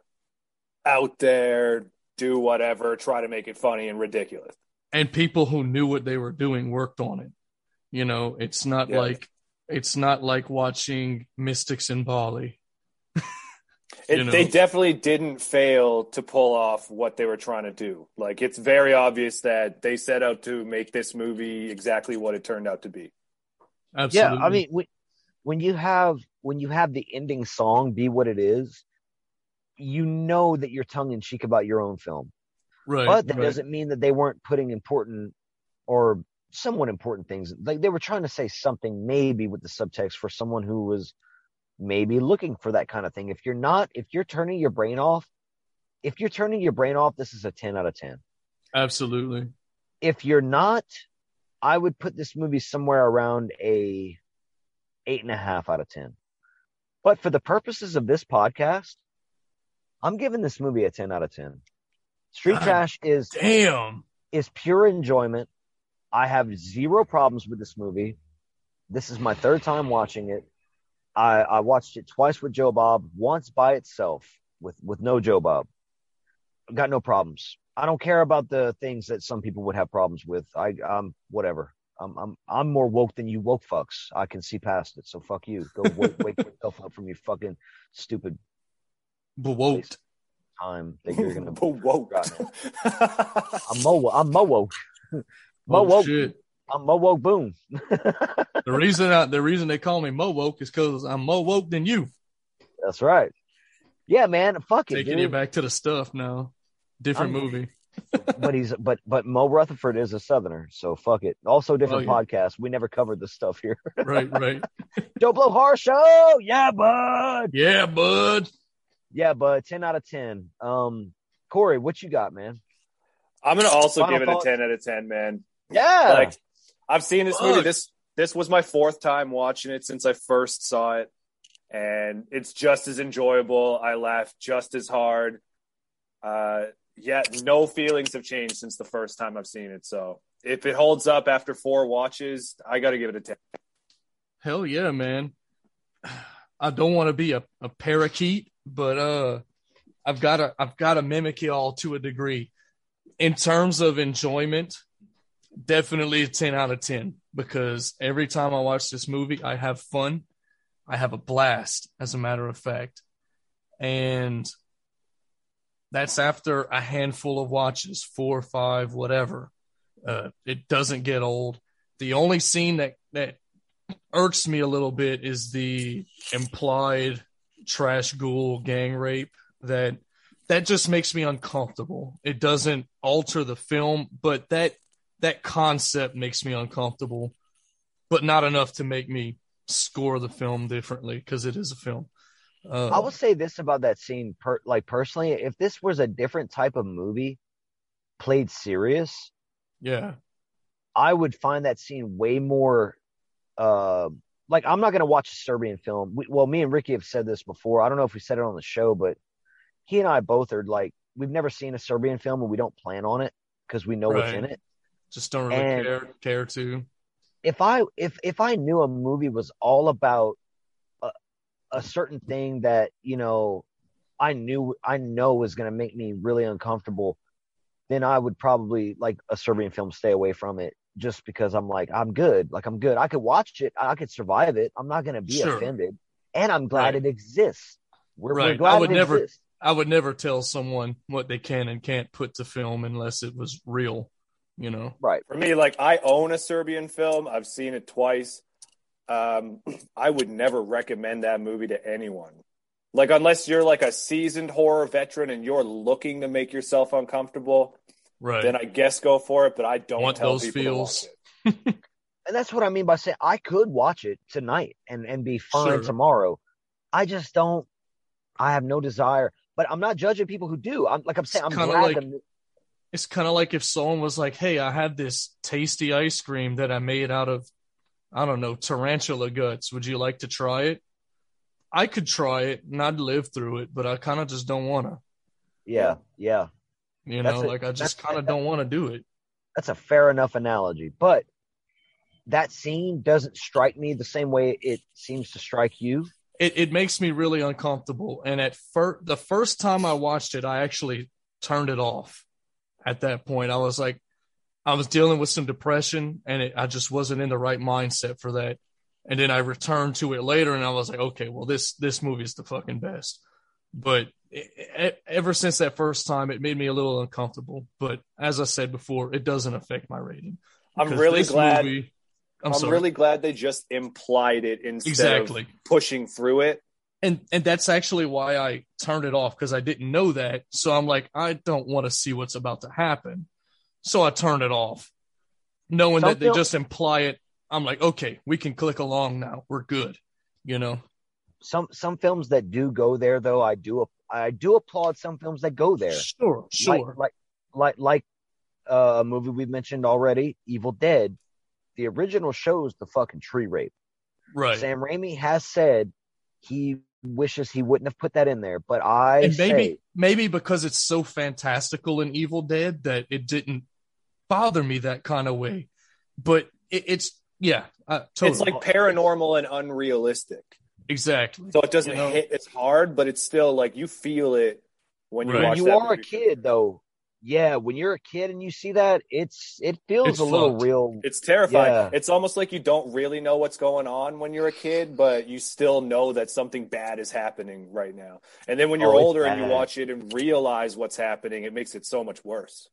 out there, do whatever, try to make it funny and ridiculous. and people who knew what they were doing worked on it. You know, it's not Yeah. like it's not like watching Mystics in Bali. It, You know. They definitely didn't fail to pull off what they were trying to do. Like it's very obvious that they set out to make this movie exactly what it turned out to be. Absolutely. Yeah, I mean when, when you have when you have the ending song be what it is, you know that you're tongue in cheek about your own film. Right. but that right. doesn't mean that they weren't putting important or somewhat important things. Like they were trying to say something maybe with the subtext for someone who was maybe looking for that kind of thing. If you're not, if you're turning your brain off, if you're turning your brain off, this is a 10 out of 10. Absolutely. If you're not, I would put this movie somewhere around a eight and a half out of 10. But for the purposes of this podcast, I'm giving this movie a 10 out of 10. Street God Trash is Damn. is pure enjoyment. I have zero problems with this movie. This is my third time watching it. I, I watched it twice with Joe Bob, once by itself with, with no Joe Bob. Got no problems. I don't care about the things that some people would have problems with. I um whatever. I'm I'm I'm more woke than you woke fucks. I can see past it. So fuck you. Go wake, wake yourself up from your fucking stupid Bewoked. time that you're gonna Whoa. I'm mo I'm mo woke. Mo Oh, woke. shit. I'm mo woke boom. The reason I, the reason they call me Mo woke is because I'm more woke than you. That's right. Yeah, man. Fuck it, Taking dude. you back to the stuff now. Different I'm- movie. but he's but but Mo Rutherford is a Southerner, so fuck it. Also, different Oh, yeah. podcast. We never covered this stuff here. Right, right. Joe Blow Horror Show, yeah, bud. Yeah, bud. Yeah, bud. Ten out of ten. Um, Corey, what you got, man? I'm gonna also Final give it a 10 out of 10, man. Yeah, Like I've seen this movie. This this was my fourth time watching it since I first saw it, and it's just as enjoyable. I laugh just as hard. Uh, yeah, no feelings have changed since the first time I've seen it. So if it holds up after four watches, I got to give it a ten. Hell yeah, man. I don't want to be a, a parakeet, but uh I've gotta I've gotta mimic y'all to a degree. In terms of enjoyment, definitely a 10 out of 10 because every time I watch this movie, I have fun. I have a blast, as a matter of fact. And that's after a handful of watches, four or five, whatever. Uh, it doesn't get old. The only scene that, that irks me a little bit is the implied trash ghoul gang rape that that just makes me uncomfortable. It doesn't alter the film, but that that concept makes me uncomfortable, but not enough to make me score the film differently because it is a film. Uh, I will say this about that scene. Per, like personally, if this was a different type of movie, played serious, yeah, I would find that scene way more. Uh, like I'm not gonna watch a Serbian film. We, well, me and Ricky have said this before. I don't know if we said it on the show, but he and I both are like we've never seen a Serbian film and we don't plan on it because we know what's in it. just don't really And- care care to. if I if if I knew a movie was all about a certain thing that you know I knew I know was going to make me really uncomfortable, then I would probably like a Serbian film stay away from it just because I'm like I'm good, like I'm good. I could watch it, I could survive it. I'm not going to be Sure. offended, and I'm glad Right. it exists. We're, we're Right. I would it never- exists. I would never tell someone what they can and can't put to film unless it was real, you know. Right. For me, like I own a Serbian film. I've seen it twice. Um, I would never recommend that movie to anyone. Like unless you're like a seasoned horror veteran and you're looking to make yourself uncomfortable, Right. then I guess go for it. But I don't Want tell those people feels. to watch it. and that's what I mean by saying I could watch it tonight and and be fine Sure. tomorrow. I just don't. I have no desire, but I'm not judging people who do. I'm like I'm saying I'm It's kinda glad like- them- it's kind of like if someone was like, "Hey, I had this tasty ice cream that I made out of, I don't know, tarantula guts. Would you like to try it?" I could try it and I'd live through it, but I kind of just don't want to. yeah, yeah. You That's know, it. like I just kind of don't want to do it. That's a fair enough analogy, but that scene doesn't strike me the same way it seems to strike you. It it makes me really uncomfortable. And at first, the first time I watched it, I actually turned it off. At that point, I was like, I was dealing with some depression, and it, I just wasn't in the right mindset for that. And then I returned to it later, and I was like, okay, well this this movie is the fucking best. But e- e- ever since that first time, it made me a little uncomfortable. But as I said before, it doesn't affect my rating. I'm really glad. movie- I'm, I'm, really glad they just implied it instead exactly. of pushing through it. and and that's actually why I turned it off because I didn't know that. So I'm like, I don't want to see what's about to happen. So I turn it off, knowing Some that they just imply it. I'm like, okay, we can click along now. We're good. You know, Some some films that do go there though, I do I do applaud some films that go there. sure, sure, Like like like, like uh, a movie we've mentioned already, Evil Dead. The original shows the fucking tree rape. right. Sam Raimi has said he wishes he wouldn't have put that in there, but I and maybe say maybe because it's so fantastical in Evil Dead that it didn't bother me that kind of way. But it, it's yeah, uh, totally It's like paranormal and unrealistic. exactly. So it doesn't You know? hit as hard, but it's still like you feel it when you Right. watch when you that are a kid though, yeah, when you're a kid and you see that, it's it feels It's a little real. It's terrifying. Yeah. It's almost like you don't really know what's going on when you're a kid, but you still know that something bad is happening right now. And then when you're Oh, older and you watch it and realize what's happening, it makes it so much worse.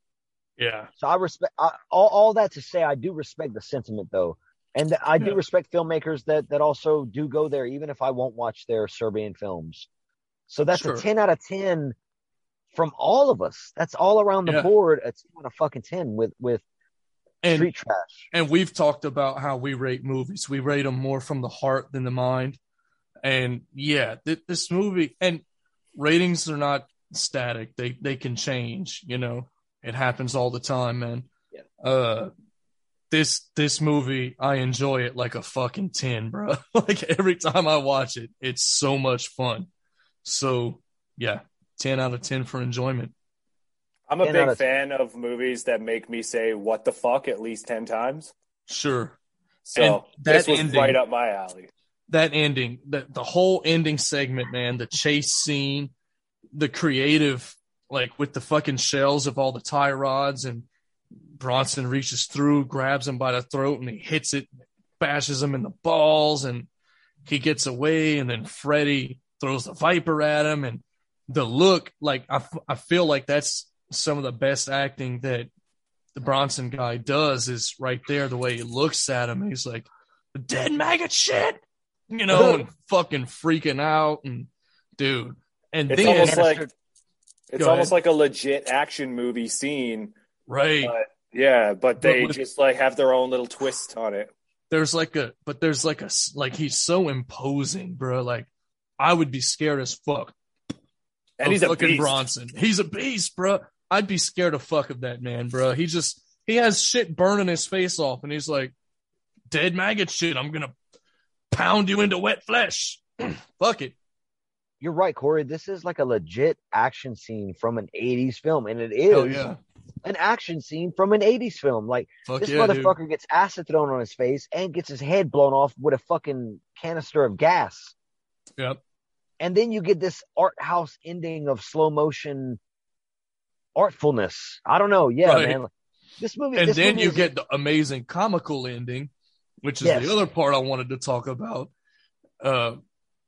Yeah, So I respect I, all all that to say I do respect the sentiment though, and th- I do Yeah. respect filmmakers that that also do go there, even if I won't watch their Serbian films. So that's Sure. a ten out of ten from all of us. That's all around the Yeah. board. A ten out of fucking ten with with and street trash. and we've talked about how we rate movies. We rate them more from the heart than the mind. And yeah, th- this movie and ratings are not static. They they can change. You know, it happens all the time, man. Yeah. Uh, this this movie, I enjoy it like a fucking ten, bro. like every time I watch it, it's so much fun. So yeah, ten out of ten for enjoyment. I'm a big of fan of movies that make me say "what the fuck" at least ten times. Sure. So And that this was ending- right up my alley. that ending, the the whole ending segment, man, the chase scene, the creative, like with the fucking shells of all the tie rods, and Bronson reaches through, grabs him by the throat, and he hits it, bashes him in the balls, and he gets away, and then Freddy throws the viper at him, and the look, like I, f- I feel like that's some of the best acting that the Bronson guy does is right there, the way he looks at him, he's like, dead maggot shit you know, and fucking freaking out and dude. And It's then almost like it's Go almost ahead. like a legit action movie scene. right, But yeah, but they with- just like have their own little twist on it. there's like a but there's like a, like he's so imposing, bro. Like I would be scared as fuck. And of he's a fucking beast. Bronson. He's a beast, bro. I'd be scared of fuck of that man, bro. He just he has shit burning his face off, and he's like, dead maggot shit. I'm gonna pound you into wet flesh. fuck it. You're right, Corey. This is like a legit action scene from an '80s film, and it is yeah. an action scene from an '80s film. Like Fuck this yeah, dude. motherfucker gets acid thrown on his face and gets his head blown off with a fucking canister of gas. Yep. And then you get this art house ending of slow motion artfulness. I don't know. Yeah, Right. man. This movie. and this then movie you is- get the amazing comical ending, which is Yes. the other part I wanted to talk about. Uh,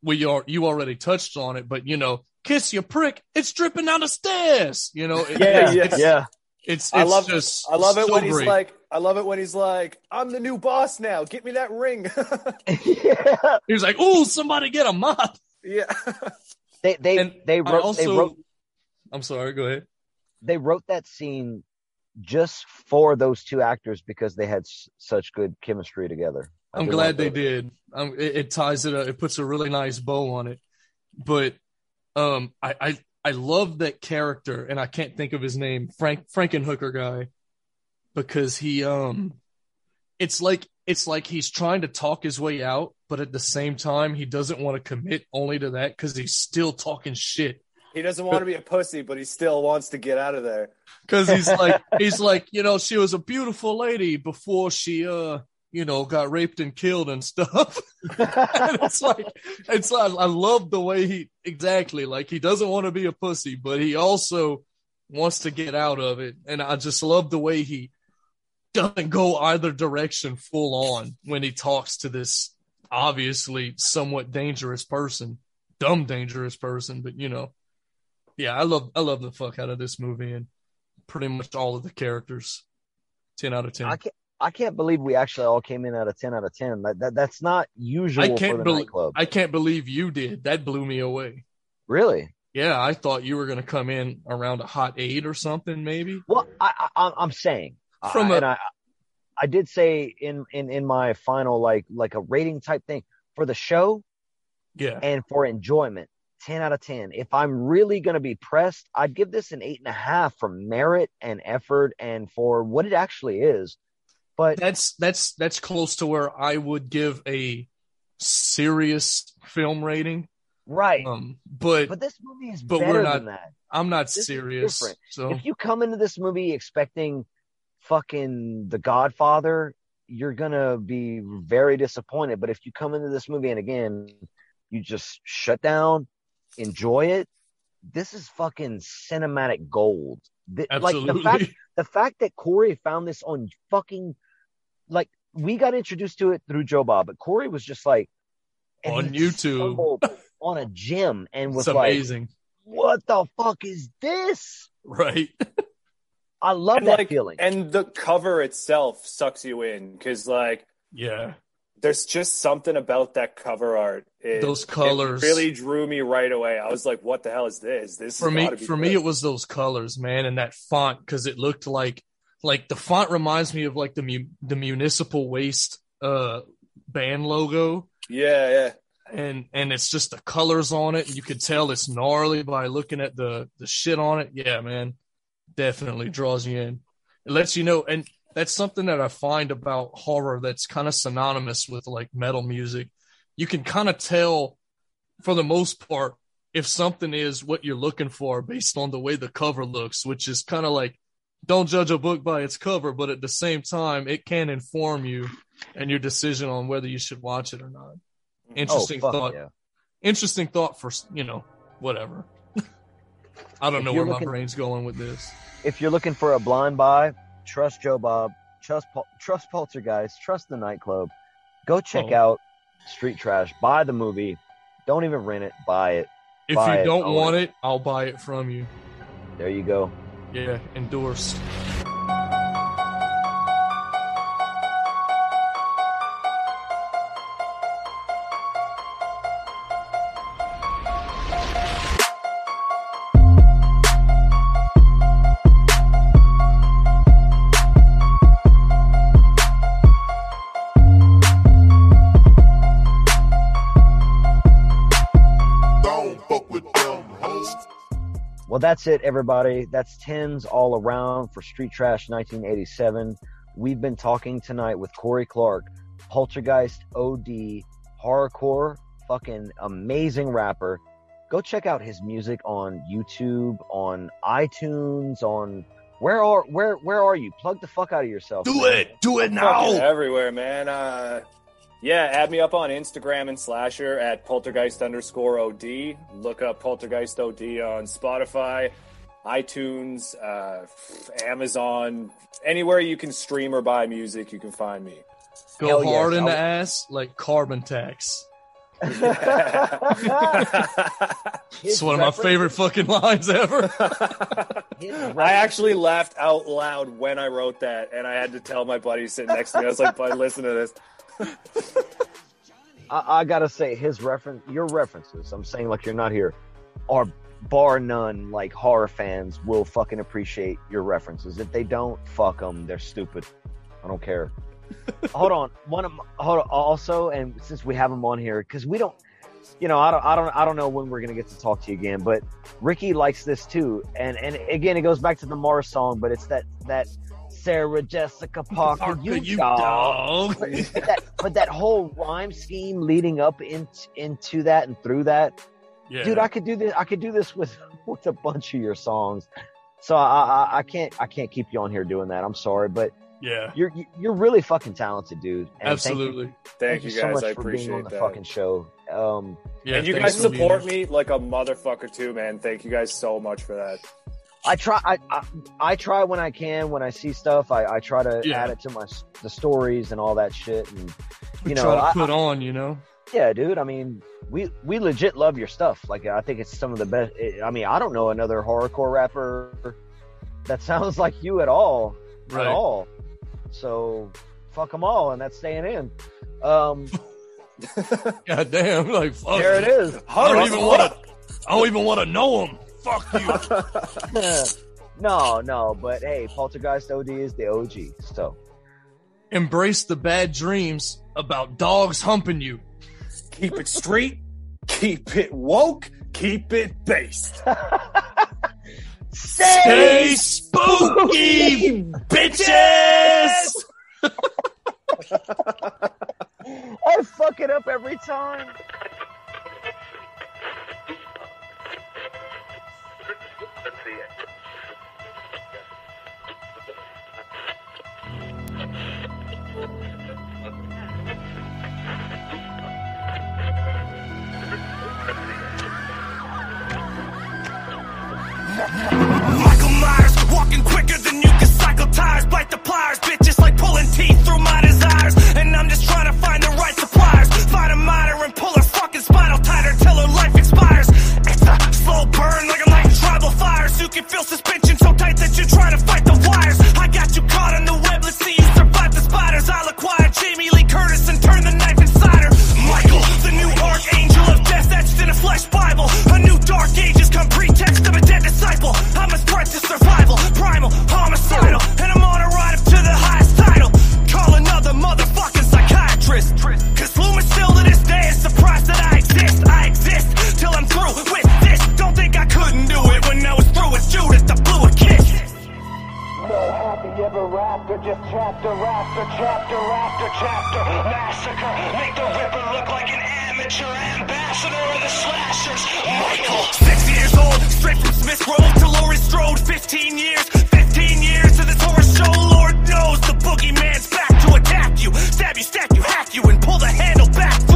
we are you already touched on it, but you know, kiss your prick, it's dripping down the stairs. You know, it- Yeah, it's, yeah. it's, yeah. it's, I love just I love it so when he's like I love it when he's like, I'm the new boss now. Get me that ring. yeah. he was like, "Oh, somebody get a mop." Yeah. They they And they wrote also, they wrote I'm sorry, go ahead. they wrote that scene just for those two actors because they had s- such good chemistry together. I I'm glad they that. did. Um, it, it ties it up. It puts a really nice bow on it. But um, I, I I love that character, and I can't think of his name, Frank Frankenhooker guy, because he um, it's like it's like he's trying to talk his way out, but at the same time he doesn't want to commit only to that because he's still talking shit. He doesn't want to be a pussy, but he still wants to get out of there. Because he's like he's like you know she was a beautiful lady before she uh you know got raped and killed and stuff. and it's like it's like I love the way he exactly like he doesn't want to be a pussy, but he also wants to get out of it, and I just love the way he doesn't go either direction full on when he talks to this obviously somewhat dangerous person, dumb dangerous person, but you know, yeah, I love I love the fuck out of this movie and pretty much all of the characters. Ten out of ten. I can't I can't believe we actually all came in at a ten out of ten. That, that that's not usual I for can't the believe nightclub. I can't believe you did. That blew me away. Really? Yeah, I thought you were gonna come in around a hot eight or something, maybe. Well, I, I I'm saying From I, a- I I did say in in in my final like like a rating type thing for the show Yeah. and for enjoyment. 10 out of 10. If I'm really going to be pressed, I'd give this an eight and a half for merit and effort and for what it actually is. But That's that's that's close to where I would give a serious film rating. right. Um, but but this movie is but better we're not- than that. I'm not This serious. So If you come into this movie expecting fucking The Godfather, you're gonna be very disappointed. But if you come into this movie and again, you just shut down, enjoy it. This is fucking cinematic gold. Th- Like the fact, the fact that Corey found this on fucking, like we got introduced to it through Joe Bob, but Corey was just like On YouTube. on a gym and was it's like, amazing. "What the fuck is this?" Right. I love and that like, feeling. and the cover itself sucks you in because like Yeah. there's just something about that cover art. It, Those colors. it really drew me right away. I was like, "What the hell is this?" This for me for good. me it was those colors man and that font because it looked like like the font reminds me of like the mu- the municipal waste uh band logo yeah, yeah. and and it's just the colors on it and you could tell it's gnarly by looking at the the shit on it yeah man definitely draws you in. It lets you know and that's something that i find about horror that's kind of synonymous with like metal music. You can kind of tell for the most part if something is what you're looking for based on the way the cover looks which is kind of like don't judge a book by its cover but at the same time it can inform you and your decision on whether you should watch it or not. Oh, interesting oh, thought. yeah. interesting thought for you know whatever. I don't If know where looking- my brain's going with this If you're looking for a blind buy, trust Joe Bob, trust Pol- trust Poltergeist, trust the nightclub. Go check Oh. out Street Trash. Buy the movie. Don't even rent it. Buy it. if Buy you it, don't want it i'll buy it from you There you go. yeah endorsed that's it, everybody. That's tens all around for Street Trash 1987. We've been talking tonight with Corey Clark, Poltergeist OD, hardcore, fucking amazing rapper. Go check out his music on YouTube, on iTunes, on where are where where are you? Plug the fuck out of yourself. do man. it do it Fucking now everywhere, man. Uh, yeah, add me up on Instagram and Slasher at poltergeist underscore OD. Look up poltergeist OD on Spotify, iTunes, uh, Amazon, anywhere you can stream or buy music, you can find me. go Hell yes, hard in the I'll- ass like carbon tax His it's one of my favorite fucking lines ever I actually laughed out loud when I wrote that, and I had to tell my buddy sitting next to me. I was like, "Bud, listen to this." I, I gotta say his reference, your references. I'm saying like you're not here, are bar none. Like horror fans will fucking appreciate your references. If they don't, fuck them. They're stupid. I don't care. Hold on, one of my, hold on, also, and since we have him on here, because we don't, you know, I don't, I don't, I don't know when we're gonna get to talk to you again. But Ricky likes this too, and and again, it goes back to the Mars song, but it's that that Sarah Jessica Parker, Parker, you, you dog. dog. But, but that, but that whole rhyme scheme leading up in, into that and through that, yeah dude, I could do this. I could do this with with a bunch of your songs. So I, I I can't I can't keep you on here doing that. I'm sorry, but yeah you're you're really fucking talented, dude. And absolutely Thank Thank, you, you so much I for being on the that. fucking show. Um, yeah and you guys support me like a motherfucker too, man. Thank you guys so much for that. I try I, I I try when I can when I see stuff. I, I try to Yeah. add it to my the stories and all that shit. And we you know, try to I- put on you know Yeah, dude. I mean, we we legit love your stuff. Like, I think it's some of the best. I mean, I don't know another horrorcore rapper that sounds like you at all. Right. At all. So fuck them all, and that's staying in. Um, God damn, like fuck. there it is. I don't even want to. I don't even want to know him. Fuck you. no, no, but hey, Poltergeist OD is the OG. So Embrace the bad dreams about dogs humping you. Keep it straight. keep it woke, keep it based. Stay spooky, bitches. I fuck it up every time. Michael cycle bite the pliers, bitches like pulling teeth through my desires. And I'm just trying to find the right suppliers, find a miner and pull her fucking spinal tighter till her life expires. It's a slow burn like I'm lighting tribal fires. You can feel suspension so tight that you're trying to fight the wires. I got you caught on the web, let's see you survive the spiders. I'll acquire Jamie Lee Curtis and turn the knife inside her. Michael, the new archangel of death etched in a flesh Bible. A new dark ages come pretext of a dead disciple. I'm a threat to survival, primal, homicidal, and I'm chapter after chapter after chapter. Massacre, make the Ripper look like an amateur ambassador of the slashers. Michael. Six years old, straight from Smith's Grove to Laurie Strode. 15 years, 15 years to this horror show. Lord knows the boogeyman's back to attack you. Stab you, stack you, hack you, and pull the handle back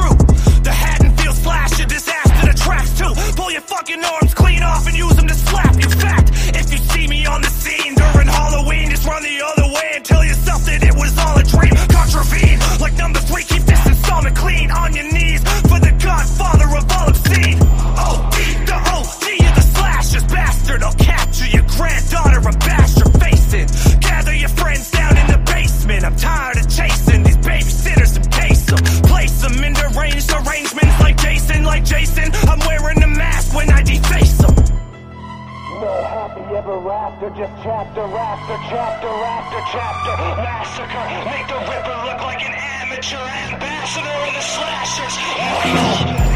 and tell yourself that it was all a dream. Contravene, like number three, keep this installment clean. On your knees for the godfather of all obscene. OD, the OD of the slashers, bastard. I'll capture your granddaughter and bash your face in. Gather your friends down in the basement. I'm tired of chasing these babysitters and case them. Place them in deranged arrangements like Jason, like Jason. Ever after, just chapter after chapter after chapter. Massacre, make the Ripper look like an amateur ambassador of the slashers.